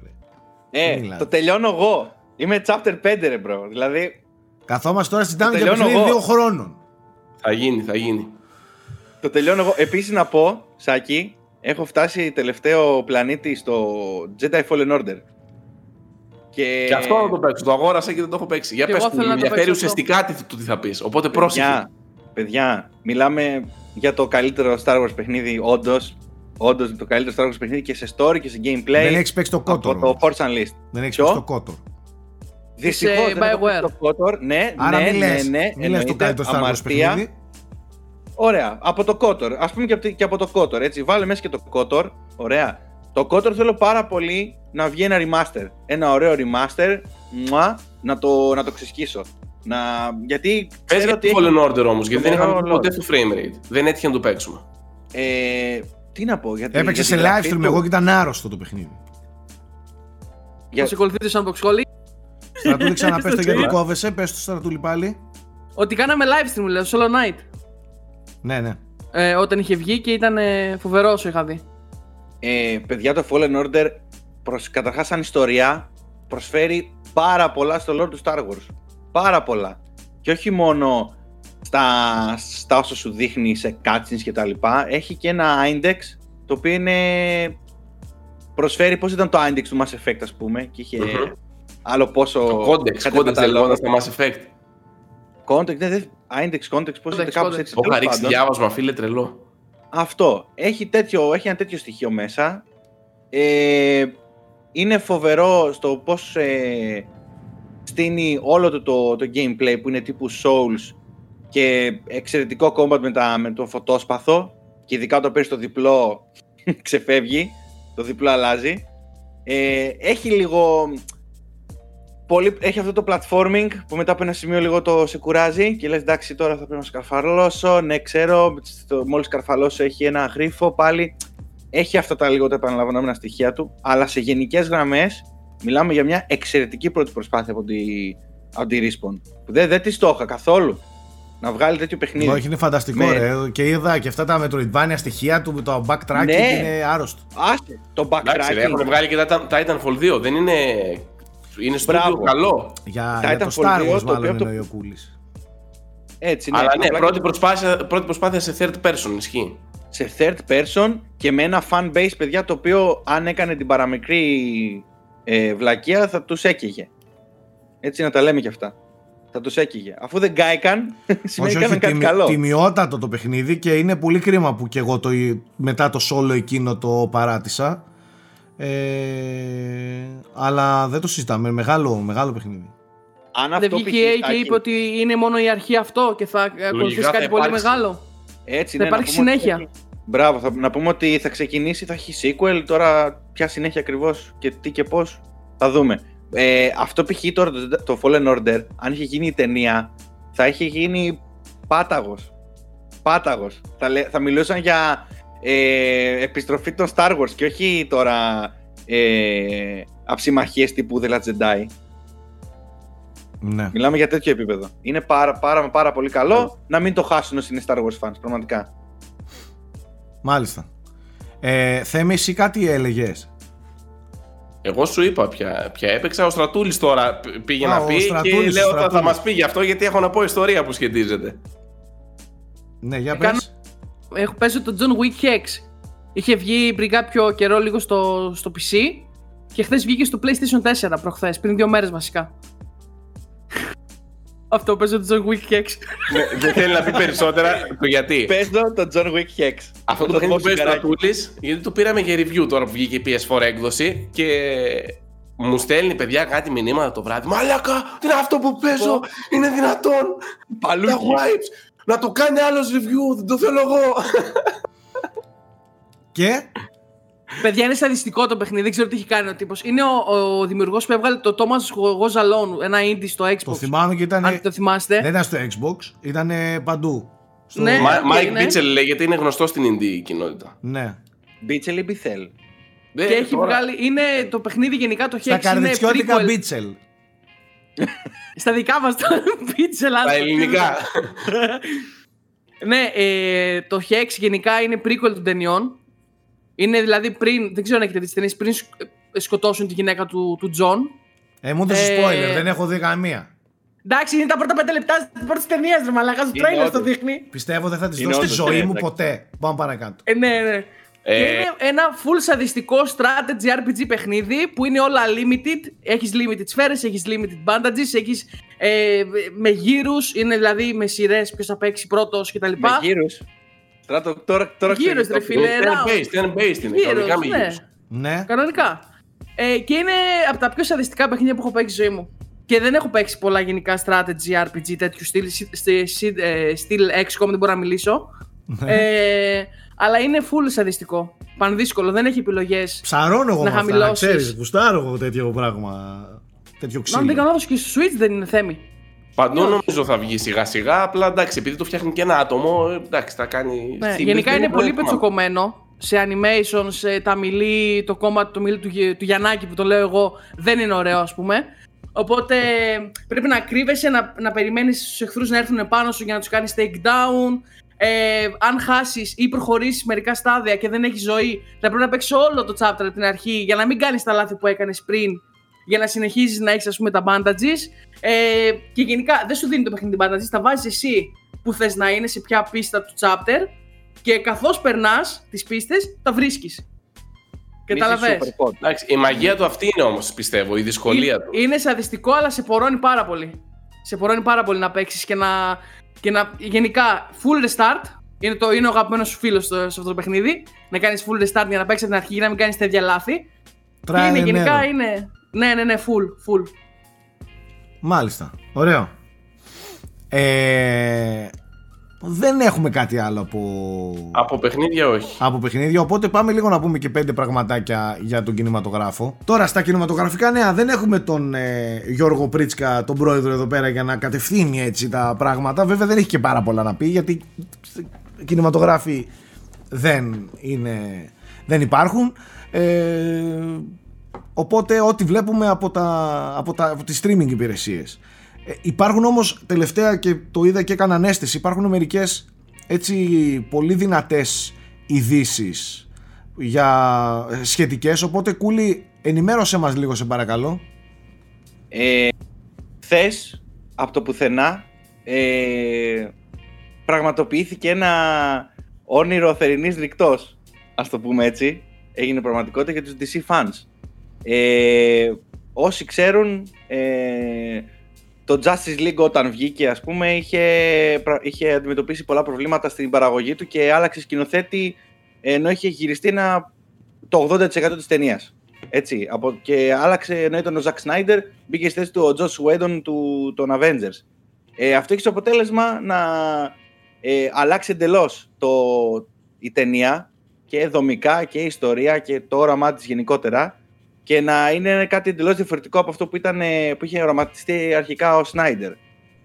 Ε, Μιλάω. το τελειώνω εγώ. Είμαι chapter 5, ρε bro. Δηλαδή, Καθόμαστε τώρα συζητάμε για τελειώνω παιχνίδι εγώ. δύο χρόνων. Θα γίνει, θα γίνει. το τελειώνω εγώ. Επίσης να πω, Σάκη, έχω φτάσει τελευταίο πλανήτη στο Jedi Fallen Order. Και, Και αυτό να το παίξω. Το αγόρασα και δεν το έχω παίξει. Για Και πες εγώ που θέλω με να το ενδιαφέρει παίξω αυτό. ουσιαστικά τι, το τι θα πεις. Οπότε πρόσεχε. Παιδιά, παιδιά, μιλάμε για το καλύτερο Star Wars παιχνίδι, όντως. Όντως το καλύτερο Star Wars παιχνίδι και σε story και σε gameplay. Δεν έχεις παίξει το από κότορ. το Force Unleashed. Δεν έχεις Ποιο; παίξει το κότορ. Δυστυχώς δεν έχω BioWare. παίξει το KOTOR. Ναι, Άρα ναι, μην ναι, λες, ναι, μην λες το εννοείται, καλύτερο Star Wars αμαρτία. παιχνίδι. Ωραία, από το KOTOR. Α πούμε και από, τη- και από το KOTOR, έτσι. Βάλε μέσα και το KOTOR. Ωραία. Το KOTOR θέλω πάρα πολύ να βγει ένα remaster. Ένα ωραίο remaster. Μουα, να το, να το ξεσκίσω. Να... Γιατί Πες ξέρω για ότι το έχει- Fallen Order όμως, γιατί δεν Φοβερό είχαμε πει ποτέ στο frame rate. Δεν έτυχε να το παίξουμε. Ε, τι να πω, γιατί. Έπαιξε σε για τη live γραφή stream του- εγώ και ήταν άρρωστο το παιχνίδι. για- Θα σε ακολουθείτε σαν box Στρατούλη ξαναπες το Στο γιατί chat. κόβεσαι, πες το στρατούλη πάλι. Ότι κάναμε live stream, λέω, Solo Night. Ναι, ναι. Ε, όταν είχε βγει και ήταν ε, φοβερό όσο είχα δει. Ε, παιδιά, το Fallen Order προς, καταρχάς σαν ιστορία προσφέρει πάρα πολλά στο lore του Star Wars. Πάρα πολλά. Και όχι μόνο στα, στα όσο σου δείχνει σε cutscenes και τα λοιπά. Έχει και ένα index το οποίο είναι... Προσφέρει πώς ήταν το index του Mass Effect ας πούμε και είχε Μμμ. άλλο πόσο... Το Codex, κάτι Codex κατά δεν λόγο. λεγόταν στο Mass Effect. Context, ναι, δεν- index, context, πώς Codex, είναι κάπως codex. έτσι. Το είχα τέλος ρίξει πάντων. διάβασμα, φίλε, τρελό. Αυτό. Έχει, τέτοιο, έχει ένα τέτοιο στοιχείο μέσα. Ε, είναι φοβερό στο πώς ε, στείνει όλο το, το, το gameplay που είναι τύπου Souls και εξαιρετικό combat με, τα, με το φωτόσπαθο και ειδικά όταν παίρνεις το διπλό [LAUGHS] ξεφεύγει, το διπλό αλλάζει. Ε, έχει λίγο... Πολύ, έχει αυτό το platforming που μετά από ένα σημείο λίγο το σε κουράζει και λες εντάξει τώρα θα πρέπει να σκαρφαλώσω, ναι ξέρω, στο, μόλις σκαρφαλώσω έχει ένα γρίφο πάλι. Έχει αυτά τα λίγο τα επαναλαμβανόμενα στοιχεία του, αλλά σε γενικές γραμμές μιλάμε για μια εξαιρετική πρώτη προσπάθεια από τη, από τη Respawn. Που δεν, δεν τη το είχα καθόλου να βγάλει τέτοιο παιχνίδι. Όχι, είναι φανταστικό Με- ρε. Και είδα και αυτά τα Metroidvania στοιχεία του, το backtracking Ναι. είναι άρρωστο. Άσε, το Εντάξει, ρε, έχουν backtracking. βγάλει και τα Titanfall 2. Δεν είναι. Είναι στο Μπράβο. καλό. Για, Τα για το Titanfall Star 2, Wars το μάλλον οποίο το- εννοεί ο Κούλης. Έτσι, ναι. Αλλά ναι, Απλά πρώτη προσπάθεια, πρώτη προσπάθεια σε third person ισχύει. σε third person και με ένα fan base, παιδιά, το οποίο αν έκανε την παραμικρή ε, βλακεία θα τους έκαιγε. Έτσι να τα λέμε και αυτά. Θα τους έκαιγε. Αφού δεν κάηκαν, [LAUGHS] σημαίνει Όχι, όχι, κάναν κάτι τιμι- καλό. τιμιότατο το παιχνίδι και είναι πολύ κρίμα που και εγώ το, μετά το solo εκείνο το παράτησα. Ε, αλλά δεν το συζητάμε. Μεγάλο, μεγάλο παιχνίδι. Αν Δεν αυτό βγήκε η EA π.χ. και είπε ότι είναι μόνο η αρχή αυτό και θα ακολουθήσει θα κάτι πολύ υπάρξει. μεγάλο. Έτσι, θα ναι, να υπάρχει πούμε ότι συνέχεια. θα- Μπράβο, θα, να πούμε ότι θα ξεκινήσει, θα έχει sequel, τώρα ποια συνέχεια ακριβώς και τι και πώς, θα δούμε. Ε, αυτό π.χ. τώρα το, το Fallen Order, αν είχε γίνει η ταινία, θα είχε γίνει πάταγος. Πάταγος. Θα, λέ- θα μιλούσαν για ε, επιστροφή των Star Wars και όχι τώρα ε, αψιμαχίες τύπου The Last Jedi. Ναι. Μιλάμε για τέτοιο επίπεδο. Είναι πάρα, πάρα, πάρα πολύ καλό να μην το χάσουν όσοι είναι Star Wars fans, πραγματικά. Μάλιστα. Ε, Θέμη, εσύ κάτι έλεγες; Εγώ σου είπα πια, πια έπαιξα. Ο Στρατούλης τώρα πήγε Α, να ο πει και Στρατούλης, λέω ο ότι θα Στρατούλης. μας πει γι' αυτό γιατί έχω να πω ιστορία που σχετίζεται. Ναι, για Κάνω- πες. Έχω παίζει το John Wick Hex. Είχε βγει πριν κάποιο καιρό λίγο στο, στο PC και χθες βγήκε στο PlayStation 4 προχθές, πριν δύο μέρες βασικά. Αυτό παίζω το John Wick Hex. Ναι, Δεν θέλει να πει περισσότερα το γιατί. Πες το το John Wick Hex. Αυτό το Θα παιχνίδι που πω παίζει ο σιγαράκι. Στρατούλη, γιατί το πήραμε για review τώρα που βγήκε η PS4 έκδοση και μου στέλνει παιδιά κάτι μηνύματα το βράδυ. Μαλάκα, τι είναι αυτό που παίζω, είναι δυνατόν; Τα Παλούκι. wipes, να το κάνει άλλος review, δεν το θέλω εγώ. Και Παιδιά, είναι στατιστικό το παιχνίδι, δεν ξέρω τι έχει κάνει ο τύπος. Είναι ο, ο δημιουργός που έβγαλε το Thomas Goes Alone, ένα indie στο Xbox. το θυμάμαι και ήταν. Αν το θυμάστε. Δεν ήταν στο Xbox, ήταν παντού. Στο... Ναι. Μα- οκ, Mike ναι. Mitchell λέγεται, είναι γνωστό στην indie κοινότητα. ναι. Μπίτσελ ή Μπιθέλ. Δεν- Και έχει τώρα- βγάλει. Είναι το παιχνίδι γενικά το Στα Hex. Είναι καρδιτσιώτικα prequel. Μπίτσελ. [LAUGHS] Στα δικά μας τα [LAUGHS] Pixel Τα ελληνικά. [LAUGHS] Ναι, ε, το Hex γενικά είναι prequel των ταινιών. Είναι δηλαδή πριν, δεν ξέρω αν έχετε δει τις ταινίες, πριν σκ- ε, σκοτώσουν τη γυναίκα του, του Τζον. Ε, μου έδωσε Ε, spoiler, δεν έχω δει καμία. Εντάξει, είναι τα πρώτα πέντε λεπτά της πρώτης ταινίας, ρε Μαλάκα, στο Είναι τρέιλερ το όντως. δείχνει. Πιστεύω δεν θα της Είναι δώσω στη όντως, ζωή ναι, μου εντάξει. ποτέ. Πάμε παρακάτω. Ε, ναι, ναι. Ε, Και είναι ένα full σαδιστικό strategy RPG παιχνίδι που είναι όλα limited. Έχεις limited σφαίρες, έχεις limited bandages, έχεις ε, με γύρους, είναι δηλαδή με σειρές ποιος θα παίξει πρώτος κτλ. Με γύρους. Στράτο, τώρα, τώρα Γύρους, ξέρεις ρε το φίλε. οποίο. turn round. based, turn based είναι. Γύρους, Κανονικά με ναι. γύρους. Ναι. Κανονικά. Ε, και είναι από τα πιο σαδιστικά παιχνίδια που έχω παίξει στη ζωή μου. Και δεν έχω παίξει πολλά γενικά strategy, RPG, τέτοιου στυλ, στη- στη- ε, στυλ XCOM, δεν μπορώ να μιλήσω. Ναι. ε, αλλά είναι full σαδιστικό. Πανδύσκολο, δεν έχει επιλογές. Ψαρώνω εγώ Να με αυτά, να χαμηλώσεις. ξέρεις. Γουστάρω εγώ τέτοιο πράγμα. Τέτοιο Να μην ξύλο. κάνω λάθος και στο Switch δεν είναι θέμη. Παντού Όχι. νομίζω θα βγει σιγά σιγά. Απλά εντάξει, επειδή το φτιάχνει και ένα άτομο, εντάξει, θα κάνει. Ναι, Steam, γενικά δεν είναι πολύ θέμα. πετσοκομμένο. Σε animation, σε τα μιλή, το κόμμα το μιλή του, Γε- του Γιαννάκη που το λέω εγώ δεν είναι ωραίο ας πούμε. Οπότε πρέπει να κρύβεσαι, να, να περιμένεις τους εχθρούς να έρθουν πάνω σου για να τους κάνεις take down. Ε, αν χάσεις ή προχωρήσεις μερικά στάδια και δεν έχεις ζωή, θα πρέπει να παίξεις όλο το chapter από την αρχή για να μην κάνεις τα λάθη που έκανες πριν για να συνεχίζεις να έχεις ας πούμε τα bandages. Ε, και γενικά δεν σου δίνει το παιχνίδι bandages, τα βάζεις εσύ που θες να είναι, σε ποια πίστα του chapter και καθώς περνάς τις πίστες, τα βρίσκεις. Καταλαβες. Μη είσαι super hot. Εντάξει, η μαγεία του αυτή είναι όμως, πιστεύω, η δυσκολία του. Είναι σαδιστικό, αλλά σε πορώνει πάρα πολύ. Σε πορώνει πάρα πολύ να παίξεις και να, και να. Γενικά, full restart. Είναι, το, είναι ο αγαπημένος σου φίλος σε αυτό το παιχνίδι. Να κάνεις full restart για να παίξεις από την αρχή για να μην κάνεις τέτοια λάθη. Και Trial είναι and γενικά error. είναι. Ναι, ναι, ναι, full, full. Μάλιστα. Ωραίο. Ε, δεν έχουμε κάτι άλλο από, Από παιχνίδια όχι. από παιχνίδια, οπότε πάμε λίγο να πούμε και πέντε πραγματάκια για τον κινηματογράφο. Τώρα στα κινηματογραφικά νέα δεν έχουμε τον ε, Γιώργο Πρίτσκα, τον πρόεδρο εδώ πέρα για να κατευθύνει έτσι τα πράγματα. Βέβαια δεν έχει και πάρα πολλά να πει γιατί κινηματογράφοι δεν, είναι, δεν υπάρχουν. Ε, οπότε ό,τι βλέπουμε από, τα, από, τα, από τις streaming υπηρεσίες. Ε, υπάρχουν όμως τελευταία και το είδα και έκαναν αίσθηση, υπάρχουν μερικές έτσι πολύ δυνατές ειδήσεις για ε, σχετικές, οπότε Κούλη ενημέρωσέ μας λίγο σε παρακαλώ. Ε, Χθε, από το πουθενά, ε, πραγματοποιήθηκε ένα όνειρο θερινής ρηκτός, ας το πούμε έτσι. Έγινε πραγματικότητα για τους DC fans. Ε, όσοι ξέρουν, ε, το Justice League όταν βγήκε, ας πούμε, είχε, πρα- είχε αντιμετωπίσει πολλά προβλήματα στην παραγωγή του και άλλαξε σκηνοθέτη ενώ είχε γυριστεί ένα, το 80% της ταινίας. Έτσι, από, και άλλαξε ενώ ήταν ο Zack Snyder, μπήκε στη θέση του ο Joss Whedon του, των Avengers. Ε, αυτό έχει στο αποτέλεσμα να ε, αλλάξει εντελώς η ταινία και δομικά και ιστορία και το όραμά της γενικότερα και να είναι κάτι εντελώς διαφορετικό από αυτό που, ήταν, ε, που είχε οραματιστεί αρχικά ο Snyder.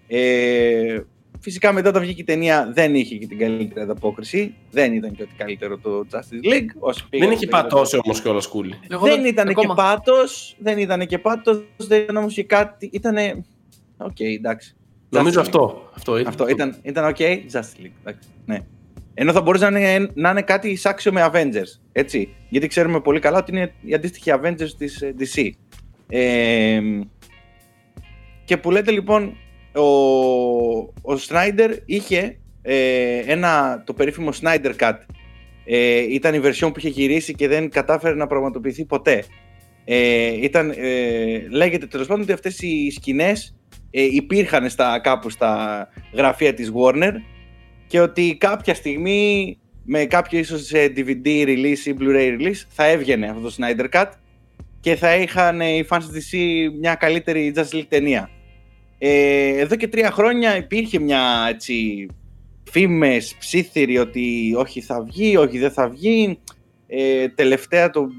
Ε, φυσικά μετά όταν βγήκε η ταινία δεν είχε και την καλύτερη ανταπόκριση. Δεν ήταν και ότι καλύτερο το Justice League. Όσοι Δεν πήγαν, έχει πατώσει όμως κιόλας κούλι. Εγώ δεν ήταν και ακόμα. πάτος, δεν ήταν και πάτος, δεν ήταν όμως και κάτι, ήτανε... Οκ, εντάξει. Νομίζω Justice League. αυτό. Αυτό, ήταν. Αυτό ήταν, ήταν OK, Justice League, εντάξει, ναι. Ενώ θα μπορούσε να είναι, να είναι κάτι ισάξιο με Avengers. Έτσι. Γιατί ξέρουμε πολύ καλά ότι είναι η αντίστοιχη Avengers της ε, DC. Ε, και που λέτε λοιπόν, ο, ο Snyder είχε ε, ένα, το περίφημο Snyder Cut. Ε, ήταν η version που είχε γυρίσει και δεν κατάφερε να πραγματοποιηθεί ποτέ. Ε, ήταν, ε, λέγεται τέλος πάντων ότι αυτές οι σκηνές ε, υπήρχαν στα, κάπου στα γραφεία της Warner και ότι κάποια στιγμή με κάποιο ίσως DVD release ή Blu-ray release θα έβγαινε αυτό το Snyder Cut και θα είχαν οι fans της DC μια καλύτερη Justice League ταινία. Ε, εδώ και τρία χρόνια υπήρχε μια έτσι, φήμες ψήθυροι ότι όχι θα βγει, όχι δεν θα βγει. Ε, τελευταία τον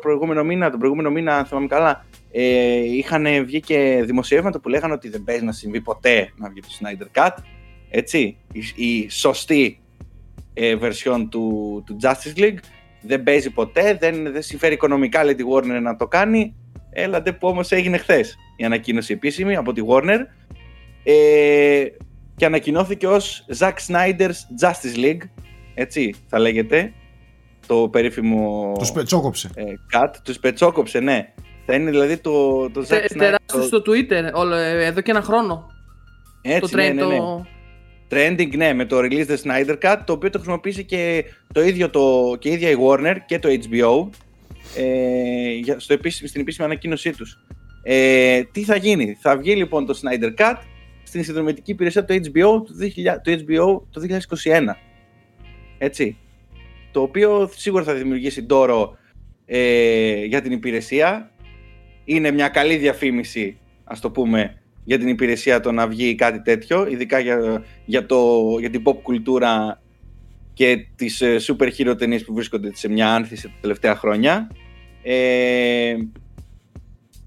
προηγούμενο μήνα, τον προηγούμενο μήνα αν θυμάμαι καλά, ε, είχαν βγει και δημοσιεύματα που λέγανε ότι δεν παίζει να συμβεί ποτέ να βγει το Snyder Cut. Έτσι, η, η σωστή ε, version του, του Justice League δεν παίζει ποτέ, δεν, δεν συμφέρει οικονομικά λέει τη Warner να το κάνει. Έλατε που όμως έγινε χθες η ανακοίνωση επίσημη από τη Warner ε, και ανακοινώθηκε ως Zack Snyder's Justice League, έτσι θα λέγεται, το περίφημο... Το σπετσόκοψε. Ε, cut, το σπετσόκοψε, ναι. Θα είναι δηλαδή το, το Zack Snyder... Τεράστιο στο Twitter, όλο, ε, εδώ και ένα χρόνο. Έτσι, το ναι, ναι, ναι. Το... Trending, ναι, με το Release the Snyder Cut, το οποίο το χρησιμοποίησε και το ίδιο το, και η ίδια η Warner και το HBO ε, για- στο επίσημη, στην επίσημη ανακοίνωσή τους. Ε, τι θα γίνει, θα βγει λοιπόν το Snyder Cut στην συνδρομητική υπηρεσία του HBO το, 2000, το HBO το 2021. Έτσι. Το οποίο σίγουρα θα δημιουργήσει ντόρο ε, για την υπηρεσία. Είναι μια καλή διαφήμιση, ας το πούμε, για την υπηρεσία το να βγει κάτι τέτοιο, ειδικά για, για, το, για την pop κουλτούρα και τις ε, super hero ταινίες που βρίσκονται σε μια άνθηση τα τελευταία χρόνια. Ε,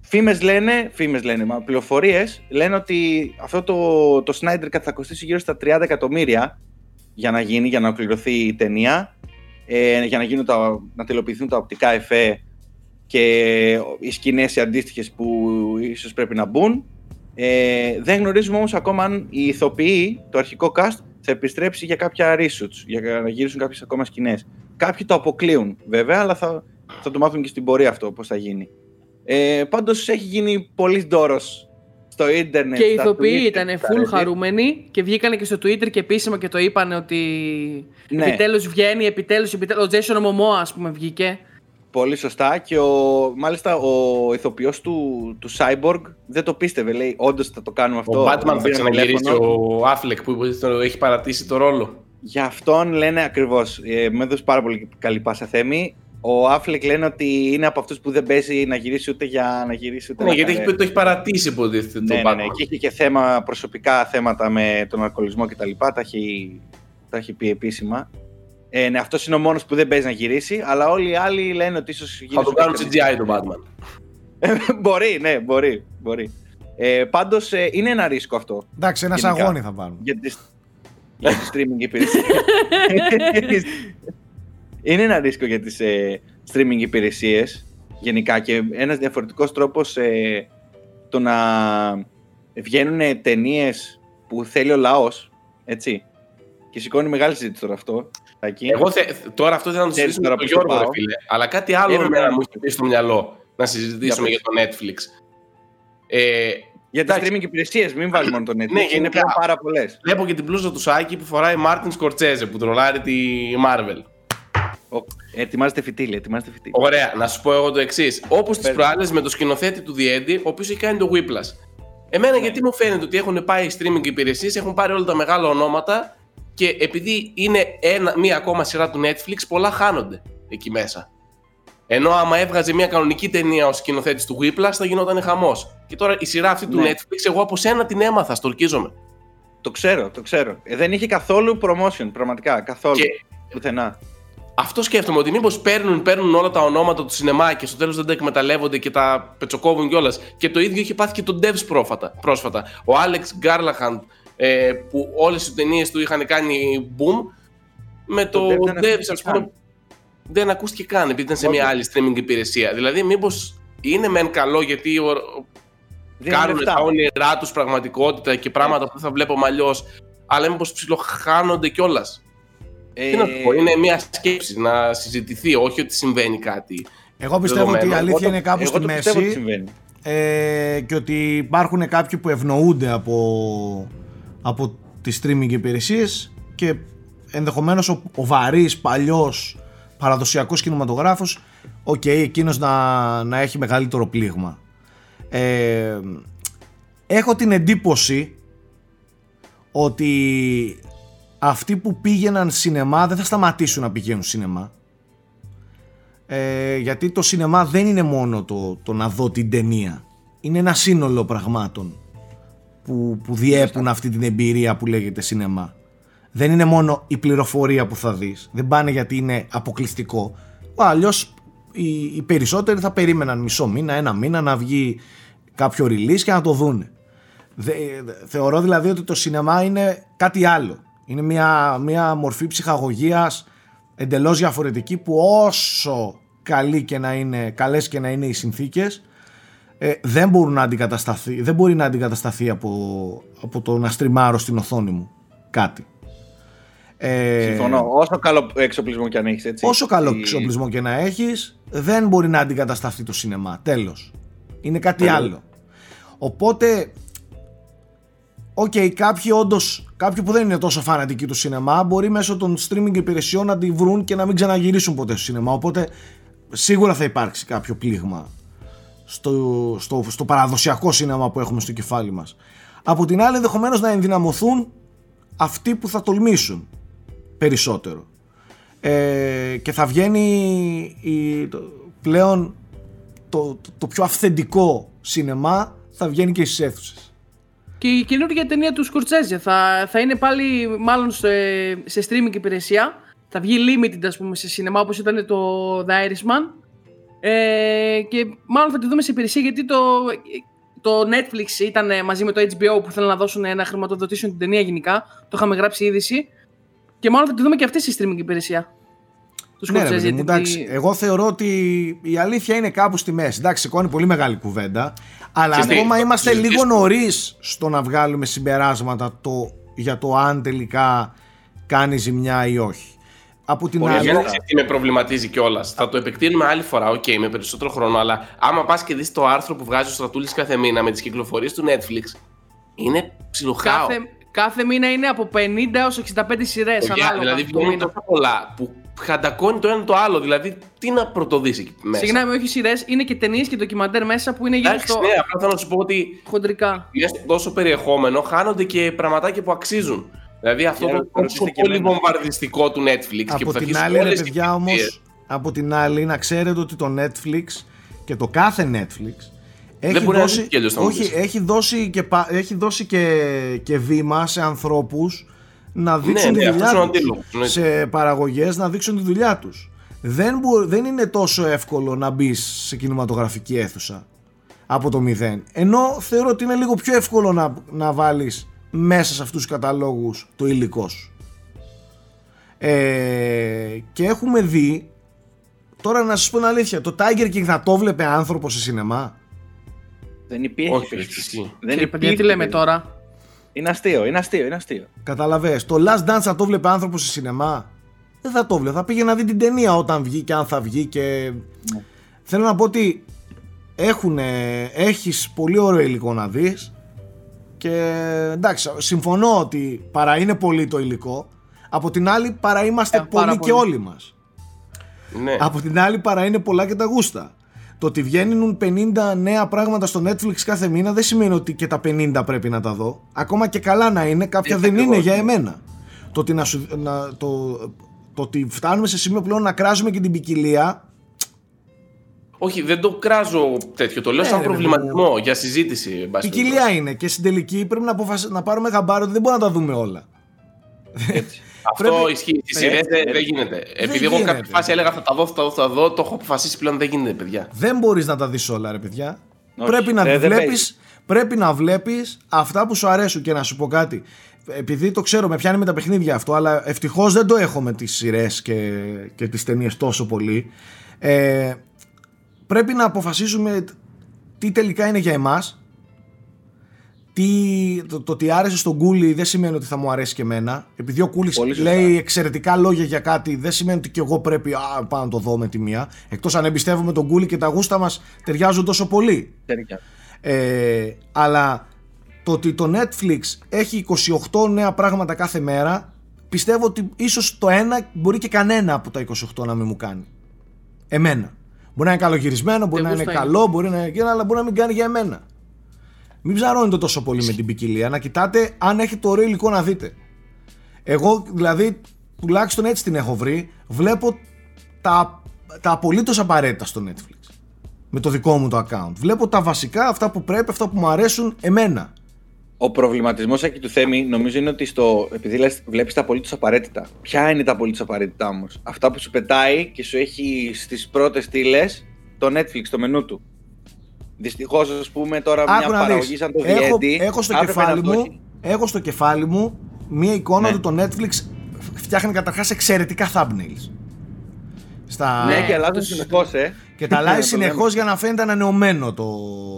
φήμες λένε, φήμες λένε, μα πληροφορίες λένε ότι αυτό το, το Snyder Cut θα κοστίσει γύρω στα 30 εκατομμύρια για να γίνει, για να ολοκληρωθεί η ταινία, ε, για να, γίνουν τα, να τελειοποιηθούν τα οπτικά εφέ και οι σκηνές οι αντίστοιχες που ίσως πρέπει να μπουν. Ε, δεν γνωρίζουμε όμως ακόμα αν οι ηθοποιοί, το αρχικό cast, θα επιστρέψει για κάποια reshoots, για να γυρίσουν κάποιες ακόμα σκηνές. Κάποιοι το αποκλείουν βέβαια, αλλά θα, θα το μάθουν και στην πορεία αυτό πώς θα γίνει. Ε, πάντως έχει γίνει πολύ ντόρος στο ίντερνετ. Και οι στα ηθοποιοί Twitter, ήταν στα full Reddit. χαρούμενοι και βγήκανε και στο Twitter και επίσημα και το είπαν ότι Ναι. επιτέλους βγαίνει, επιτέλους, επιτέλους. Ο Jason Momoa ας πούμε βγήκε. Πολύ σωστά και ο, μάλιστα ο ηθοποιός του, του Cyborg δεν το πίστευε, λέει όντως θα το κάνουμε αυτό. Ο Batman Τον θα πήραν ξαναγυρίσει τηλέφωνο. ο Affleck που το έχει παρατήσει το ρόλο. Για αυτόν λένε ακριβώς, ε, με έδωσε πάρα πολύ καλή πάσα θέμη. Ο Affleck λένε ότι είναι από αυτούς που δεν παίζει να γυρίσει ούτε για να γυρίσει ούτε Ναι, να γιατί έχει κάνει. πει ότι το έχει παρατήσει υποτίθεται ναι, το ναι, Batman. ναι, και είχε και θέμα, προσωπικά θέματα με τον αλκοολισμό κτλ. Τα, τα, έχει, τα έχει πει επίσημα. Ε, ναι, αυτός είναι ο μόνος που δεν παίζει να γυρίσει, αλλά όλοι οι άλλοι λένε ότι ίσως γυρίσει. Θα το κάνουν κάποιος- CGI τον Batman. [LAUGHS] μπορεί, ναι, μπορεί. μπορεί. Ε, Πάντως είναι ένα ρίσκο αυτό Εντάξει, ένας Γενικά. αγώνι θα πάρουν. για τη, για τη streaming υπηρεσία. [LAUGHS] είναι ένα ρίσκο για τις ε, streaming υπηρεσίες γενικά και ένας διαφορετικός τρόπος ε, το να βγαίνουν ταινίες που θέλει ο λαός, έτσι. Και σηκώνει μεγάλη συζήτηση τώρα αυτό. Εκεί. Εγώ θε, τώρα αυτό θέλω να το Ξέρεις συζητήσουμε τώρα με τον πώς το Γιώργο, ρε πάω. φίλε. Αλλά κάτι άλλο Έλα, εμένα ναι. μου έχει πει στο μυαλό να συζητήσουμε Για για πες. το Netflix. Ε, για τις εντάξει. streaming υπηρεσίες, μην βάλει μόνο το Netflix. Ναι, είναι γενικά. πλέον πάρα πολλές. βλέπω και την πλούζα του Σάκη που φοράει Μάρτιν Σκορτσέζε που τρολάρει τη Marvel. Ο- Ετοιμάζεται φυτίλη, ετοιμάζεται φυτίλη. Ωραία, να σου πω εγώ το εξής. Όπως τις Πες. προάλλες με το σκηνοθέτη του Διέντη, ο οποίος έχει κάνει το Whiplash. Εμένα Ναι. γιατί μου φαίνεται ότι έχουν πάει streaming υπηρεσίες, έχουν πάρει όλα τα μεγάλα ονόματα και επειδή είναι ένα, μία ακόμα σειρά του Netflix, πολλά χάνονται εκεί μέσα. Ενώ άμα έβγαζε μια κανονική ταινία ο σκηνοθέτης του Whiplash θα γινόταν χαμός. Και τώρα η σειρά αυτή του Ναι. Netflix, εγώ από σένα την έμαθα, στορκίζομαι. Το ξέρω, το ξέρω. Ε, δεν είχε καθόλου promotion, πραγματικά. Καθόλου. Και Πουθενά. αυτό σκέφτομαι ότι μήπως παίρνουν, παίρνουν όλα τα ονόματα του σινεμά και στο τέλος δεν τα εκμεταλλεύονται και τα πετσοκόβουν κιόλας. Και το ίδιο είχε πάθει και τον Devs πρόσφατα. πρόσφατα. Ο Alex Garlahand, ε, που όλες τι ταινίες του είχαν κάνει boom, με το, Το Devs δεν Devs, ακούστηκε ας πούμε. καν. Δεν ακούστηκε καν, επειδή ήταν σε Όντως. μια άλλη streaming υπηρεσία. Δηλαδή, μήπως είναι μεν καλό γιατί ο, Δίνουν κάνουν λεφτά. τα όνειρά τους πραγματικότητα και πράγματα που δεν θα βλέπουμε αλλιώς, αλλά μήπως ψιλοχάνονται κιόλας. Τι να το πω, είναι μια σκέψη να συζητηθεί, όχι ότι συμβαίνει κάτι. Εγώ πιστεύω ότι η Δεδομένο. αλήθεια Εγώ το- είναι κάπου εγώ στη το πιστεύω ότι μέση συμβαίνει. ε, και ότι υπάρχουν κάποιοι που ευνοούνται από, από τις streaming υπηρεσίες και ενδεχομένως ο, ο βαρύς παλιός παραδοσιακός κινηματογράφος οκ, εκείνος να, να έχει μεγαλύτερο πλήγμα. Ε, έχω την εντύπωση ότι αυτοί που πήγαιναν σινεμά δεν θα σταματήσουν να πηγαίνουν σινεμά. Ε, γιατί το σινεμά δεν είναι μόνο το, το να δω την ταινία. Είναι ένα σύνολο πραγμάτων που, που διέπουν αυτή την εμπειρία που λέγεται σινεμά. Δεν είναι μόνο η πληροφορία που θα δεις δεν πάνε γιατί είναι αποκλειστικό. Αλλιώς οι, οι περισσότεροι θα περίμεναν μισό μήνα, ένα μήνα να βγει κάποιο release και να το δούνε. Δε- θεωρώ δηλαδή ότι το σινεμά είναι κάτι άλλο. Είναι μια, μια μορφή ψυχαγωγίας εντελώς διαφορετική που όσο καλή και να είναι, καλές και να είναι οι συνθήκες ε, δεν, μπορούν να αντικατασταθεί, δεν μπορεί να αντικατασταθεί από, από το να στριμάρω στην οθόνη μου κάτι. Ε, Συμφωνώ. Όσο καλό εξοπλισμό και αν έχεις, έτσι. Όσο καλό Η- εξοπλισμό και να έχεις δεν μπορεί να αντικατασταθεί το σινεμά. Τέλος. Είναι κάτι Τέλος. άλλο. Οπότε, οκ, κάποιοι όντως, κάποιοι που δεν είναι τόσο φανατικοί του σινεμά, μπορεί μέσω των streaming υπηρεσιών να τη βρουν και να μην ξαναγυρίσουν ποτέ στο σινεμά. Οπότε, σίγουρα θα υπάρξει κάποιο πλήγμα στο, στο, στο παραδοσιακό σινεμά που έχουμε στο κεφάλι μας. Από την άλλη, ενδεχομένως να ενδυναμωθούν αυτοί που θα τολμήσουν περισσότερο. Ε, και θα βγαίνει η, το, πλέον το, το, το πιο αυθεντικό σινεμά θα βγαίνει και στις αίθουσες. Και η καινούργια ταινία του Σκορτσέζε θα, θα είναι πάλι μάλλον σε, σε streaming υπηρεσία. Θα βγει limited ας πούμε σε σινεμά όπως ήταν το The Irishman. Ε, και μάλλον θα τη δούμε σε υπηρεσία γιατί το, το Netflix ήταν μαζί με το HBO που θέλουν να δώσουν να χρηματοδοτήσουν την ταινία γενικά. Το είχαμε γράψει είδηση. Και μάλλον θα τη δούμε και αυτή στη streaming υπηρεσία. Του Ναι, ρε, Σκορτσέζε. παιδί μου, γιατί- εντάξει, εγώ θεωρώ ότι η αλήθεια είναι κάπου στη μέση. Εντάξει, σηκώνει πολύ μεγάλη κουβέντα. Αλλά Ξέρεις τι, ακόμα θα είμαστε λίγο συζητήσουμε. νωρίς στο να βγάλουμε συμπεράσματα το, για το αν τελικά κάνει ζημιά ή όχι. Από την Πολύ άλλη. δεν τι με προβληματίζει κιόλας. Θα το επεκτείνουμε άλλη φορά, οκ, με περισσότερο χρόνο. Αλλά άμα πας και δεις το άρθρο που βγάζει ο Στρατούλης κάθε μήνα με τις κυκλοφορίες του Netflix, είναι ψιλοχάος. κάθε, κάθε μήνα είναι από 50 έως 65 σειρές Παιδιά, ανάλογα δηλαδή το βγαίνουν μήνα. τόσα πολλά που χαντακώνει το ένα το άλλο. Δηλαδή, τι να πρωτοδείς εκεί μέσα. Συγγνώμη, όχι σειρές, είναι και ταινίες και ντοκιμαντέρ μέσα που είναι γύρω Εντάξει, στο ναι, απλά θέλω να σου πω ότι χοντρικά. είναι τόσο περιεχόμενο, χάνονται και πραγματάκια που αξίζουν. Δηλαδή αυτό Για το ρωτήστε τόσο και πολύ εμένα. βομβαρδιστικό του Netflix και που Από θα την αρχίσει άλλη, ρε όλες οι παιδιά όμως, υπηρεσίες. από την άλλη, να ξέρετε ότι το Netflix και το κάθε Netflix έχει μπορεί να δώσει, ζήσει κι αλλιώς, θα μου όχι, πεις. έχει δώσει, και, πα- έχει δώσει και, και βήμα σε ανθρώπους να δείξουν ναι, τη αυτός δουλειά είναι ο τους. αντίλογος, εννοείται. Σε παραγωγές να δείξουν τη δουλειά τους. Δεν, μπο- δεν είναι τόσο εύκολο να μπεις σε κινηματογραφική αίθουσα από το μηδέν. Ενώ θεωρώ ότι είναι λίγο πιο εύκολο να, να βάλεις μέσα σε αυτούς τους καταλόγους το υλικό σου. Ε, και έχουμε δει τώρα να σας πω την αλήθεια το Tiger King θα το βλέπε άνθρωπο σε σινεμά; Δεν υπήρχε Όχι, περίπτωση. ισχύει. Δεν Κύριε παιδιά, τι υπήρχε λέμε περίπτωση. τώρα; Είναι αστείο, είναι αστείο, είναι αστείο. Καταλαβες το Last Dance θα το βλέπε άνθρωπο σε σινεμά; Δεν θα το βλέπε θα πήγε να δει την ταινία όταν βγει και αν θα βγει και θέλω να πω ότι έχουν, έχεις πολύ ωραίο υλικό να δεις και εντάξει συμφωνώ ότι παρά είναι πολύ το υλικό από την άλλη παρά είμαστε Ε, πάρα πολλοί και πολύ. όλοι μας Ναι. Από την άλλη παρά είναι πολλά και τα γούστα. Το ότι βγαίνουν 50 νέα πράγματα στο Netflix κάθε μήνα δεν σημαίνει ότι και τα 50 πρέπει να τα δω. Ακόμα και καλά να είναι, κάποια Έτσι δεν είναι ακριβώς, για ναι. εμένα. Το ότι, να σου- να, το, το ότι φτάνουμε σε σημείο πλέον να κράζουμε και την ποικιλία. Όχι, δεν το κράζω τέτοιο. Το λέω Ναι, σαν ρε, παιδί προβληματισμό για συζήτηση. εν πάση Ποικιλία περιπτώσει. είναι και στην τελική πρέπει να, αποφασι- να πάρουμε χαμπάρο ότι δεν μπορούμε να τα δούμε όλα. [LAUGHS] Αυτό Πρέπει- ισχύει. Στι Έτσι, σειρές δεν, έτσι. δεν γίνεται. Επειδή εγώ γίνεται. κάποια φάση έλεγα θα τα δω, θα τα δω, θα τα δω, το έχω αποφασίσει πλέον δεν γίνεται, παιδιά. Δεν μπορείς να τα δεις όλα ρε παιδιά. Όχι, πρέπει να δεν- δεν βλέπεις, παίζει. πρέπει να βλέπεις αυτά που σου αρέσουν και να σου πω κάτι. Επειδή το ξέρω, με πιάνει με τα παιχνίδια αυτό, αλλά ευτυχώς δεν το έχω με τις σειρές και, και τις ταινίες τόσο πολύ. Ε, πρέπει να αποφασίσουμε τι τελικά είναι για εμάς, τι, το, το ότι άρεσε στον Κούλι δεν σημαίνει ότι θα μου αρέσει και εμένα. Επειδή ο Κούλις Πολύ σωστά. λέει εξαιρετικά λόγια για κάτι, δεν σημαίνει ότι και εγώ πρέπει α, πάω να το δω με τη μία. Εκτός αν εμπιστεύομαι τον Κούλι και τα γούστα μας ταιριάζουν τόσο πολύ. Τέτοια. Ε, αλλά το ότι το Netflix έχει 28 νέα πράγματα κάθε μέρα, πιστεύω ότι ίσως το ένα μπορεί και κανένα από τα 28 να μην μου κάνει. Εμένα. Μπορεί να είναι καλογυρισμένο, μπορεί Δεν να είναι γούσταει. καλό, μπορεί να είναι εκείνο, αλλά μπορεί να μην κάνει για εμένα. Μην ψαρώνετε τόσο πολύ με την ποικιλία. Να κοιτάτε αν έχετε ωραίο υλικό να δείτε. Εγώ δηλαδή, τουλάχιστον έτσι την έχω βρει, βλέπω τα, τα απολύτως απαραίτητα στο Netflix. Με το δικό μου το account. Βλέπω τα βασικά, αυτά που πρέπει, αυτά που μου αρέσουν εμένα. Ο προβληματισμός εκεί του Θέμη νομίζω είναι ότι στο, επειδή λες, βλέπεις τα απολύτως απαραίτητα. Ποια είναι τα απολύτως απαραίτητα όμως, Αυτά που σου πετάει και σου έχει στις πρώτες στήλες το Netflix, το μενού του. Δυστυχώς, ας πούμε, τώρα Άκου μια να παραγωγή δεις. σαν το έχω, Διέντη. έχω, στο έπρεπε κεφάλι να το μου, έχει. έχω στο κεφάλι μου μία εικόνα Ναι. ότι το Netflix φτιάχνει καταρχάς εξαιρετικά thumbnails. Στα... Ναι, Ναι, και αλλάζουν αυτό συνεχώς, ε. Και τα [LAUGHS] αλλάζει Να το συνεχώς λέμε. για να φαίνεται ανανεωμένο το.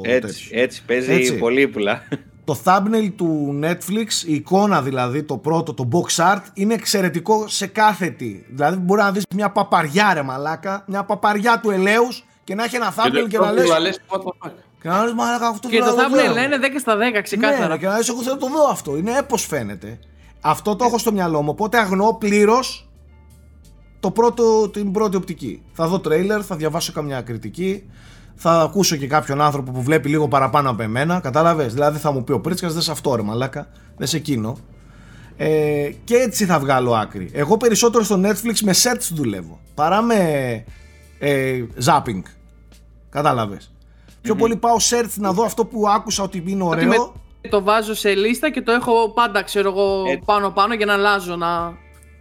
Έτσι, τέτοιο. έτσι, παίζει Έτσι. πολύ πουλά. Το thumbnail του Netflix, η εικόνα δηλαδή, το πρώτο, το box art, είναι εξαιρετικό σε κάθε τι. Δηλαδή μπορεί να δεις μια παπαριά ρε μαλάκα, μια παπαριά του ελέους και να έχει ένα thumbnail και, να λες, να λες what the fuck. και να λες μαλάκα αυτό Και θέλω το να το δω». thumbnail να είναι 10 στα 10 ξεκάθαρα. Ναι, και να λες εγώ θέλω να το δω αυτό. Είναι έπως φαίνεται. Αυτό το έχω στο μυαλό μου, οπότε αγνοώ πλήρως το πρώτο, την πρώτη οπτική. Θα δω τρέιλερ, θα διαβάσω καμιά κριτική, θα ακούσω και κάποιον άνθρωπο που βλέπει λίγο παραπάνω από εμένα, κατάλαβες; Δηλαδή θα μου πει ο Πρίτσκας, δεν σε αυτό ρε μαλάκα, δεν σε εκείνο. Ε, και έτσι θα βγάλω άκρη. Εγώ περισσότερο στο Netflix με sets δουλεύω, παρά με ε, zapping. Κατάλαβες; Πιο πολύ πάω search να δω αυτό που άκουσα ότι είναι Ότι ωραίο. με- το βάζω σε λίστα και το έχω πάντα, ξέρω εγώ, Έτσι. πάνω-πάνω για να αλλάζω, να,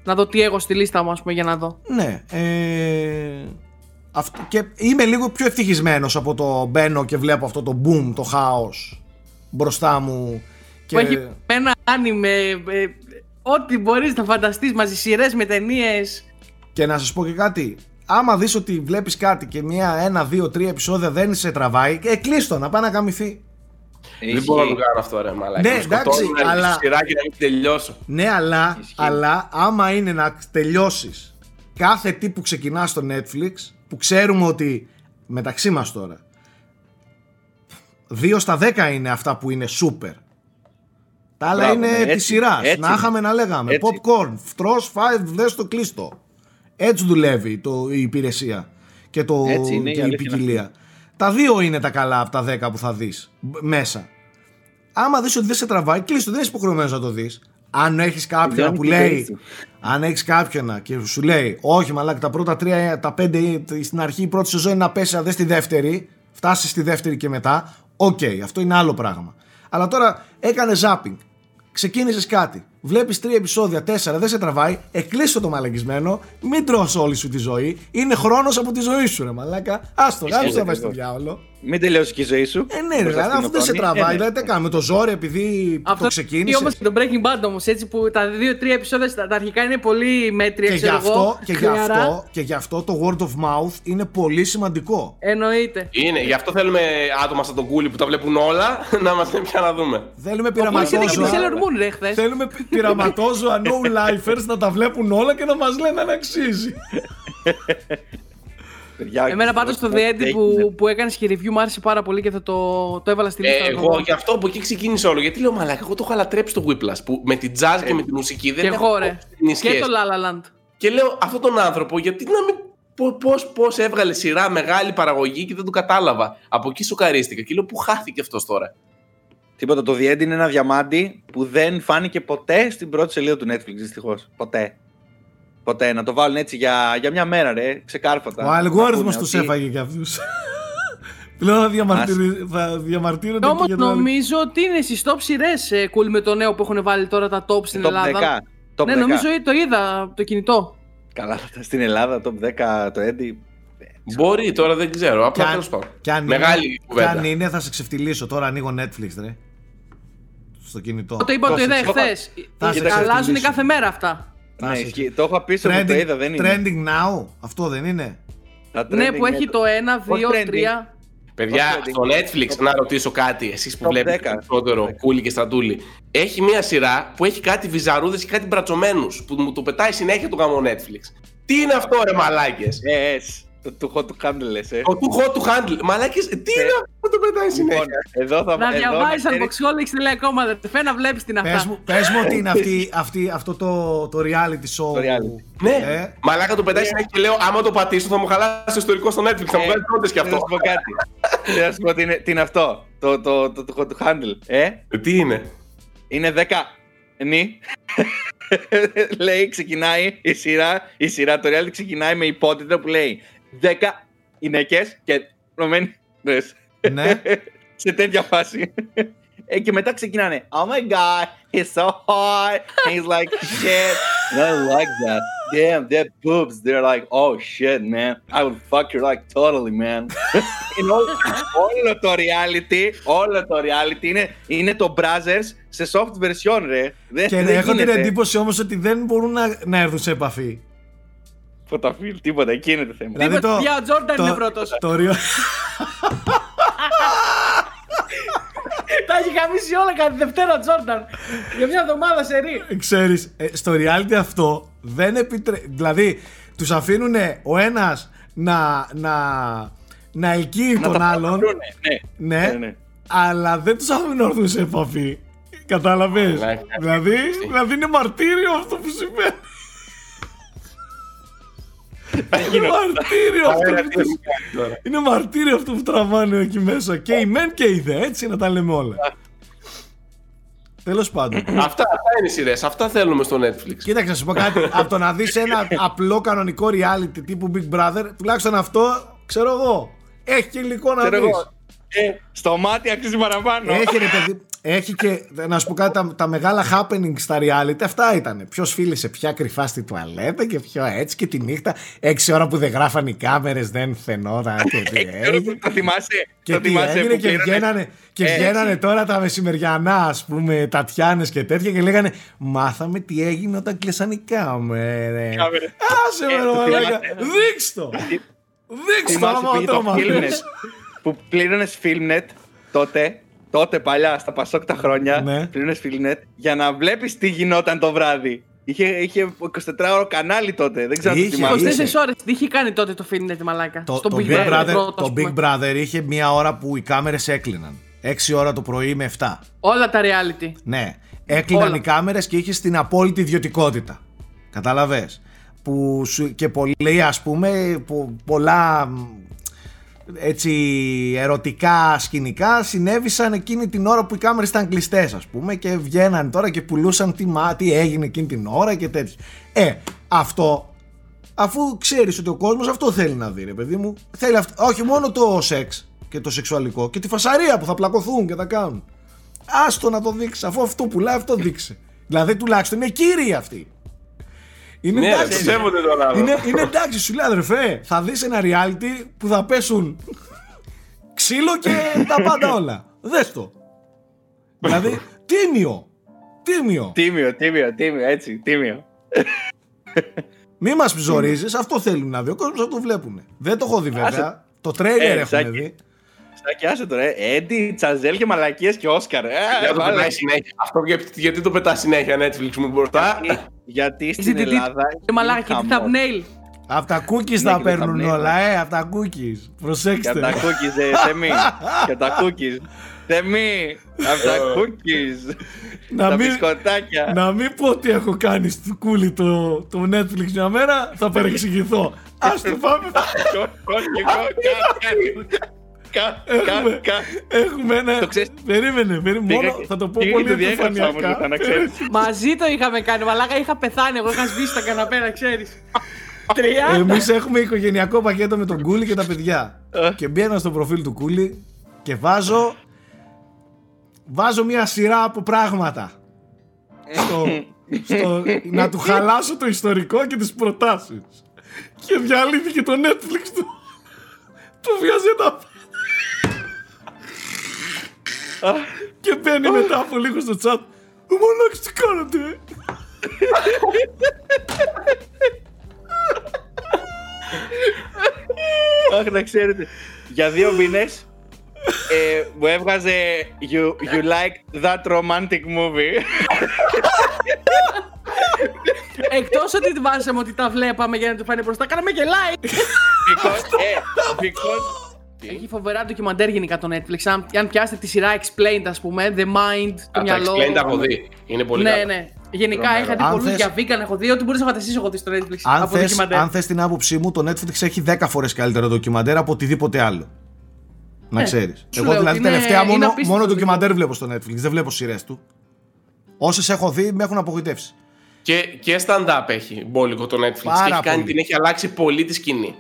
να δω τι έχω στη λίστα μου, ας πούμε, για να δω. Ναι. Ε, αυτό, και είμαι λίγο πιο ευτυχισμένος από το μπαίνω και βλέπω αυτό το boom, το χάος μπροστά μου. Και... Που έχει ένα άνιμε, ε, ό,τι μπορείς να φανταστείς μαζί, σειρές με ταινίες. και να σας πω και κάτι. Άμα δεις ότι βλέπεις κάτι και μια, ένα, δύο, τρία επεισόδια δεν σε τραβάει, ε, κλείστο να πάει να καμηθεί. Δεν μπορώ να το κάνω αυτό, ρε μαλάκα. Ναι, Με σκοτώνουν εντάξει, να αρχίσω αλλά- σειρά και να μην τελειώσω. Ναι, αλλά, Ισχύει. αλλά άμα είναι να τελειώσεις κάθε τι που ξεκινάς στο Netflix, που ξέρουμε ότι μεταξύ μας τώρα, 2 στα 10 είναι αυτά που είναι super. Τα άλλα Μπράβο, είναι ναι, της έτσι, σειράς. έτσι. Να είχαμε να λέγαμε. Έτσι. Popcorn, τρως, φάει, δες το κλείστο. Έτσι δουλεύει το, η υπηρεσία και, το, Έτσι είναι, η και η αλήθεια είναι ποικιλία. Τα δύο είναι τα καλά από τα 10 που θα δεις μπ- μέσα. Άμα δεις ότι δεν σε τραβάει, κλείστο, δεν είσαι υποχρεωμένος να το δεις. Αν έχεις κάποιον Τελειώνει που και η λέει, ζωή σου. Αν έχεις κάποιον και σου λέει, όχι μαλάκα τα πρώτα τρία, τα πέντε στην αρχή η πρώτη σεζόν είναι να πέσει, να δες τη δεύτερη, φτάσεις στη δεύτερη και μετά, οκ, αυτό είναι άλλο πράγμα. Αλλά τώρα έκανε zapping, ξεκίνησες κάτι, βλέπεις τρία επεισόδια, τέσσερα, δεν σε τραβάει, εκλείστο το μαλακισμένο, μην τρως όλη σου τη ζωή, είναι χρόνος από τη ζωή σου ρε μαλάκα, άστο, Ισχύει, γάμησε να πάει στο ακριβώς. διάολο. Μην τελειώσει και η ζωή σου. Ε, ναι, ρε, Μπροστά αλλά στην αφού δεν σε οθόνη. τραβάει, Ε, ναι. δηλαδή τι κάνουμε, το ζόρι επειδή το Αυτό ξεκίνησες. όμως και το Breaking Bad όμως, έτσι που τα δύο-τρία επεισόδια στα- τα αρχικά είναι πολύ μέτρια, Και γι' ξέρω αυτό, εγώ. και γι' χλιαρά. αυτό, και γι' αυτό το word of mouth είναι πολύ σημαντικό. Εννοείται. Είναι, γι' αυτό θέλουμε άτομα σαν τον Κούλι που τα βλέπουν όλα [LAUGHS] να μας λένε πια να δούμε. Θέλουμε Όπως είδε και τη πειραματόζωα. Sailor Moon, ρε, χθες. Θέλουμε πει- πειραματόζωα no lifers να τα βλέπουν όλα και να μας λένε αν αξίζει. Παιδιά, Εμένα πάντως το ό,τι The End έγινε. που, που έκανες και review μου άρεσε πάρα πολύ και θα το, το έβαλα στη Ε, λίστα. να το εγώ δω. γι' αυτό από εκεί ξεκίνησε όλο. Γιατί λέω μαλάκα, εγώ το έχω αλατρέψει το Whiplash που με την jazz και με τη μουσική δεν Και έχω εγώ, ρε. κόψει Και σχέση. το La La Land. Και λέω αυτόν τον άνθρωπο, γιατί να μην. Πώς πώς έβγαλε σειρά μεγάλη παραγωγή και δεν το κατάλαβα. Από εκεί σοκαρίστηκα και λέω πού χάθηκε αυτός τώρα; Τίποτα, το The End είναι ένα διαμάντι που δεν φάνηκε ποτέ στην πρώτη σελίδα του Netflix, δυστυχώς. Ποτέ. Ποτέ. Να το βάλουν έτσι για, για μια μέρα, ρε. Ξεκάρφατα. Ο αλγόριθμος Να πούνε τους ότι- έφαγε για αυτούς. Πλέον θα, διαμαρτυρι... θα διαμαρτύρονται και Όμω για τον άλλο. νομίζω ότι είναι στις top σειρές cool με το νέο που έχουν βάλει τώρα τα top στην Top Ελλάδα. 10. Top ναι, 10. νομίζω το είδα από το κινητό. Καλά, στην Ελλάδα, top 10 το Eddie. Μπορεί τώρα δεν ξέρω. Κι Απλά αν- τέλος πάντων. κι αν Μεγάλη είναι, κι κουβέντα. αν είναι θα σε ξεφτυλίσω. Τώρα ανοίγω Netflix, ρε. Στο κινητό. Το είπα, το Δώσε, είδα το- εχθέ. θα σε Αλλάζουν ξεφτυλίσω. κάθε μέρα αυτά. Θα Ναι, σε- ισχύει. το έχω πίσω μου, το είδα, δεν είναι. trending now, αυτό δεν είναι. Τα Ναι, trending που έχει είναι το 1, Πώς 2, trending? 3. Παιδιά, Όχι, στο Netflix, να ρωτήσω κάτι, εσείς που Top βλέπετε 10. περισσότερο Top 10. κούλι και στρατούλι. Έχει μία σειρά που έχει κάτι βυζαρούδες και κάτι μπρατσομένους, που μου το πετάει συνέχεια το γάμο Netflix. Τι είναι αυτό ρε μαλάκες; Yes. Το του hot to handle, λες, ε. Το too hot to handle. Μαλάκες, τι είναι αυτό που το πετάει Λοιπόν, συνέχεια. εδώ θα Να εδώ διαβάζεις ξέρεις- Unboxholics τι λέει ακόμα, αδερφέ, να βλέπεις την Πες αυτά. μου, πες μου ότι είναι [LAUGHS] αυτή, αυτή, αυτό το, το reality show. Το reality. Ναι, Ε, μαλάκα το πετάει συνέχεια και λέω άμα το πατήσω θα μου χαλάσει το ιστορικό στο Netflix, θα μου Ε, βγάλεις πρώτες κι θέλω αυτό. να σου πω κάτι. Θέλω να σου πω τι είναι, τι είναι αυτό. Το, το, το, το, hot to handle. Ε, Ε, Τι είναι; είναι 10 νη. [LAUGHS] λέει, ξεκινάει η σειρά, η σειρά, το reality ξεκινάει με υπότιτλο που λέει 10 γυναίκες και ρωμένοι ναι. [LAUGHS] σε τέτοια φάση. Ε, και μετά ξεκινάνε. Oh my god, he's so hot. And he's like, shit. And I like that. Damn, that boobs. They're like, oh shit, man. I would fuck you like totally, man. [LAUGHS] Είναι όλο, όλο το reality, όλο το reality είναι, είναι το Brothers σε soft version, ρε. Δεν, Και δεν έχω την γίνεται. εντύπωση όμως ότι δεν μπορούν να, να έρθουν σε επαφή. Φωταφίλ, τίποτα, εκεί είναι το θέμα. Δηλαδή Τίποτα, το- παιδιά, ο Τζόρνταν το- είναι πρώτος. Το ρίο... Τα έχει γαμίσει όλα κατά τη Δευτέρα ο Τζόρνταν. Για μια εβδομάδα σε ρί. Ξέρεις, ε, στο reality αυτό δεν επιτρέπει. Δηλαδή, τους αφήνουν ο ένας να, να, να ελκύει Να τον τα άλλον. φανταστούν, ναι. Ναι, Ναι, ναι. αλλά δεν τους αφήνουν να έρθουν σε επαφή. Κατάλαβες; Μαλάκα. δηλαδή, δηλαδή είναι μαρτύριο αυτό που συμβαίνει. Είναι μαρτύριο αυτό Άρα, που τι τους- μου κάνει τώρα. Είναι μαρτύριο αυτό που τραβάνε εκεί μέσα. Και η μεν και η δε, έτσι να τα λέμε όλα. Τέλος πάντων. [CLEARS THROAT] Αυτά, αυτά είναι οι σειρές, αυτά θέλουμε στο Netflix. Κοίταξε να σου πω κάτι. [LAUGHS] από το να δεις ένα απλό κανονικό reality τύπου Big Brother, τουλάχιστον αυτό ξέρω εγώ. Έχει και υλικό να Ξέρω δεις. εγώ, ε, στο μάτι αξίζει παραπάνω. Έχει ρε παιδί. Έχει και να σου πω κάτι, τα, τα μεγάλα happening στα reality αυτά ήταν. Ποιος φίλησε πια κρυφά στη τουαλέτα και ποιο έτσι και τη νύχτα. Έξι ώρα που δεν γράφαν οι κάμερες δεν φαινόταν. [LAUGHS] Και τι Ξέρω έγινε. που το θυμάσαι. Και το τι θυμάσαι έγινε που και πήρανε- βγαίνανε, και Έτσι. βγαίνανε τώρα τα μεσημεριανά, ας πούμε, τατιάνες και τέτοια και λέγανε Μάθαμε τι έγινε όταν κλείσαν οι κάμερες. Κάμερες. Άσε Ε, με το ρε μαλάκα, θυμάσαι. δείξ' το. Δείξ' το Θυμάσαι άμα που είχε το το μάθεις. Filmnet, που πλήρωνες Filmnet τότε, τότε παλιά στα Πασόκ τα χρόνια, Ναι. πλήρωνε Filmnet για να βλέπεις τι γινόταν το βράδυ. Είχε, είχε 24ωρο κανάλι τότε, δεν ξέρω αν το Είχε, θυμάσαι. 24 είχε. ώρες. Τι είχε κάνει τότε το Finnet μαλάκα; Το, Στο το, Big Big Brother. Brother, πρώτος, ας το πούμε. Big Brother είχε μία ώρα που οι κάμερες έκλειναν. 6 ώρα το πρωί με 7. Όλα τα reality. Ναι. Έκλειναν Όλα. οι κάμερες και είχε την απόλυτη ιδιωτικότητα. Κατάλαβες. Που σου, και πολλοί ας πούμε, πο- πολλά μ, έτσι ερωτικά σκηνικά συνέβησαν εκείνη την ώρα που οι κάμερες ήταν κλειστές ας πούμε και βγαίναν τώρα και πουλούσαν τι, μα- τι έγινε εκείνη την ώρα και τέτοιο. Ε, αυτό αφού ξέρεις ότι ο κόσμος αυτό θέλει να δει ρε παιδί μου θέλει αυτό, όχι μόνο το σεξ και το σεξουαλικό και τη φασαρία που θα πλακωθούν και θα κάνουν. Άστο να το δείξεις αφού αυτό πουλάει αυτό δείξει δηλαδή τουλάχιστον είναι κύριοι αυτοί είναι Ναι, ρε, εντάξει. το σέβονται τον άλλο. Είναι, είναι εντάξει, σου λέει αδερφέ, θα δεις ένα reality που θα πέσουν ξύλο και τα πάντα όλα. Δες το. δηλαδή, τίμιο. Τίμιο. Τίμιο, τίμιο, τίμιο, έτσι, τίμιο. Μη μας ψωρίζεις, αυτό θέλουν να δει. Ο κόσμος αυτό βλέπουν. Δεν το έχω δει βέβαια. Άσε. Το τρέιλερ Ε, έχουμε Ζάκη. δει. Σάκη, άσε τώρα, ε. Έντι, Τσαζέλ και μαλακίες και Όσκαρ. Ε, Για το βάλε. πετάει συνέχεια. Αυτό γιατί, γιατί το πετάει συνέχεια Netflix μου μπροστά. Γιατί στην Εσύ τι- τι- Ελλάδα. τι Μαλάκα και έχει τι χαμό. thumbnail. Απ' τα cookies Ναι, θα και το παίρνουν thumbnail. όλα, ε, απ' τα cookies. Για Προσέξτε. τα cookies, ε, Θέμη. Για τα cookies. Θέμη, από τα cookies. να, τα μην, μπισκοτάκια. να μην πω ότι έχω κάνει στο κούλι το, το Netflix μια μέρα, θα παρεξηγηθώ. Ας το πάμε. Έχουμε, Έχουμε. έχουμε ένα. Το ξέρεις- Περίμενε, περίμενε. Πήγα Μόνο και- θα το πω πήγα πολύ και το διέγραψα επιφανειακά. όμως, μετά, να ξέρεις. Μαζί το είχαμε κάνει. Μαλάκα είχα πεθάνει. Εγώ είχα σβήσει τα καναπέ, να ξέρεις. Τρία. Εμείς έχουμε οικογενειακό πακέτο με τον Κούλι και τα παιδιά. Ε. και μπαίνω στο προφίλ του Κούλι και βάζω. Βάζω μια σειρά από πράγματα. στο, στο, να του χαλάσω το ιστορικό και τις προτάσεις. Και διαλύθηκε το Netflix του. Του βιάζε τα Και μπαίνει μετά από λίγο στο chat. Ο μαλάκες τι κάνατε; Αχ, να ξέρετε. Για δύο μήνες ε, μου έβγαζε you, you like that romantic movie. Εκτός ότι βάζαμε ότι τα βλέπαμε για να του φάνε μπροστά, κάναμε και like. because, ε, because Έχει φοβερά ντοκιμαντέρ γενικά το Netflix. Αν, αν πιάσετε τη σειρά Explained, ας πούμε, The Mind, το Α, τα μυαλό. Explained τα έχω δει. Είναι πολύ Ναι, καλά. ναι. Γενικά Τρομερό. είχα δει Αν πολλούς θες- για vegan, έχω δει. Ό,τι μπορείς να φανταστείς, έχω δει στο Netflix. Αν από θες, ντοκιμαντέρ. αν θες την άποψή μου, το Netflix έχει 10 φορές καλύτερο ντοκιμαντέρ από οτιδήποτε άλλο. Να Ε, ξέρεις. σου Εγώ λέω δηλαδή ότι είναι- τελευταία είναι μόνο, απίστευτο μόνο το ντοκιμαντέρ βλέπω στο Netflix. Δεν βλέπω σειρές του. Όσες έχω δει με έχουν απογοητεύσει. Και, και stand-up έχει μπόλικο το Netflix. Πάρα και έχει κάνει, πολύ. την έχει αλλάξει πολύ τη σκηνή.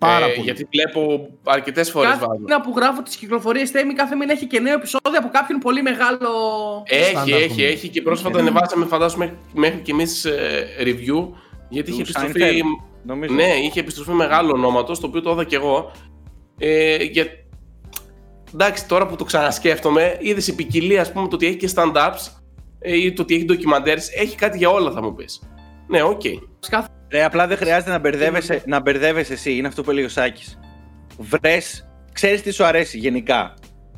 Πάρα Ε, πολύ. Γιατί βλέπω αρκετές φορές Κάθε βάζω. μήνα που γράφω τις κυκλοφορίες Θέμη, κάθε μήνα έχει και νέο επεισόδιο από κάποιον πολύ μεγάλο. Έχει, Stand-up έχει, comedy. έχει και πρόσφατα ανεβάσαμε φαντάζομαι μέχρι και εμείς review γιατί είχε Του επιστροφή. Seinfeld, νομίζω. Ναι, είχε επιστροφή μεγάλο ονόματος, το οποίο το είδα και εγώ. Ε, για... Εντάξει, τώρα που το ξανασκέφτομαι, είδες η ποικιλία, ας πούμε, το ότι έχει και stand-ups ε, ή το ότι έχει documentaries, έχει κάτι για όλα, θα μου πεις. Ναι, οκ. Κάθε... Ρε, απλά δεν χρειάζεται να μπερδεύεσαι, να μπερδεύεσαι εσύ. Είναι αυτό που έλεγε ο Σάκης. Βρες, ξέρεις τι σου αρέσει γενικά.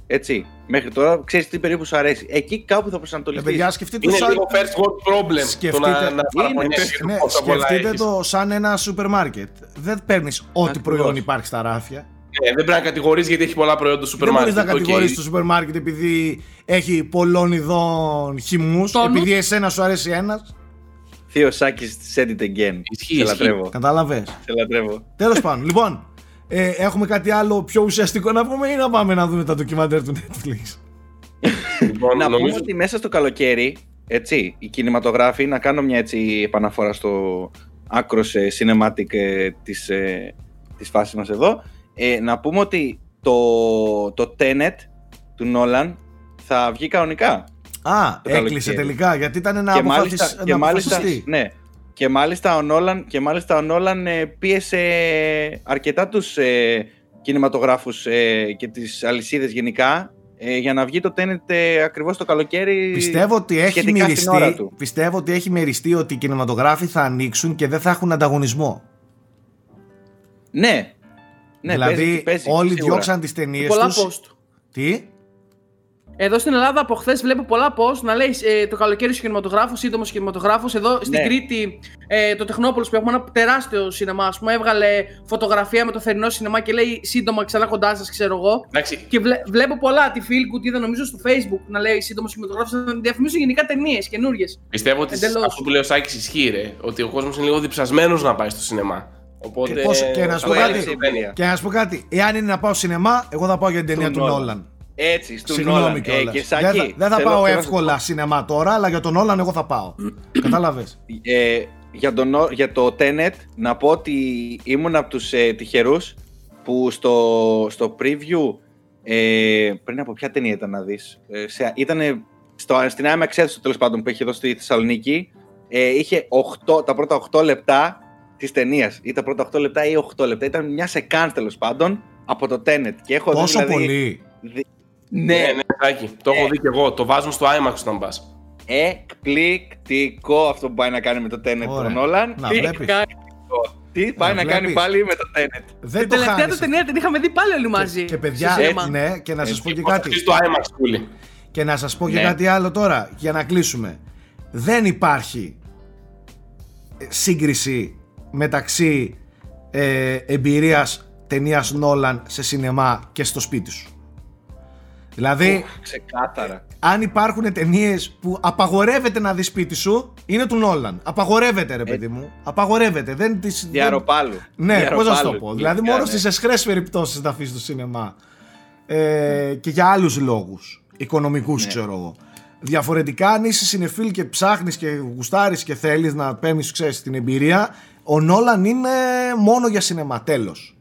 Έτσι. Μέχρι τώρα ξέρεις τι περίπου σου αρέσει. Εκεί κάπου θα Ε, προσανατολιστείς. παιδιά, σκεφτείτε Είναι το σαν... λίγο first world problem το Σκεφτείτε- να, να παραπονιέσαι Ναι, πόσα πολλά σκεφτείτε έχεις. το σαν ένα σούπερ μάρκετ. Δεν παίρνεις ό,τι Ακριβώς. προϊόν υπάρχει στα ράφια. Ναι, δεν πρέπει να κατηγορείς γιατί έχει πολλά προϊόντα στο σούπερ Δεν μπορείς μάρκετ. να οκ. κατηγορήσει το σούπερ μάρκετ επειδή έχει πολλών ειδών χυμούς, Τόνους. επειδή εσένα σου αρέσει ένας. Θείο Σάκης said it again. Ισχύει, Σε ισχύει. λατρεύω. Κατάλαβες. Σε λατρεύω. Τέλος πάντων, λοιπόν, ε, έχουμε κάτι άλλο πιο ουσιαστικό να πούμε ή να πάμε να δούμε τα ντοκιμαντέρ του Netflix; Λοιπόν, να πούμε νομίζω ότι μέσα στο καλοκαίρι, έτσι, οι κινηματογράφοι, να κάνω μια έτσι επαναφορά στο άκρος ε, cinematic ε, της, ε, της φάσης μας εδώ, ε, να πούμε ότι το, το Tenet του Νόλαν θα βγει κανονικά. Α, Το έκλεισε καλοκαίρι. τελικά γιατί ήταν να και μάλιστα, αποφασιστεί. και, μάλιστα, ναι, και μάλιστα ο Νόλαν, και μάλιστα ο Νόλαν ε, πίεσε αρκετά τους ε, κινηματογράφους ε, και τις αλυσίδες γενικά ε, για να βγει το Tenet ε, ακριβώς το καλοκαίρι Πιστεύω ότι, έχει σχετικά στην ώρα μυριστεί, του. πιστεύω ότι έχει μυριστεί ότι οι κινηματογράφοι θα ανοίξουν και δεν θα έχουν ανταγωνισμό. Ναι. Ναι, δηλαδή, παίζει, παίζει, όλοι σίγουρα. διώξαν τις ταινίες Πολλά τους. post. Τι; Εδώ στην Ελλάδα από χθες βλέπω πολλά post να λέει ε, το καλοκαίρι στο κινηματογράφο, σύντομος κινηματογράφος. Εδώ στην Ναι. Κρήτη, ε, το Τεχνόπολος που έχουμε ένα τεράστιο σινεμά, ας πούμε, έβγαλε φωτογραφία με το θερινό σινεμά και λέει σύντομα ξανά κοντά σας, ξέρω εγώ. Εντάξει, Και βλέ- βλέπω πολλά τη Feelgood, είδα νομίζω στο Facebook να λέει σύντομος κινηματογράφος, να διαφημίζουν γενικά ταινίες καινούριες. πιστεύω ότι Εντελώς. αυτό που λέει ο Σάκης ισχύει, ρε, ότι ο κόσμος είναι λίγο διψασμένος να πάει στο σινεμά. Οπότε, Και πόσο- και να σου πω θα κάτι. έλειψε η ταινία. Και να σου πω κάτι. Εάν είναι να πάω σινεμά, εγώ θα πάω για την ταινία Του του Nolan. Νόλαν. Έτσι, στον Συγγνώμη Νόλαν. Ε, κιόλας. και δεν Σάκη, θα, δεν θα θέλω- πάω θέλω να σου εύκολα σινεμά τώρα, αλλά για τον Νόλαν εγώ θα πάω. [CLEARS THROAT] Κατάλαβες; Ε, για, τον, Νο- για το Tenet, να πω ότι ήμουν από τους ε, τυχερούς που στο, στο preview, ε, πριν από ποια ταινία ήταν να δεις, ε, σε, ήταν στο, στην IMAX αίθουσα τέλος πάντων που έχει εδώ στη Θεσσαλονίκη, ε, είχε 8, τα πρώτα 8 λεπτά της ταινίας. ή τα πρώτα 8 λεπτά ή 8 λεπτά, ήταν μια σεκάνς τέλος πάντων από το Tenet. Και έχω δει, Τόσο δηλαδή, πολύ; δι- Ναι, ναι, ναι, Σάκη, το έχω Ε. δει και εγώ. Το βάζουμε στο IMAX όταν πας. εκπληκτικό αυτό που πάει να κάνει με το Tenet Ωραία. του Νόλαν. Να Τι βλέπεις. κάνει. Τι πάει Να να κάνει βλέπεις. πάλι με το Tenet. Δεν Την το τελευταία χάνεις. του ταινία την είχαμε δει πάλι όλοι μαζί. Και παιδιά, στο σινεμά. ναι, και να σας πω και Πώς θα κάτι. αρχίσει το IMAX, Κούλη. Και να σας πω και Ναι. κάτι άλλο τώρα, για να κλείσουμε. Δεν υπάρχει ε, σύγκριση μεταξύ ε, εμπειρίας ταινίας Νόλαν σε σινεμά και στο σπίτι σου. Δηλαδή, Ξεκάθαρα. αν υπάρχουν ταινίες που απαγορεύεται να δεις σπίτι σου, είναι του Νόλαν. Απαγορεύεται, Ε. ρε παιδί μου. Απαγορεύεται. Δεν τις, δεν- Διαρροπάλου. Ναι, πώς να σου το Διαρροπάλου. πω. Δηλαδή, Ναι, μόνο ναι. στι εσχρές περιπτώσεις να αφήσεις το σινεμά. Ε, και για άλλους λόγους. Οικονομικούς, Ναι. ξέρω εγώ. Διαφορετικά, αν είσαι συνεφίλ και ψάχνεις και γουστάρεις και θέλεις να παίρνεις, ξέρεις την εμπειρία, ο Νόλαν είναι μόνο για σινεμά. Τέλος.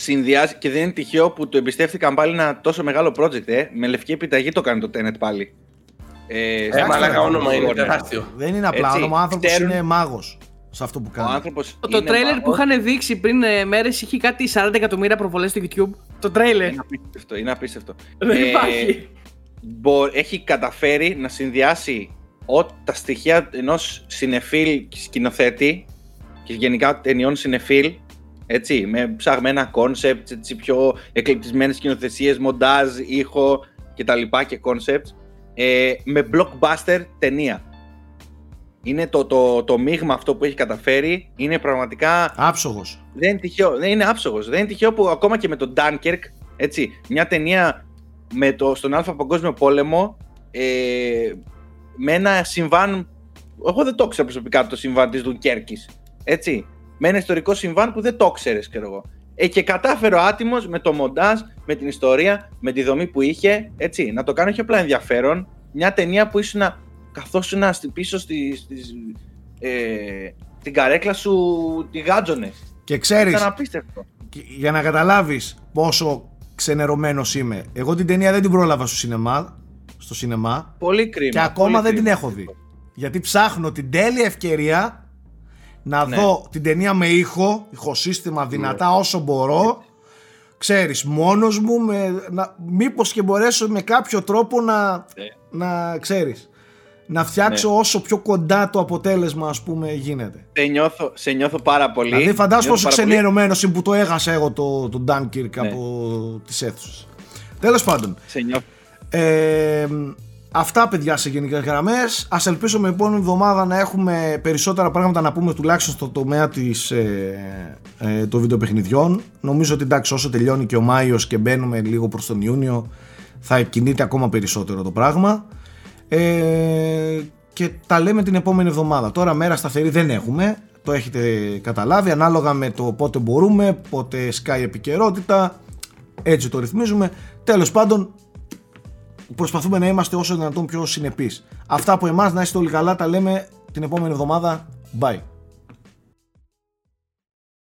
Συνδυάζει και δεν είναι τυχαίο που του εμπιστεύτηκαν πάλι ένα τόσο μεγάλο project, ε. Με λευκή επιταγή το κάνει το Tenet πάλι. Ε, Ε, στα- μαλάκα στα- όνομα είναι Warner. τεράστιο. Δεν είναι απλά Έτσι, όνομα. Ο άνθρωπος ξέρουν- είναι μάγος σε αυτό που Ο κάνει. άνθρωπος Το είναι τρέιλερ που μάγος. είχαν δείξει πριν ε, μέρες είχε κάτι 40 εκατομμύρια προβολές στο YouTube. Το τρέιλερ. Είναι απίστευτο. Είναι απίστευτο. Δεν Ε, υπάρχει. μπο- έχει καταφέρει να συνδυάσει ό, τα στοιχεία ενός συνεφίλ σκηνοθέτη και γενικά ταινιών συνεφίλ Έτσι, με ψαγμένα concepts, έτσι, πιο εκλεπτισμένες σκηνοθεσίες, μοντάζ, ήχο κτλ. και concepts. Ε, με blockbuster ταινία. Είναι το, το, το μείγμα αυτό που έχει καταφέρει. Είναι πραγματικά. Άψογος. Δεν είναι τυχαίο. Δεν είναι άψογος. Δεν είναι τυχαίο που ακόμα και με τον Dunkirk, έτσι, μια ταινία με το, στον Α Παγκόσμιο Πόλεμο, ε, με ένα συμβάν. Εγώ δεν το ήξερα προσωπικά το συμβάν της Δουνκέρκη. Έτσι. Με ένα ιστορικό συμβάν που δεν το ήξερε, ξέρω εγώ. Ε, και κατάφερε ο άτιμος με το μοντάζ, με την ιστορία, με τη δομή που είχε, έτσι, να το κάνει όχι απλά ενδιαφέρον. Μια ταινία που ήσουν καθώς ήσουν πίσω στη, στη, ε, την καρέκλα σου τη γάτζονες. Και ξέρει. Ήταν απίστευτο. Για να καταλάβεις πόσο ξενερωμένος είμαι. Εγώ την ταινία δεν την πρόλαβα στο σινεμά. Στο σινεμά Πολύ κρίμα. και ακόμα πολύ δεν την κρίμα. έχω δει. Γιατί ψάχνω την τέλεια ευκαιρία να Ναι. δω την ταινία με ήχο, ηχοσύστημα δυνατά όσο μπορώ. Ξέρεις, μόνος μου, με, να, μήπως και μπορέσω με κάποιο τρόπο να, Ναι. να ξέρεις, να φτιάξω όσο πιο κοντά το αποτέλεσμα ας πούμε γίνεται. Σε νιώθω, σε νιώθω πάρα πολύ. Δηλαδή φαντάσου Νιώθω πόσο πάρα πολύ. ξενερωμένος είμαι που το έχασα εγώ το, το Dunkirk Ναι. από τις αίθουσες. Τέλος πάντων, Σε νιώθω. ε, αυτά παιδιά σε γενικές γραμμές. Ας ελπίσουμε επόμενη εβδομάδα να έχουμε περισσότερα πράγματα να πούμε τουλάχιστον στο τομέα της, ε, ε, των βιντεοπαιχνιδιών. Νομίζω ότι εντάξει όσο τελειώνει και ο Μάιος και μπαίνουμε λίγο προς τον Ιούνιο θα κινείται ακόμα περισσότερο το πράγμα. Ε, και τα λέμε την επόμενη εβδομάδα. Τώρα μέρα σταθερή δεν έχουμε. Το έχετε καταλάβει. Ανάλογα με το πότε μπορούμε πότε σκάει η επικαιρότητα. Έτσι το ρυθμίζουμε. Τέλος πάντων προσπαθούμε να είμαστε όσο δυνατόν πιο συνεπείς. Αυτά από εμάς, να είστε όλοι καλά, τα λέμε την επόμενη εβδομάδα. Bye.